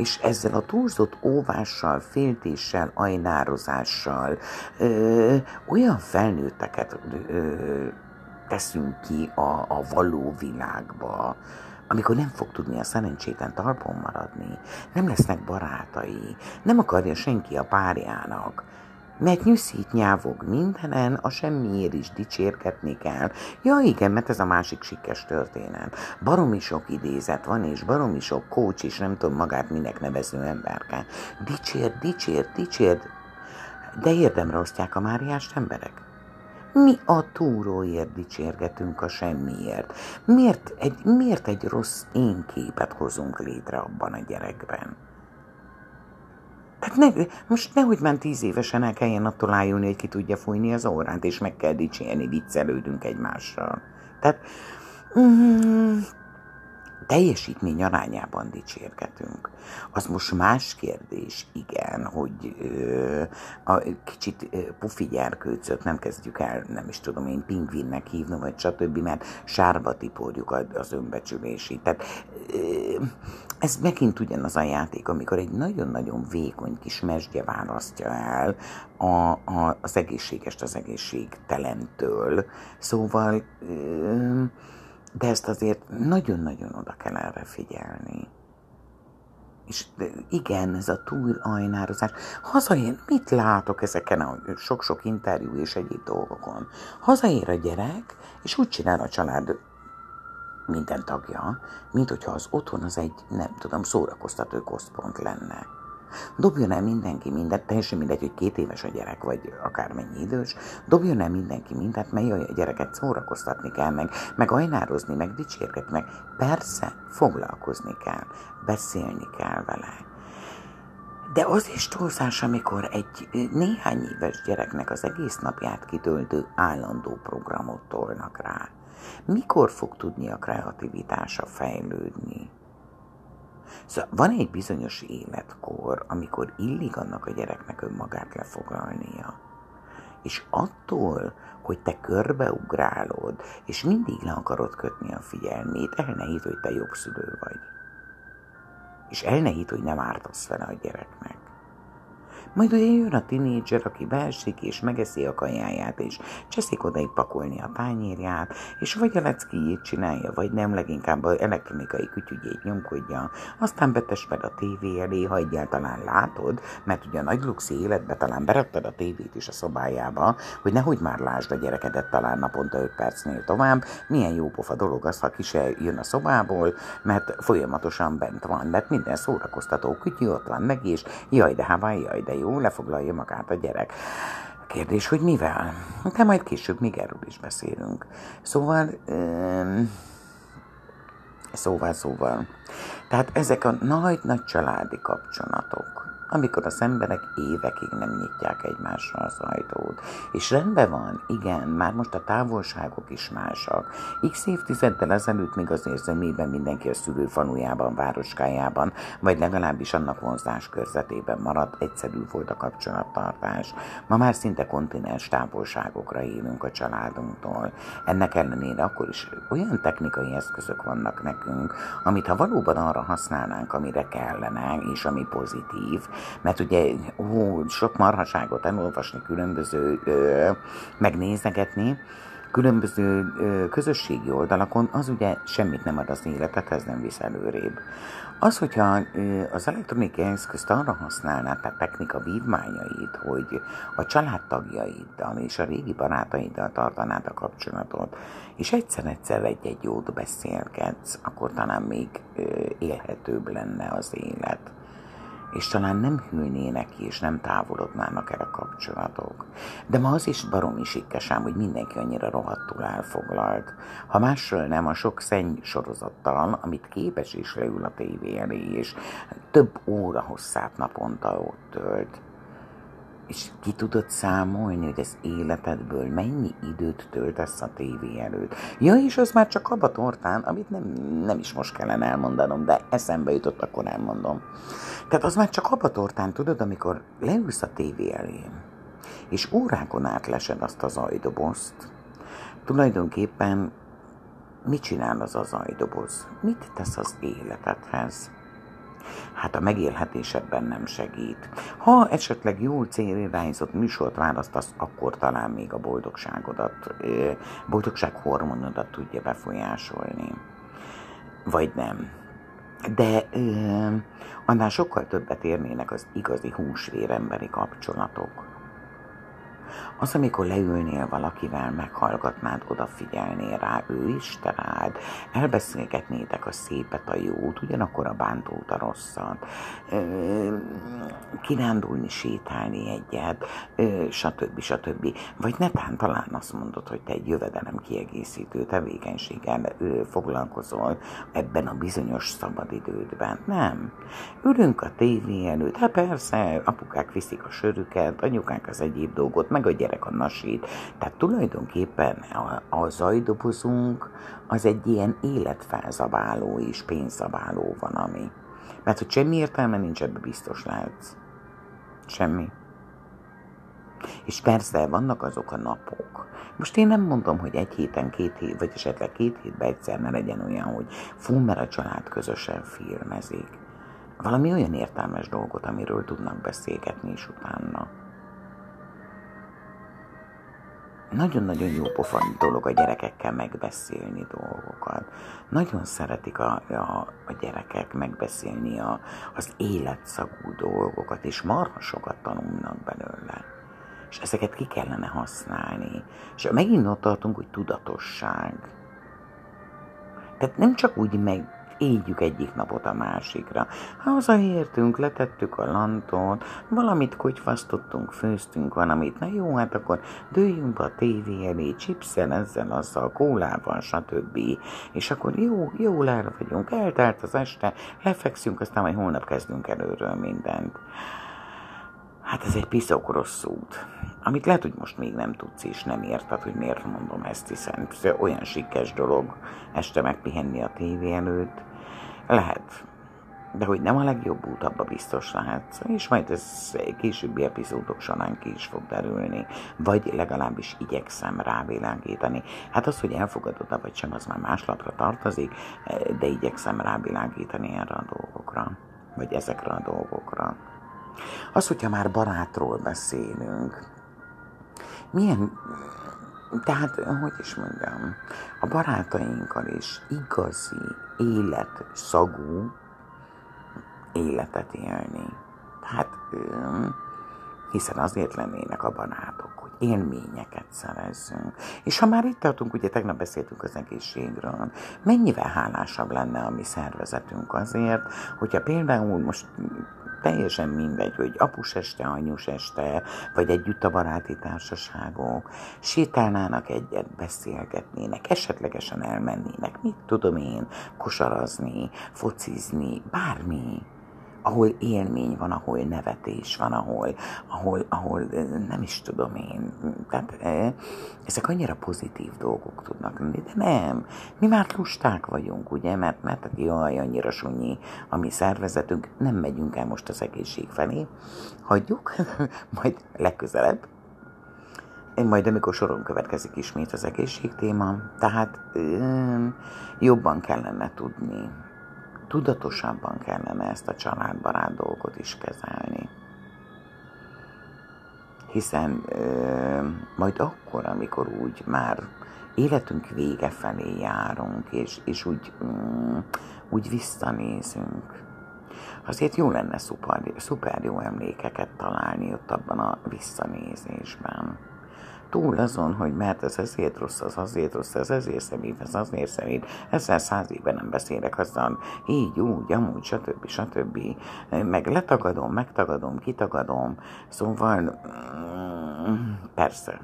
S1: és ezzel a túlzott óvással, féltéssel, ajnározással ö, olyan felnőtteket ö, teszünk ki a, a való világba, amikor nem fog tudni a szerencsétlen talpon maradni, nem lesznek barátai, nem akarja senki a párjának, mert nyűszít nyávog mindenen, a semmiért is dicsérgetni kell. Ja igen, mert ez a másik sikes történet. Baromi sok idézet van, és baromi sok kócs, és nem tudom magát minek nevező emberke. Dicsér, dicsér, dicsér, de érdemre osztják a Máriást emberek. Mi a túróért dicsérgetünk a semmiért? Miért egy, miért egy rossz én képet hozunk létre abban a gyerekben? Tehát ne, most nehogy már tíz évesen el kelljen attól ájulni, hogy ki tudja fújni az órát, és meg kell dicsérni, viccelődünk egymással. Tehát mm, teljesítmény arányában dicsérgetünk. Az most más kérdés, igen, hogy ö, a kicsit ö, pufi gyerkőcöt nem kezdjük el, nem is tudom én, pingvinnek hívni, vagy stb., mert sárba tiporjuk az önbecsülési. Tehát ö, ez megint ugyanaz a játék, amikor egy nagyon-nagyon vékony kis mesdje választja el a, a, az egészségest az egészségtelentől. Szóval... De ezt azért nagyon-nagyon oda kell erre figyelni. És igen, ez a túlajnározás. Hazaér, mit látok ezeken a sok-sok interjú és egyéb dolgokon? Hazaér a gyerek, és úgy csinál a család minden tagja, mint hogyha az otthon az egy, nem tudom, szórakoztató központ lenne. Dobjon el mindenki mindent, teljesen mindegy, hogy két éves a gyerek, vagy akármennyi idős, dobjon el mindenki mindent, mely a gyereket szórakoztatni kell, meg, meg ajnározni, meg dicsérgetni, meg persze foglalkozni kell, beszélni kell vele. De az is túlzás, amikor egy néhány éves gyereknek az egész napját kitöltő állandó programot tolnak rá. Mikor fog tudni a kreativitása fejlődni? Szóval van egy bizonyos életkor, amikor illik annak a gyereknek önmagát lefoglalnia. És attól, hogy te körbeugrálod, és mindig le akarod kötni a figyelmét, el ne hidd, hogy te jobb szülő vagy. És el ne hidd, hogy nem ártasz vele a gyereknek. Majd ugye jön a tinédzser, aki beesik és megeszi a kajáját, és cseszik odaig pakolni a tányérját, és vagy a leckéjét csinálja, vagy nem, leginkább a elektronikai kütyügyét nyomkodja, aztán betes meg a tévé elé, ha egyáltalán látod, mert ugye a nagy luxi életbe talán beraktad a tévét is a szobájába, hogy nehogy már lásd a gyerekedet talán naponta 5 percnél tovább, milyen jó pofa dolog az, ha ki se jön a szobából, mert folyamatosan bent van, mert minden szórakoztató kütyű ott van meg, és jaj de hát jaj de jó, lefoglalja magát a gyerek. Kérdés, hogy mivel? De majd később még erről is beszélünk. Szóval, um, szóval, szóval. Tehát ezek a nagy-nagy családi kapcsolatok, amikor az emberek évekig nem nyitják egymásra az ajtót. És rendben van, igen, már most a távolságok is másak. X évtizeddel ezelőtt még az érzemében mindenki a szülőfanujában, városkájában, vagy legalábbis annak vonzás körzetében maradt, egyszerű volt a kapcsolattartás. Ma már szinte kontinens távolságokra élünk a családunktól. Ennek ellenére akkor is olyan technikai eszközök vannak nekünk, amit ha valóban arra használnánk, amire kellene, és ami pozitív, mert ugye ó, sok marhaságot elolvasni, különböző ö, megnézegetni, különböző ö, közösségi oldalakon, az ugye semmit nem ad az életedhez, nem visz előrébb. Az, hogyha az elektronikai eszközt arra használnád, tehát technika vívmányait, hogy a családtagjaiddal és a régi barátaiddal tartanád a kapcsolatot, és egyszer-egyszer egy-egy jót beszélgetsz, akkor talán még élhetőbb lenne az élet és talán nem hűlnének ki, és nem távolodnának el a kapcsolatok. De ma az is baromi sikkesám, hogy mindenki annyira rohadtul elfoglalt. Ha másról nem, a sok szenny sorozattal, amit képes is leül a tévé elé, és több óra hosszát naponta ott tölt, és ki tudod számolni, hogy az életedből mennyi időt töltesz a tévé előtt. Ja, és az már csak abba tortán, amit nem, nem is most kellene elmondanom, de eszembe jutott, akkor elmondom. Tehát az már csak abba tortán, tudod, amikor leülsz a tévé elé, és órákon át lesed azt az ajdobozt, tulajdonképpen mit csinál az az ajdoboz? Mit tesz az életedhez? Hát a megélhetésedben nem segít. Ha esetleg jól célirányzott műsort választasz, akkor talán még a boldogságodat, boldogság hormonodat tudja befolyásolni. Vagy nem. De ö, annál sokkal többet érnének az igazi húsvéremberi kapcsolatok az, amikor leülnél valakivel, meghallgatnád, odafigyelnél rá, ő is te rád, elbeszélgetnétek a szépet, a jót, ugyanakkor a bántót, a rosszat, kirándulni, sétálni egyet, stb. stb. Vagy netán talán azt mondod, hogy te egy jövedelem kiegészítő tevékenységgel foglalkozol ebben a bizonyos szabadidődben. Nem. Ülünk a tévé előtt, hát persze, apukák viszik a sörüket, anyukák az egyéb dolgot, meg a gyerek a nasít. Tehát tulajdonképpen a, a zajdobozunk az egy ilyen életfelzabáló és pénzabáló van, ami. Mert hogy semmi értelme nincs, ebbe biztos lehetsz. Semmi. És persze vannak azok a napok. Most én nem mondom, hogy egy héten, két hét, vagy esetleg két hétben egyszer ne legyen olyan, hogy fú, mert a család közösen filmezik. Valami olyan értelmes dolgot, amiről tudnak beszélgetni is utána. Nagyon-nagyon jó pofan dolog a gyerekekkel megbeszélni dolgokat. Nagyon szeretik a, a, a gyerekek megbeszélni a, az életszagú dolgokat, és marha sokat tanulnak belőle. És ezeket ki kellene használni. És megint ott tartunk, hogy tudatosság. Tehát nem csak úgy meg éljük egyik napot a másikra. Hazaértünk, letettük a lantot, valamit kogyfasztottunk, főztünk valamit, na jó, hát akkor dőljünk a tévé elé, chipszel, ezzel, azzal, kólával, stb. És akkor jó, jó el vagyunk, eltelt az este, lefekszünk, aztán majd holnap kezdünk előről mindent. Hát ez egy piszok rossz út, amit lehet, hogy most még nem tudsz és nem érted, hogy miért mondom ezt, hiszen olyan sikkes dolog este megpihenni a tévé előtt, lehet. De hogy nem a legjobb út, abba biztos lehet. És majd ez későbbi epizódok során ki is fog derülni. Vagy legalábbis igyekszem rávilágítani. Hát az, hogy elfogadod vagy sem, az már más lapra tartozik, de igyekszem rávilágítani erre a dolgokra. Vagy ezekre a dolgokra. Az, hogyha már barátról beszélünk, milyen, tehát, hogy is mondjam, a barátainkkal is igazi életszagú életet élni. Tehát, hiszen azért lennének a barátok, hogy élményeket szerezzünk. És ha már itt tartunk, ugye tegnap beszéltünk az egészségről, mennyivel hálásabb lenne a mi szervezetünk azért, hogyha például most teljesen mindegy, hogy apus este, anyus este, vagy együtt a baráti társaságok, sétálnának egyet, beszélgetnének, esetlegesen elmennének, mit tudom én, kosarazni, focizni, bármi ahol élmény van, ahol nevetés van, ahol, ahol, ahol nem is tudom én. Tehát ezek annyira pozitív dolgok tudnak lenni, de nem. Mi már lusták vagyunk, ugye, mert, mert hát jaj, annyira sunyi a mi szervezetünk, nem megyünk el most az egészség felé. Hagyjuk, majd legközelebb. Én majd, amikor soron következik ismét az egészség téma, tehát jobban kellene tudni tudatosabban kellene ezt a családbarát dolgot is kezelni. Hiszen ö, majd akkor, amikor úgy már életünk vége felé járunk, és, és úgy, mm, úgy visszanézünk, azért jó lenne szuper, szuper jó emlékeket találni ott abban a visszanézésben túl azon, hogy mert ez ezért rossz, az azért rossz, ez ezért szemét, ez azért szemét, ezzel száz éve nem beszélek, aztán így, úgy, amúgy, stb. stb. Meg letagadom, megtagadom, kitagadom, szóval mm, persze,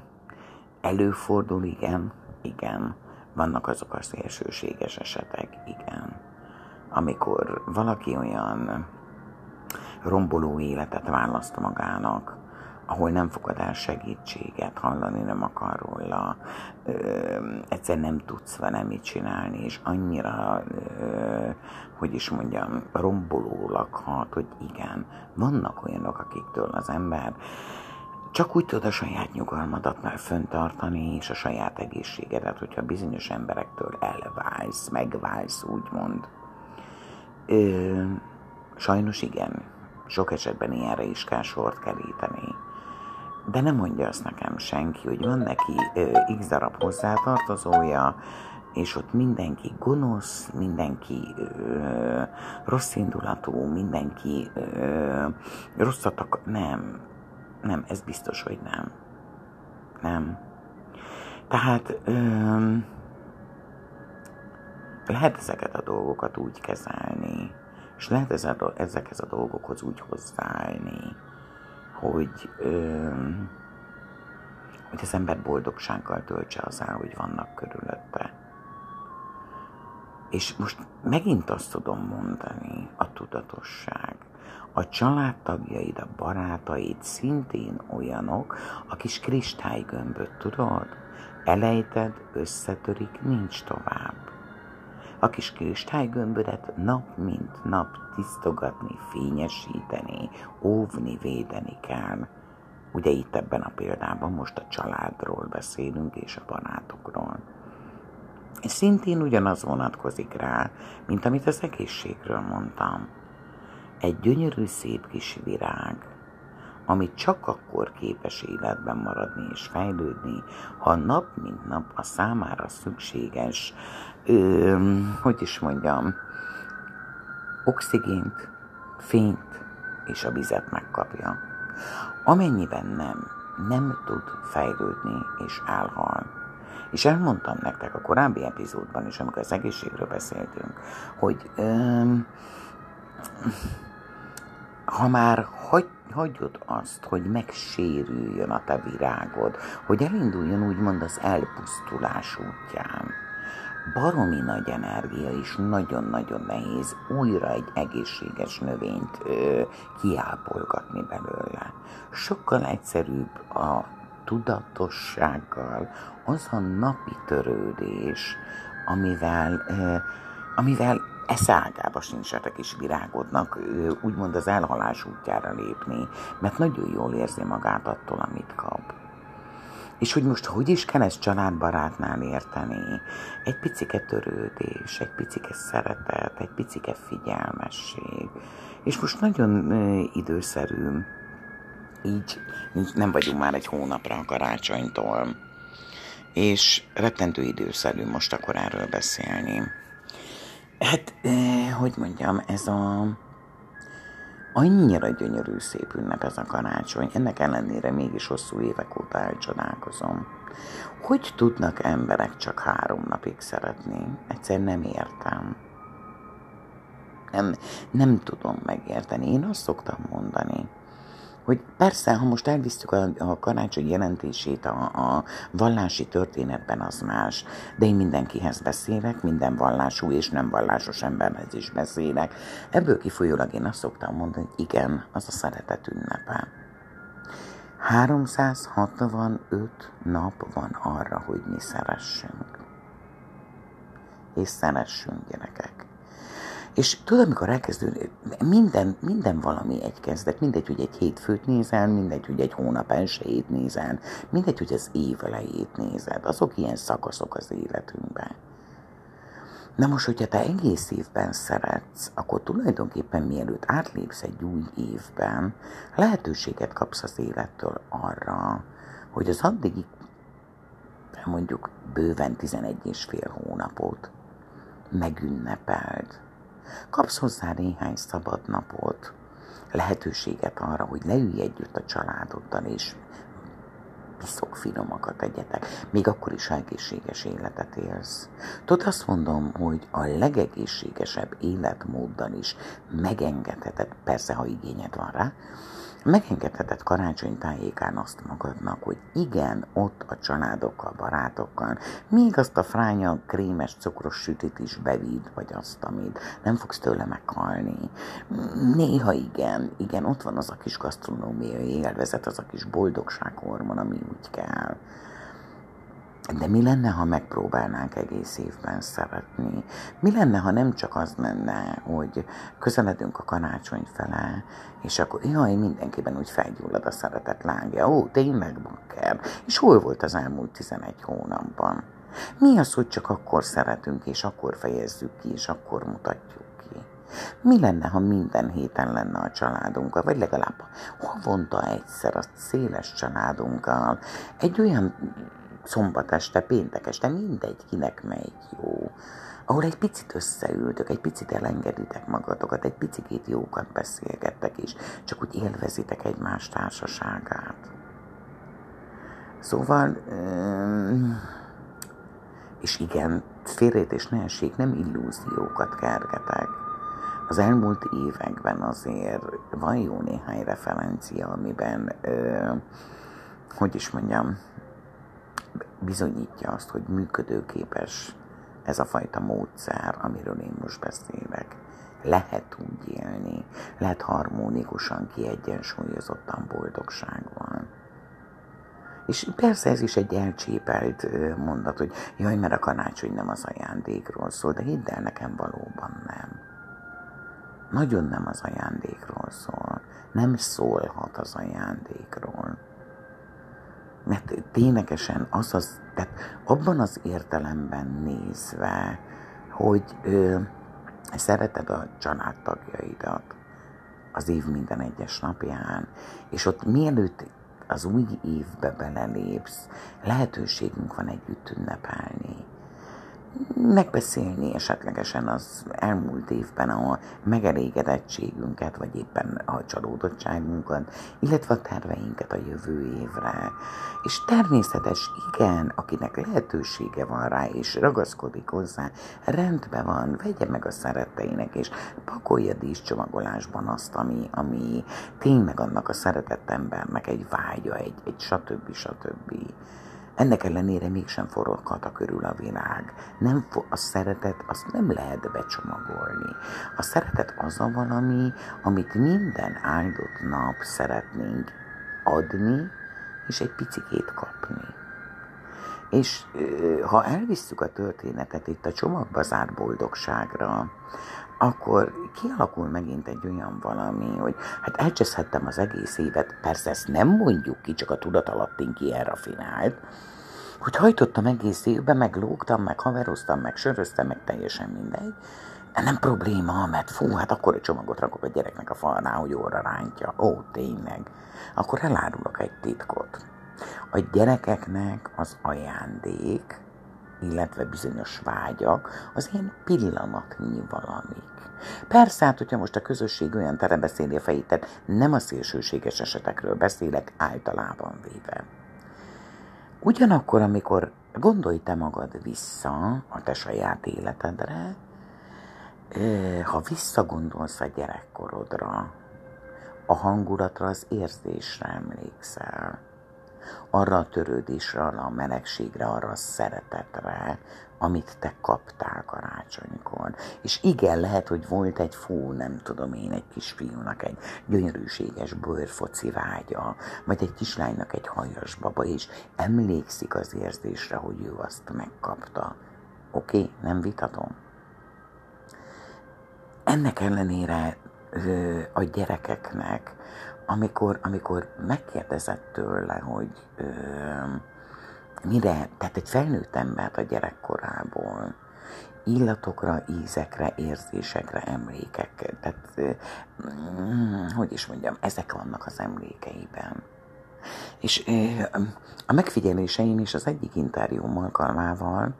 S1: előfordul, igen, igen, vannak azok a szélsőséges esetek, igen, amikor valaki olyan romboló életet választ magának, ahol nem fogad el segítséget, hallani nem akar róla, ö, egyszer nem tudsz vele mit csinálni, és annyira, ö, hogy is mondjam, rombolólag hat, hogy igen, vannak olyanok, akiktől az ember csak úgy tud a saját nyugalmadat már föntartani, és a saját egészségedet, hogyha bizonyos emberektől elválsz, megválsz, úgymond. Ö, sajnos igen, sok esetben ilyenre is kell sort keríteni de nem mondja azt nekem senki, hogy van neki ö, x darab hozzátartozója, és ott mindenki gonosz, mindenki ö, rossz indulatú, mindenki ö, rosszat akar. Nem, nem, ez biztos, hogy nem. Nem. Tehát ö, lehet ezeket a dolgokat úgy kezelni, és lehet ezekhez a dolgokhoz úgy hozzáállni, hogy, ö, hogy az ember boldogsággal töltse az el, hogy vannak körülötte. És most megint azt tudom mondani, a tudatosság. A családtagjaid, a barátaid szintén olyanok, a kis kristálygömböt, tudod? Elejted, összetörik, nincs tovább. A kis kristálygömbödet nap mint nap tisztogatni, fényesíteni, óvni, védeni kell. Ugye itt ebben a példában most a családról beszélünk és a barátokról. Szintén ugyanaz vonatkozik rá, mint amit az egészségről mondtam. Egy gyönyörű szép kis virág, ami csak akkor képes életben maradni és fejlődni, ha nap mint nap a számára szükséges, ö, hogy is mondjam, oxigént, fényt és a vizet megkapja. Amennyiben nem, nem tud fejlődni és elhal. És elmondtam nektek a korábbi epizódban is, amikor az egészségről beszéltünk, hogy öm, ha már hagy, hagyod azt, hogy megsérüljön a te virágod, hogy elinduljon úgymond az elpusztulás útján, baromi nagy energia, és nagyon-nagyon nehéz újra egy egészséges növényt ö, kiápolgatni belőle. Sokkal egyszerűbb a tudatossággal az a napi törődés, amivel, ö, amivel eszágába sincsetek is virágodnak, úgymond az elhalás útjára lépni, mert nagyon jól érzi magát attól, amit kap. És hogy most hogy is kell ezt családbarátnál érteni? Egy picike törődés, egy picike szeretet, egy picike figyelmesség. És most nagyon időszerű, így nem vagyunk már egy hónapra a karácsonytól, és rettentő időszerű most akkor erről beszélni. Hát, hogy mondjam, ez a annyira gyönyörű szép ünnep ez a karácsony, ennek ellenére mégis hosszú évek óta elcsodálkozom. Hogy tudnak emberek csak három napig szeretni? Egyszer nem értem. Nem, nem tudom megérteni. Én azt szoktam mondani, hogy persze, ha most elvisztük a, a karácsony jelentését a, a vallási történetben, az más, de én mindenkihez beszélek, minden vallású és nem vallásos emberhez is beszélek. Ebből kifolyólag én azt szoktam mondani, hogy igen, az a szeretet ünnepe. 365 nap van arra, hogy mi szeressünk. És szeressünk, gyerekek. És tudod, amikor elkezdő, minden, minden valami egy kezdet, mindegy, hogy egy hétfőt nézel, mindegy, hogy egy hónap elsőjét nézel, mindegy, hogy az év elejét nézed, azok ilyen szakaszok az életünkben. Na most, hogyha te egész évben szeretsz, akkor tulajdonképpen mielőtt átlépsz egy új évben, lehetőséget kapsz az élettől arra, hogy az addigi mondjuk bőven 11 és fél hónapot megünnepeld Kapsz hozzá néhány szabad napot, lehetőséget arra, hogy leülj együtt a családoddal, és piszok finomakat egyetek, még akkor is egészséges életet élsz. Tudod, azt mondom, hogy a legegészségesebb életmóddal is megengedheted, persze, ha igényed van rá, megengedheted karácsony tájékán azt magadnak, hogy igen, ott a családokkal, barátokkal, még azt a fránya, krémes, cukros sütit is bevid, vagy azt, amit nem fogsz tőle meghalni. Néha igen, igen, ott van az a kis gasztronómiai élvezet, az a kis boldogsághormon, ami úgy kell. De mi lenne, ha megpróbálnánk egész évben szeretni? Mi lenne, ha nem csak az lenne, hogy közeledünk a karácsony fele, és akkor jaj, mindenkiben úgy felgyullad a szeretet lángja. Ó, tényleg bakker. És hol volt az elmúlt 11 hónapban? Mi az, hogy csak akkor szeretünk, és akkor fejezzük ki, és akkor mutatjuk ki? Mi lenne, ha minden héten lenne a családunkkal, vagy legalább havonta egyszer a széles családunkkal egy olyan szombat este, péntek este, mindegy, kinek megy jó. Ahol egy picit összeültök, egy picit elengeditek magatokat, egy picit jókat beszélgettek is, csak úgy élvezitek egymás társaságát. Szóval, és igen, és ne essék, nem illúziókat kergetek. Az elmúlt években azért van jó néhány referencia, amiben, hogy is mondjam, bizonyítja azt, hogy működőképes ez a fajta módszer, amiről én most beszélek. Lehet úgy élni, lehet harmonikusan, kiegyensúlyozottan boldogságban. És persze ez is egy elcsépelt mondat, hogy jaj, mert a karácsony nem az ajándékról szól, de hidd el, nekem valóban nem. Nagyon nem az ajándékról szól. Nem szólhat az ajándékról mert ténylegesen az az, tehát abban az értelemben nézve, hogy ö, szereted a családtagjaidat az év minden egyes napján, és ott mielőtt az új évbe belelépsz, lehetőségünk van együtt ünnepelni megbeszélni esetlegesen az elmúlt évben a megelégedettségünket, vagy éppen a csalódottságunkat, illetve a terveinket a jövő évre. És természetes, igen, akinek lehetősége van rá, és ragaszkodik hozzá, rendben van, vegye meg a szeretteinek, és pakolja díszcsomagolásban azt, ami, ami tényleg annak a szeretett embernek egy vágya, egy, egy stb. stb. Ennek ellenére mégsem a körül a világ. Nem a szeretet azt nem lehet becsomagolni. A szeretet az a valami, amit minden áldott nap szeretnénk adni, és egy picikét kapni. És ha elvisszük a történetet itt a csomagba zárt boldogságra, akkor kialakul megint egy olyan valami, hogy hát elcseszhettem az egész évet, persze ezt nem mondjuk ki, csak a tudatalattunk ilyen rafinált, hogy hajtottam egész évben, meg lógtam, meg haveroztam, meg söröztem, meg teljesen mindegy. De nem probléma, mert fú, hát akkor egy csomagot rakok a gyereknek a falnál, hogy óra rántja. Ó, tényleg. Akkor elárulok egy titkot. A gyerekeknek az ajándék, illetve bizonyos vágyak, az ilyen pillanatnyi valamik. Persze, hát, hogyha most a közösség olyan tere beszéli a fejét, tehát nem a szélsőséges esetekről beszélek általában véve. Ugyanakkor, amikor gondolj te magad vissza a te saját életedre, ha visszagondolsz a gyerekkorodra, a hangulatra, az érzésre emlékszel, arra a törődésre, arra a melegségre, arra a szeretetre, amit te kaptál karácsonykor. És igen, lehet, hogy volt egy fú, nem tudom én, egy kisfiúnak egy gyönyörűséges bőrfoci vágya, vagy egy kislánynak egy hajas baba, és emlékszik az érzésre, hogy ő azt megkapta. Oké, okay, nem vitatom. Ennek ellenére a gyerekeknek, amikor, amikor megkérdezett tőle, hogy ö, mire, tehát egy felnőtt embert a gyerekkorából, illatokra, ízekre, érzésekre, emlékek, tehát, mm, hogy is mondjam, ezek vannak az emlékeiben. És a megfigyeléseim is az egyik interjúm alkalmával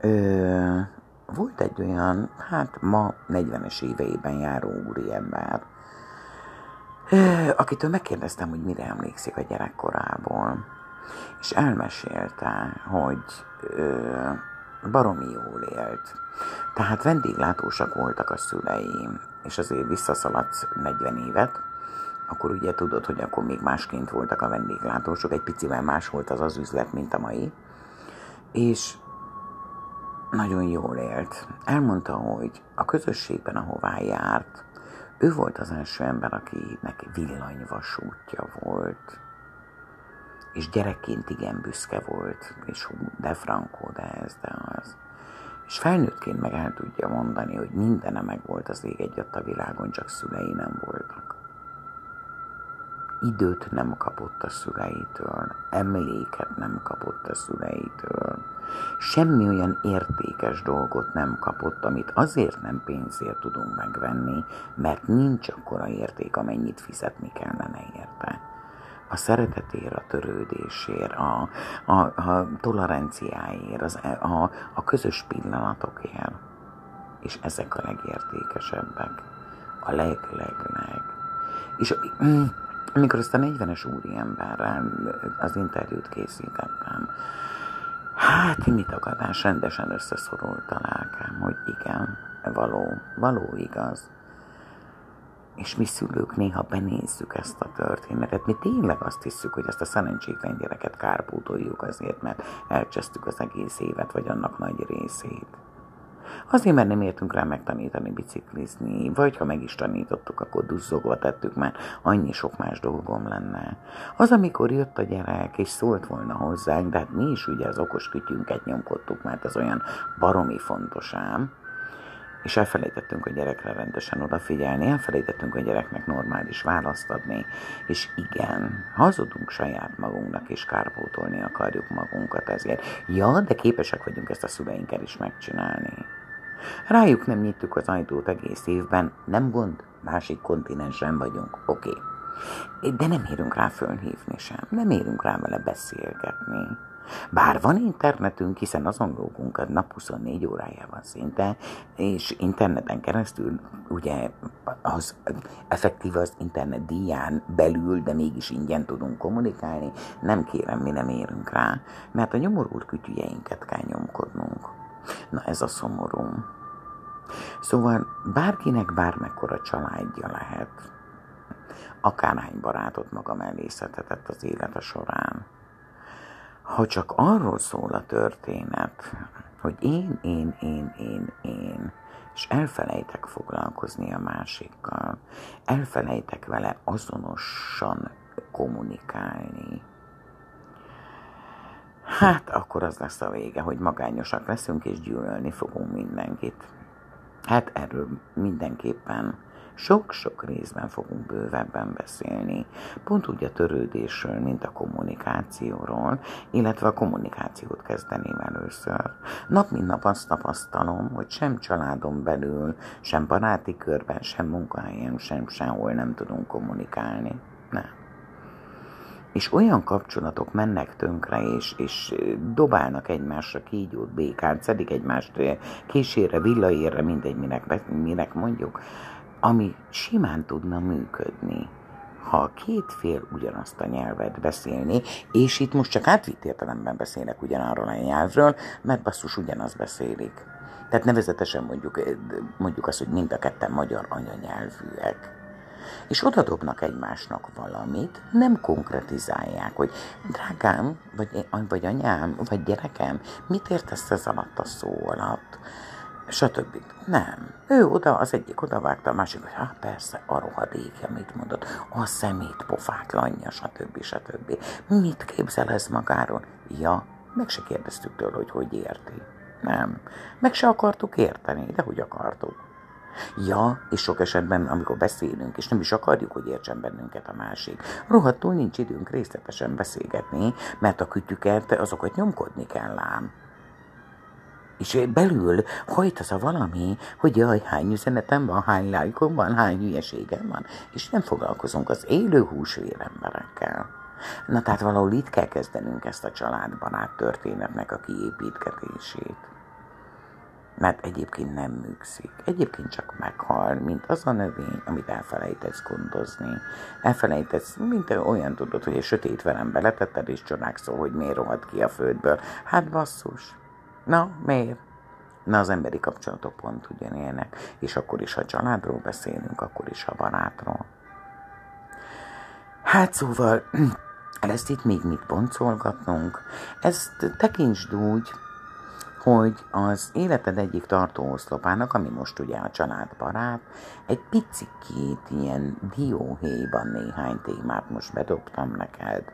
S1: ö, volt egy olyan, hát ma 40-es éveiben járó úriember, akitől megkérdeztem, hogy mire emlékszik a gyerekkorából, és elmesélte, hogy ö, baromi jól élt. Tehát vendéglátósak voltak a szüleim, és azért visszaszaladsz 40 évet, akkor ugye tudod, hogy akkor még másként voltak a vendéglátósok, egy picivel más volt az az üzlet, mint a mai. És nagyon jól élt. Elmondta, hogy a közösségben, ahová járt, ő volt az első ember, akinek villanyvasútja volt, és gyerekként igen büszke volt, és de frankó, de ez, de az. És felnőttként meg el tudja mondani, hogy mindene meg volt az ég egyet a világon, csak szülei nem voltak időt nem kapott a szüleitől, emléket nem kapott a szüleitől, semmi olyan értékes dolgot nem kapott, amit azért nem pénzért tudunk megvenni, mert nincs akkora érték, amennyit fizetni kellene érte. A szeretetért, a törődésért, a, a, a toleranciáért, az, a, a közös pillanatokért. És ezek a legértékesebbek. A leg, leg, leg. És amikor ezt a 40-es úriemberrel az interjút készítettem, hát mi tagadás, rendesen összeszorult a lelkem, hogy igen, való, való igaz. És mi szülők néha benézzük ezt a történetet. Mi tényleg azt hiszük, hogy ezt a szerencsétlen gyereket kárpótoljuk azért, mert elcsesztük az egész évet, vagy annak nagy részét. Azért, mert nem értünk rá megtanítani biciklizni, vagy ha meg is tanítottuk, akkor duzzogva tettük, mert annyi sok más dolgom lenne. Az, amikor jött a gyerek, és szólt volna hozzánk, de hát mi is ugye az okos kütyünket nyomkodtuk, mert ez olyan baromi fontos ám, és elfelejtettünk a gyerekre rendesen odafigyelni, elfelejtettünk a gyereknek normális választ adni, és igen, hazudunk saját magunknak, és kárpótolni akarjuk magunkat ezért. Ja, de képesek vagyunk ezt a szüleinkkel is megcsinálni. Rájuk nem nyitjuk az ajtót egész évben, nem gond, másik kontinensen vagyunk, oké. Okay. De nem érünk rá fölhívni sem, nem érünk rá vele beszélgetni. Bár van internetünk, hiszen azon lógunk a nap 24 órájában szinte, és interneten keresztül ugye az effektív az internet díján belül, de mégis ingyen tudunk kommunikálni, nem kérem, mi nem érünk rá, mert a nyomorult kütyüjeinket kell nyomkodnunk. Na ez a szomorú. Szóval bárkinek bármekkora családja lehet, akárhány barátot maga mellé szedhetett az élete során. Ha csak arról szól a történet, hogy én, én, én, én, én, és elfelejtek foglalkozni a másikkal, elfelejtek vele azonosan kommunikálni, hát akkor az lesz a vége, hogy magányosak leszünk és gyűlölni fogunk mindenkit. Hát erről mindenképpen sok-sok részben fogunk bővebben beszélni, pont úgy a törődésről, mint a kommunikációról, illetve a kommunikációt kezdeném először. Nap mint nap azt tapasztalom, hogy sem családon belül, sem baráti körben, sem munkahelyen, sem sehol nem tudunk kommunikálni. Nem és olyan kapcsolatok mennek tönkre, és, és dobálnak egymásra kígyót, békát, szedik egymást késére, villaérre, mindegy, minek, minek mondjuk, ami simán tudna működni, ha a két fél ugyanazt a nyelvet beszélni, és itt most csak átvitt értelemben beszélek ugyanarról a nyelvről, mert basszus ugyanaz beszélik. Tehát nevezetesen mondjuk, mondjuk azt, hogy mind a ketten magyar anyanyelvűek. És odadobnak egymásnak valamit, nem konkretizálják, hogy drágám, vagy, vagy anyám, vagy gyerekem, mit értesz ez alatt a szó alatt? stb. Nem. Ő oda, az egyik oda vágta, a másik, hogy hát persze, a rohadékja, mit mondott, a szemét pofátlanja, stb. stb. Mit képzel ez magáról? Ja, meg se kérdeztük tőle, hogy hogy érti. Nem. Meg se akartuk érteni, de hogy akartuk. Ja, és sok esetben, amikor beszélünk, és nem is akarjuk, hogy értsen bennünket a másik, rohadtul nincs időnk részletesen beszélgetni, mert a kütyüket, azokat nyomkodni kell ám és belül hajt az a valami, hogy jaj, hány üzenetem van, hány lájkom van, hány hülyeségem van, és nem foglalkozunk az élő húsvér emberekkel. Na tehát valahol itt kell kezdenünk ezt a családbarát történetnek a kiépítgetését. Mert egyébként nem műkszik. Egyébként csak meghal, mint az a növény, amit elfelejtesz gondozni. Elfelejtesz, mint olyan tudod, hogy egy sötét velem beletetted, és csodálkozol, hogy miért rohadt ki a földből. Hát basszus, Na, miért? Na, az emberi kapcsolatok pont ugyanilyenek, és akkor is, ha családról beszélünk, akkor is a barátról. Hát szóval, ezt itt még mit boncolgatnunk, ezt tekintsd úgy, hogy az életed egyik tartóoszlopának, ami most ugye a családbarát, egy picikét ilyen dióhéjban néhány témát most bedobtam neked,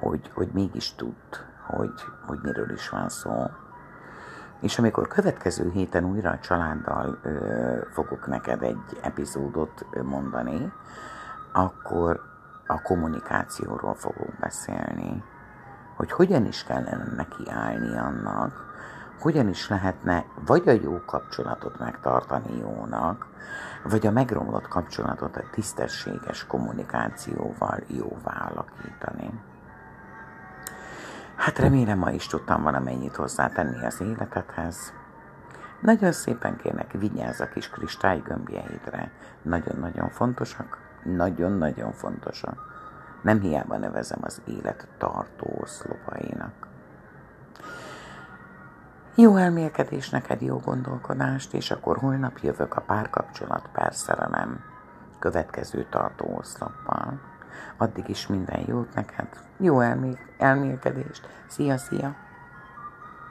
S1: hogy, hogy mégis tudd, hogy, hogy miről is van szó. És amikor következő héten újra a családdal ö, fogok neked egy epizódot mondani, akkor a kommunikációról fogok beszélni. Hogy hogyan is kellene neki állni annak, hogyan is lehetne vagy a jó kapcsolatot megtartani jónak, vagy a megromlott kapcsolatot a tisztességes kommunikációval jóvá alakítani. Hát remélem ma is tudtam valamennyit hozzátenni az életedhez. Nagyon szépen kérnek, vigyázz a kis kristálygömbjeidre. Nagyon-nagyon fontosak. Nagyon-nagyon fontosak. Nem hiába nevezem az élet tartó oszlopainak. Jó elmélkedés neked, jó gondolkodást, és akkor holnap jövök a párkapcsolat perszerelem következő tartó oszloppal. Addig is minden jót neked, jó elmél- elmélkedést. Szia, szia!